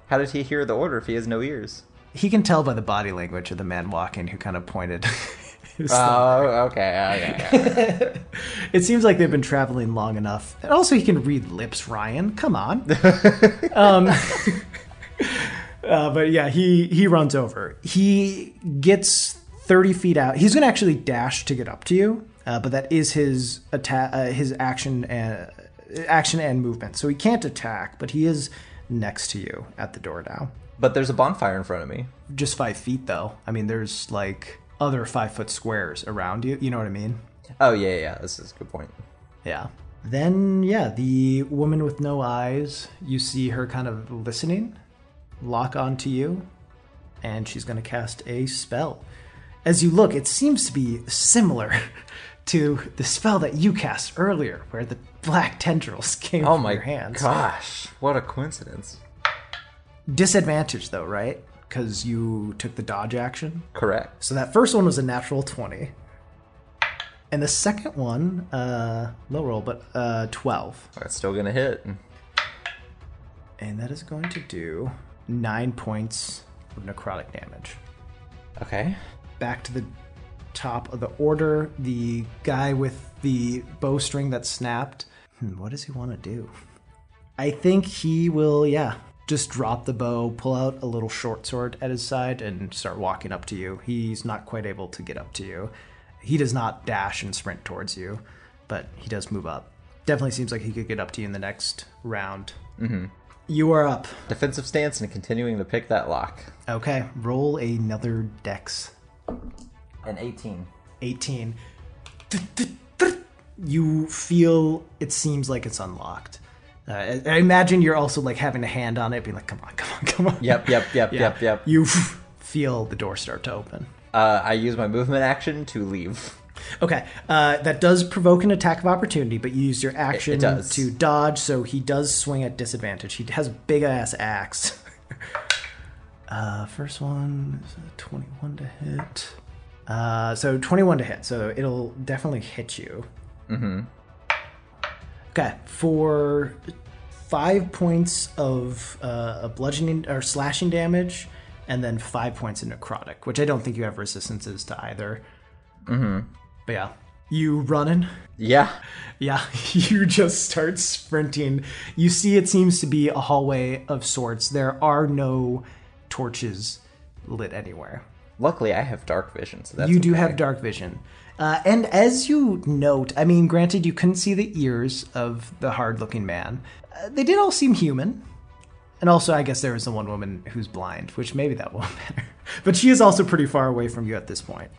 Speaker 2: How did he hear the order if he has no ears?
Speaker 1: he can tell by the body language of the man walking who kind of pointed. <laughs> <laughs>
Speaker 2: Oh, okay. okay. <laughs>
Speaker 1: it seems like they've been traveling long enough, and also he can read lips. Ryan, come on. <laughs> um, uh, but yeah, he he runs over. He gets thirty feet out. He's going to actually dash to get up to you, uh, but that is his attack, uh, his action and action and movement. So he can't attack, but he is next to you at the door now.
Speaker 2: but there's a bonfire in front of me.
Speaker 1: Just five feet though. I mean, there's like other five foot squares around you. You know what I mean?
Speaker 2: Oh yeah, yeah. This is a good point.
Speaker 1: Yeah. Then, yeah, the woman with no eyes, you see her kind of listening, lock onto you, and she's going to cast a spell. As you look, it seems to be similar <laughs> to the spell that you cast earlier, where the black tendrils <laughs> came
Speaker 2: Oh
Speaker 1: from
Speaker 2: my
Speaker 1: your hands.
Speaker 2: gosh, what a coincidence.
Speaker 1: Disadvantage, though, right? Because you took the dodge action.
Speaker 2: Correct.
Speaker 1: So that first one was a natural 20. And the second one, uh, low roll, but uh, 12.
Speaker 2: That's still gonna hit.
Speaker 1: And that is going to do nine points of necrotic damage.
Speaker 2: Okay.
Speaker 1: Back to the top of the order, the guy with the bowstring that snapped. Hmm, what does he want to do? I think he will, yeah, just drop the bow, pull out a little short sword at his side, and start walking up to you. He's not quite able to get up to you. He does not dash and sprint towards you, but he does move up. Definitely seems like he could get up to you in the next round. Mm-hmm. You are up.
Speaker 2: Defensive stance and continuing to pick that lock.
Speaker 1: Okay, roll another dex.
Speaker 2: An 18.
Speaker 1: 18. You feel it seems like it's unlocked. Uh, I imagine you're also like having a hand on it, being like, "Come on, come on, come on."
Speaker 2: Yep, yep, yep, yep, yep.
Speaker 1: You feel the door start to open.
Speaker 2: Uh, I use my movement action to leave.
Speaker 1: Okay, uh, that does provoke an attack of opportunity, but you use your action to dodge, so he does swing at disadvantage. He has a big ass axe. <laughs> uh, first one is a 21 to hit. Uh, so 21 to hit, so it'll definitely hit you. Mm-hmm. Okay, for five points of uh, a bludgeoning or slashing damage, and then five points of necrotic, which I don't think you have resistances to either. Mm-hmm. But yeah, you running.
Speaker 2: Yeah.
Speaker 1: Yeah, <laughs> you just start sprinting. You see, it seems to be a hallway of sorts. There are no torches lit anywhere.
Speaker 2: Luckily, I have dark vision, so that's
Speaker 1: you do
Speaker 2: okay.
Speaker 1: have dark vision. Uh, and as you note, I mean, granted, you couldn't see the ears of the hard looking man. Uh, they did all seem human. And also, I guess there is the one woman who's blind, which maybe that won't <laughs> matter. But she is also pretty far away from you at this point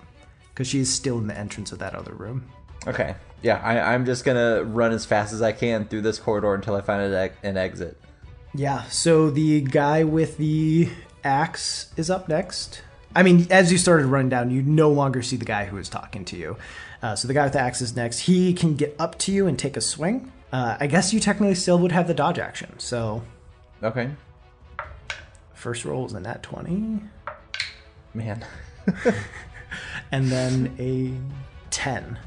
Speaker 1: because she is still in the entrance of that other room.
Speaker 2: Okay. Yeah, I, I'm just gonna run as fast as I can through this corridor until I find an, an exit.
Speaker 1: Yeah, so the guy with the axe is up next. I mean, as you started running down, you no longer see the guy who was talking to you. Uh, so the guy with the axe is next. He can get up to you and take a swing. Uh, I guess you technically still would have the dodge action. So
Speaker 2: Okay.
Speaker 1: first roll was a nat 20,
Speaker 2: Man. <laughs>
Speaker 1: and then a 10.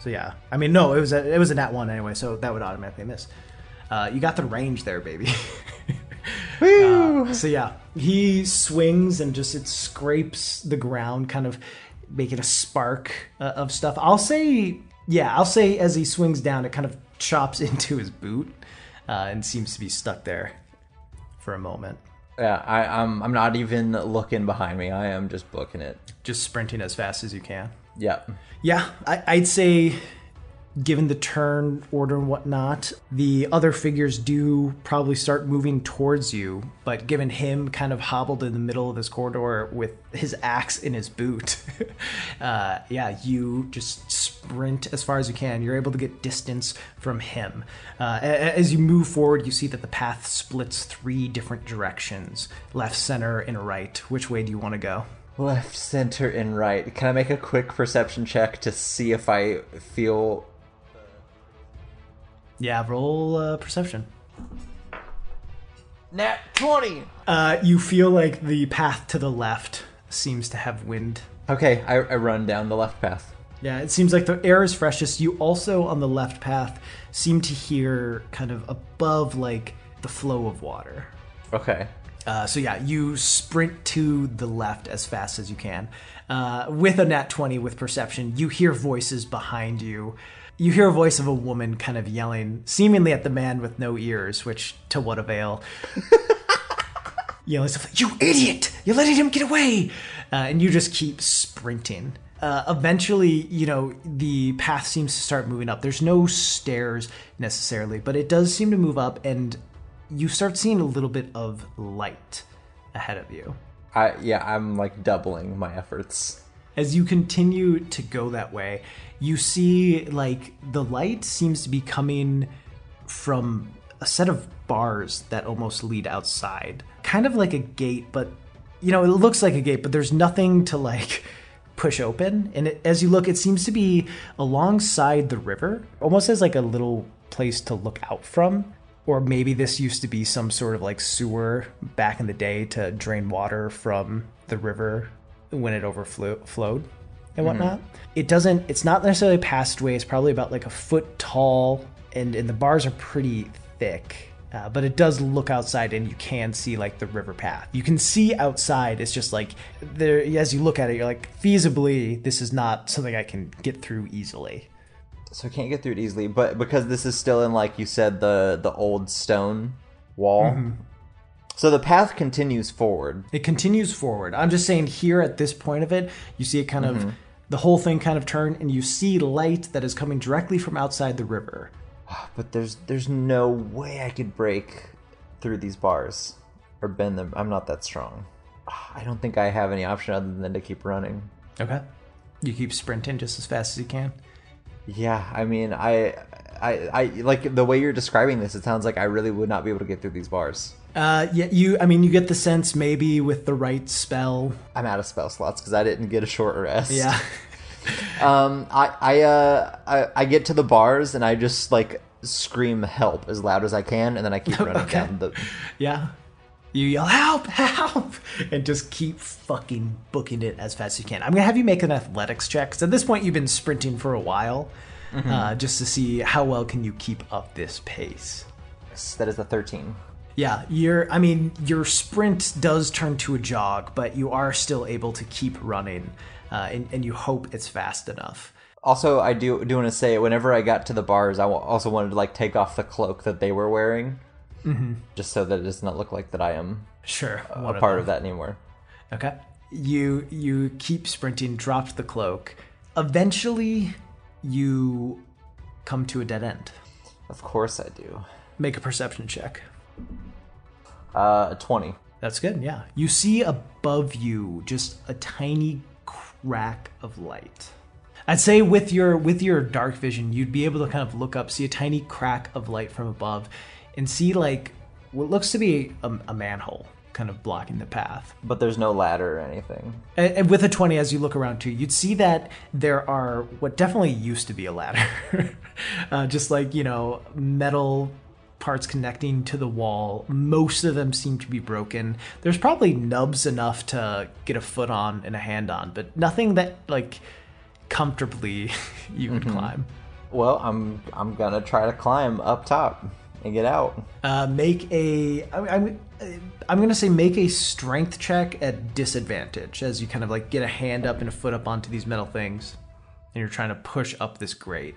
Speaker 1: So yeah, I mean, no, it was a, it was a nat 1 anyway, so that would automatically miss. Uh, you got the range there, baby. <laughs> <laughs> Uh, so yeah, he swings and just it scrapes the ground, kind of making a spark uh, of stuff. I'll say, yeah, I'll say as he swings down, it kind of chops <laughs> into his boot uh, and seems to be stuck there for a moment,
Speaker 2: Yeah, I, I'm I'm not even looking behind me. I am just booking it.
Speaker 1: just sprinting as fast as you can.
Speaker 2: Yeah.
Speaker 1: Yeah, I, I'd say, given the turn order and whatnot, the other figures do probably start moving towards you. But given him kind of hobbled in the middle of this corridor with his axe in his boot, <laughs> uh, yeah, you just sprint as far as you can. You're able to get distance from him. Uh, as you move forward, you see that the path splits three different directions left, center, and right. Which way do you want to go?
Speaker 2: Left, center, and right. Can I make a quick perception check to see if I feel
Speaker 1: Yeah, roll uh, perception.
Speaker 2: Nat 20.
Speaker 1: Uh, you feel like the path to the left seems to have wind.
Speaker 2: Okay, I, I run down the left path.
Speaker 1: Yeah, it seems like the air is freshest. You also, on the left path, seem to hear kind of above like the flow of water.
Speaker 2: Okay.
Speaker 1: Uh, so yeah, you sprint to the left as fast as you can. Uh, with a nat 20 with perception, you hear voices behind you. You hear a voice of a woman kind of yelling, seemingly at the man with no ears, which to what avail? <laughs> yelling stuff like, "You idiot! You're letting him get away!" Uh, and you just keep sprinting. Uh, eventually, you know the path seems to start moving up. There's no stairs necessarily, but it does seem to move up, and you start seeing a little bit of light ahead of you.
Speaker 2: I yeah, I'm like doubling my efforts.
Speaker 1: As you continue to go that way, you see like the light seems to be coming from a set of bars that almost lead outside. Kind of like a gate, but you know, it looks like a gate, but there's nothing to like <laughs> push open. And it, as you look, it seems to be alongside the river, almost as like a little place to look out from. Or maybe this used to be some sort of like sewer back in the day to drain water from the river when it overflowed and whatnot. It doesn't. It's not necessarily a passageway. It's probably about like a foot tall, and and the bars are pretty thick. Uh, but it does look outside, and you can see like the river path. You can see outside. It's just like there. As you look at it, you're like, feasibly, this is not something I can get through easily.
Speaker 2: So I can't get through it easily, but because this is still in like you said the the old stone wall. So the path continues forward.
Speaker 1: It continues forward. I'm just saying here at this point of it, you see it kind of mm-hmm. the whole thing kind of turn, and you see light that is coming directly from outside the river.
Speaker 2: Ah, but there's there's no way I could break through these bars or bend them. I'm not that strong. Ah, I don't think I have any option other than to keep running.
Speaker 1: Okay. You keep sprinting just as fast as you can.
Speaker 2: Yeah, I mean, I, I, I like the way you're describing this. It sounds like I really would not be able to get through these bars.
Speaker 1: Uh, yeah, you. I mean, you get the sense maybe with the right spell.
Speaker 2: I'm out of spell slots because I didn't get a short rest.
Speaker 1: Yeah. <laughs>
Speaker 2: um, I I uh I, I get to the bars and I just like scream help as loud as I can, and then I keep <laughs> running
Speaker 1: Okay.
Speaker 2: down the.
Speaker 1: Yeah. You yell, help, help, <laughs> and just keep fucking booking it as fast as you can. I'm going to have you make an athletics check. 'cause at this point, you've been sprinting for a while, uh, just to see how well can you keep up this pace.
Speaker 2: That is a thirteen.
Speaker 1: Yeah, you're. I mean, your sprint does turn to a jog, but you are still able to keep running, uh, and, and you hope it's fast enough.
Speaker 2: Also, I do do want to say, whenever I got to the bars, I also wanted to like take off the cloak that they were wearing, mm-hmm. just so that it does not look like that I am
Speaker 1: Sure,
Speaker 2: a
Speaker 1: one
Speaker 2: part
Speaker 1: them.
Speaker 2: of that anymore.
Speaker 1: Okay. You you keep sprinting, drop the cloak. Eventually, you come to a dead end.
Speaker 2: Of course, I do.
Speaker 1: Make a perception check.
Speaker 2: Uh, twenty.
Speaker 1: That's good. Yeah. You see above you just a tiny crack of light. I'd say with your with your dark vision, you'd be able to kind of look up, see a tiny crack of light from above, and see like what looks to be a, a manhole kind of blocking the path.
Speaker 2: But there's no ladder or anything.
Speaker 1: And and with a 20, as you look around too, you'd see that there are what definitely used to be a ladder. <laughs> uh, just like, you know, metal parts connecting to the wall. Most of them seem to be broken. There's probably nubs enough to get a foot on and a hand on, but nothing that, like, comfortably <laughs> you would climb.
Speaker 2: Well, I'm I'm gonna try to climb up top and get out.
Speaker 1: Uh, make a. I- I'm. I'm gonna say make a strength check at disadvantage as you kind of like get a hand up and a foot up onto these metal things, and you're trying to push up this grate.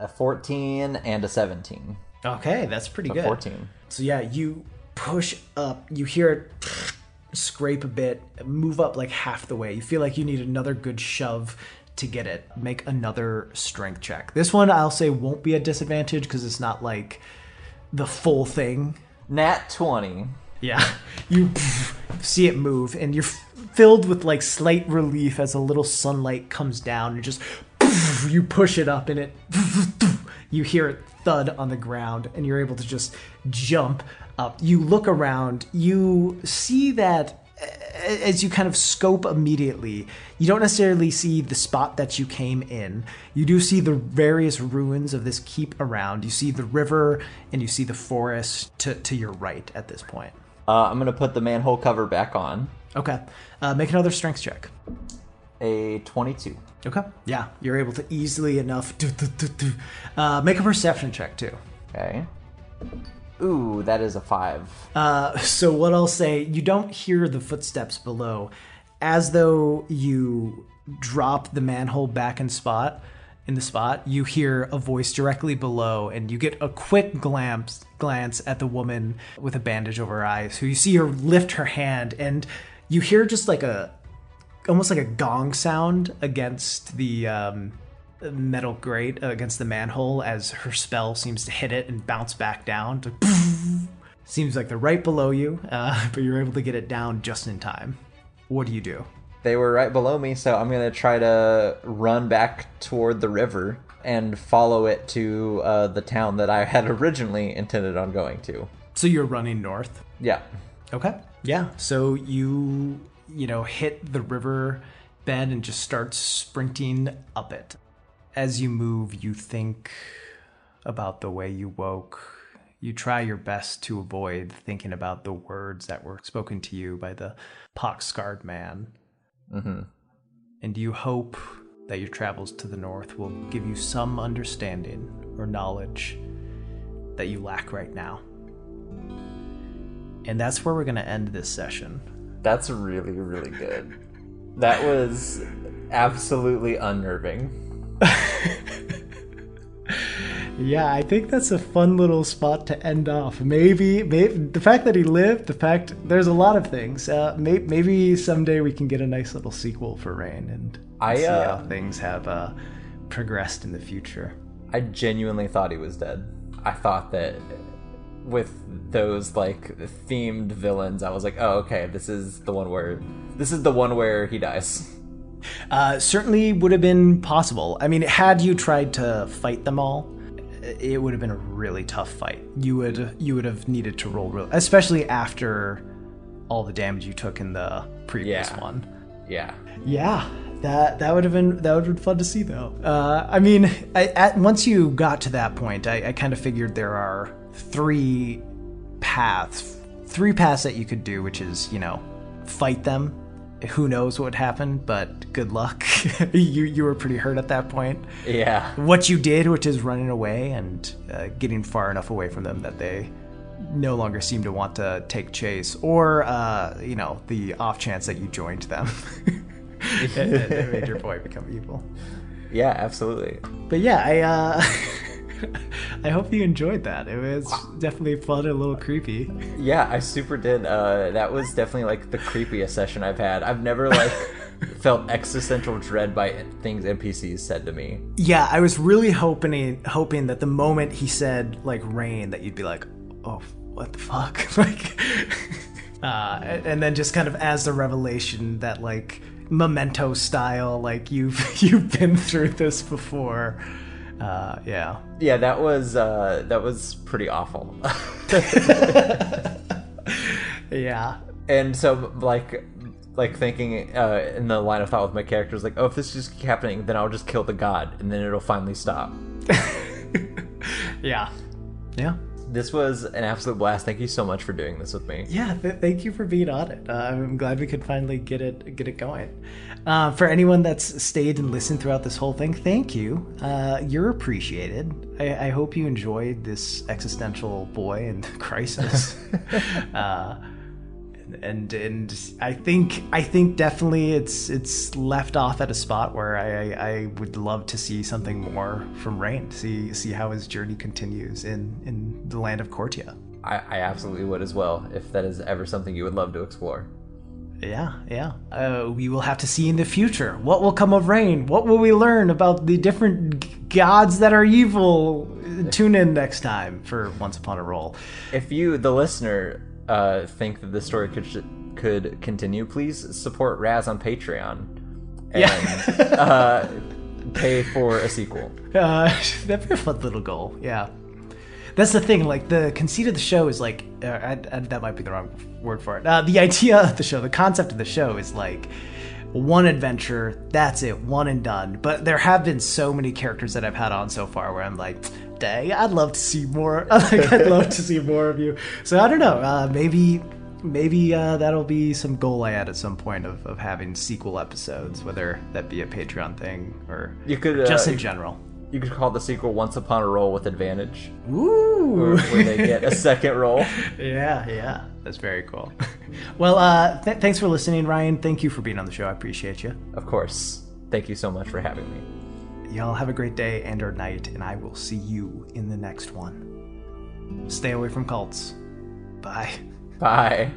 Speaker 2: A 14 and a 17.
Speaker 1: Okay, that's pretty
Speaker 2: A
Speaker 1: good.
Speaker 2: 14.
Speaker 1: So yeah, you push up. You hear it scrape a bit, move up like half the way. You feel like you need another good shove to get it. Make another strength check. This one I'll say won't be a disadvantage because it's not like the full thing.
Speaker 2: Nat 20.
Speaker 1: Yeah, <laughs> you see it move, and you're filled with like slight relief as a little sunlight comes down, and just you push it up, and it you hear it thud on the ground, and you're able to just jump up. You look around, you see that as you kind of scope immediately, you don't necessarily see the spot that you came in. You do see the various ruins of this keep around. You see the river and you see the forest to, to your right at this point.
Speaker 2: Uh, I'm gonna put the manhole cover back on.
Speaker 1: Okay. Uh, make another strength check.
Speaker 2: A 22.
Speaker 1: Okay. Yeah, you're able to easily enough. do, do, do, do. Uh, make a perception check too.
Speaker 2: Okay. Ooh, that is a 5.
Speaker 1: Uh, so what I'll say, you don't hear the footsteps below, as though you drop the manhole back in spot. In the spot, you hear a voice directly below, and you get a quick glance glance at the woman with a bandage over her eyes. Who you see her lift her hand, and you hear just like a almost like a gong sound against the um, metal grate uh, against the manhole as her spell seems to hit it and bounce back down. To <laughs> seems like they're right below you, uh, <laughs> but you're able to get it down just in time. What do you do?
Speaker 2: They were right below me, so I'm gonna try to run back toward the river and follow it to uh, the town that I had <laughs> originally intended on going to.
Speaker 1: So you're running north.
Speaker 2: Yeah.
Speaker 1: Okay. Yeah. So you you know hit the river bed and just start sprinting up it. As you move, you think about the way you woke. You try your best to avoid thinking about the words that were spoken to you by the pock-scarred man.
Speaker 2: Mm-hmm.
Speaker 1: And you hope that your travels to the north will give you some understanding or knowledge that you lack right now. And that's where we're going to end this session.
Speaker 2: That's really, really good. That was absolutely unnerving. <laughs>
Speaker 1: Yeah, I think that's a fun little spot to end off. Maybe, maybe the fact that he lived, the fact there's a lot of things. Uh, may, maybe someday we can get a nice little sequel for Rayne and
Speaker 2: I,
Speaker 1: see
Speaker 2: uh,
Speaker 1: how things have uh, progressed in the future.
Speaker 2: I genuinely thought he was dead. I thought that with those like themed villains, I was like, oh, okay, this is the one where this is the one where he dies.
Speaker 1: Uh, certainly would have been possible. I mean, had you tried to fight them all, it would have been a really tough fight. You would you would have needed to roll, real, especially after all the damage you took in the previous
Speaker 2: Yeah.
Speaker 1: one.
Speaker 2: Yeah.
Speaker 1: Yeah. That that would have been that would have been fun to see though. Uh, I mean, I, at, once you got to that point, I, I kind of figured there are three paths, three paths that you could do, which is you know, fight them. Who knows what would happen, but good luck. <laughs> you you were pretty hurt at that point.
Speaker 2: Yeah.
Speaker 1: What you did, which is running away and uh, getting far enough away from them that they no longer seem to want to take chase, or uh, you know, the off chance that you joined them. <laughs> <laughs> it, it made your boy become evil.
Speaker 2: Yeah, absolutely.
Speaker 1: But yeah, I uh, <laughs> I hope you enjoyed that. It was definitely fun and a little creepy. <laughs>
Speaker 2: Yeah, I super did. Uh, that was definitely like the creepiest session I've had. I've never like <laughs> felt existential dread by things NPCs said to me.
Speaker 1: Yeah, I was really hoping hoping that the moment he said like Rayne, that you'd be like, oh, what the fuck, like. Uh, and then just kind of as the revelation that like memento style like you've you've been through this before uh, yeah.
Speaker 2: Yeah, that was uh, that was pretty awful. <laughs>
Speaker 1: yeah.
Speaker 2: And so like like thinking uh, in the line of thought with my characters like oh if this is just keeps happening then i'll just kill the god and then it'll finally stop. <laughs>
Speaker 1: Yeah. Yeah.
Speaker 2: This was an absolute blast. Thank you so much for doing this with me.
Speaker 1: Yeah th- thank you for being on it. Uh, i'm glad we could finally get it get it going uh, for anyone that's stayed and listened throughout this whole thing thank you uh, you're appreciated I-, I, hope you enjoyed this existential boy and <laughs> crisis <laughs> uh, and and I think I think definitely it's it's left off at a spot where I, I would love to see something more from Rayne. See see how his journey continues in in the land of Cortia.
Speaker 2: I, I absolutely would as well if that is ever something you would love to explore.
Speaker 1: Yeah, yeah. Uh, we will have to see in the future what will come of Rayne. What will we learn about the different gods that are evil? Tune in next time for Once Upon a Roll.
Speaker 2: If you, the listener, uh, think that this story could could continue, please support Raz on Patreon <laughs> and yeah. uh, pay for a sequel. <laughs>
Speaker 1: Uh, <laughs> that'd be a fun little goal. Yeah, that's the thing. Like the conceit of the show is like uh, I, I, that might be the wrong word for it. Uh, the <laughs> idea of the show, the concept of the show is like one adventure. That's it, one and done. But there have been so many characters that I've had on so far where I'm like dang, I'd love to see more. <laughs> like, I'd <laughs> love to see more of you. So I don't know. Uh, maybe maybe uh, that'll be some goal I had at some point of, of having sequel episodes, whether that be a Patreon thing or
Speaker 2: you could
Speaker 1: just
Speaker 2: uh,
Speaker 1: in general.
Speaker 2: You could call the sequel "Once Upon a Roll with Advantage."
Speaker 1: Ooh,
Speaker 2: where, they get a <laughs> second roll.
Speaker 1: yeah, yeah, that's very cool. <laughs> well, uh, th- thanks for listening, Ryan. Thank you for being on the show. I appreciate you.
Speaker 2: Of course. Thank you so much for having me.
Speaker 1: Y'all have a great day and or night, and I will see you in the next one. Stay away from cults. Bye.
Speaker 2: Bye.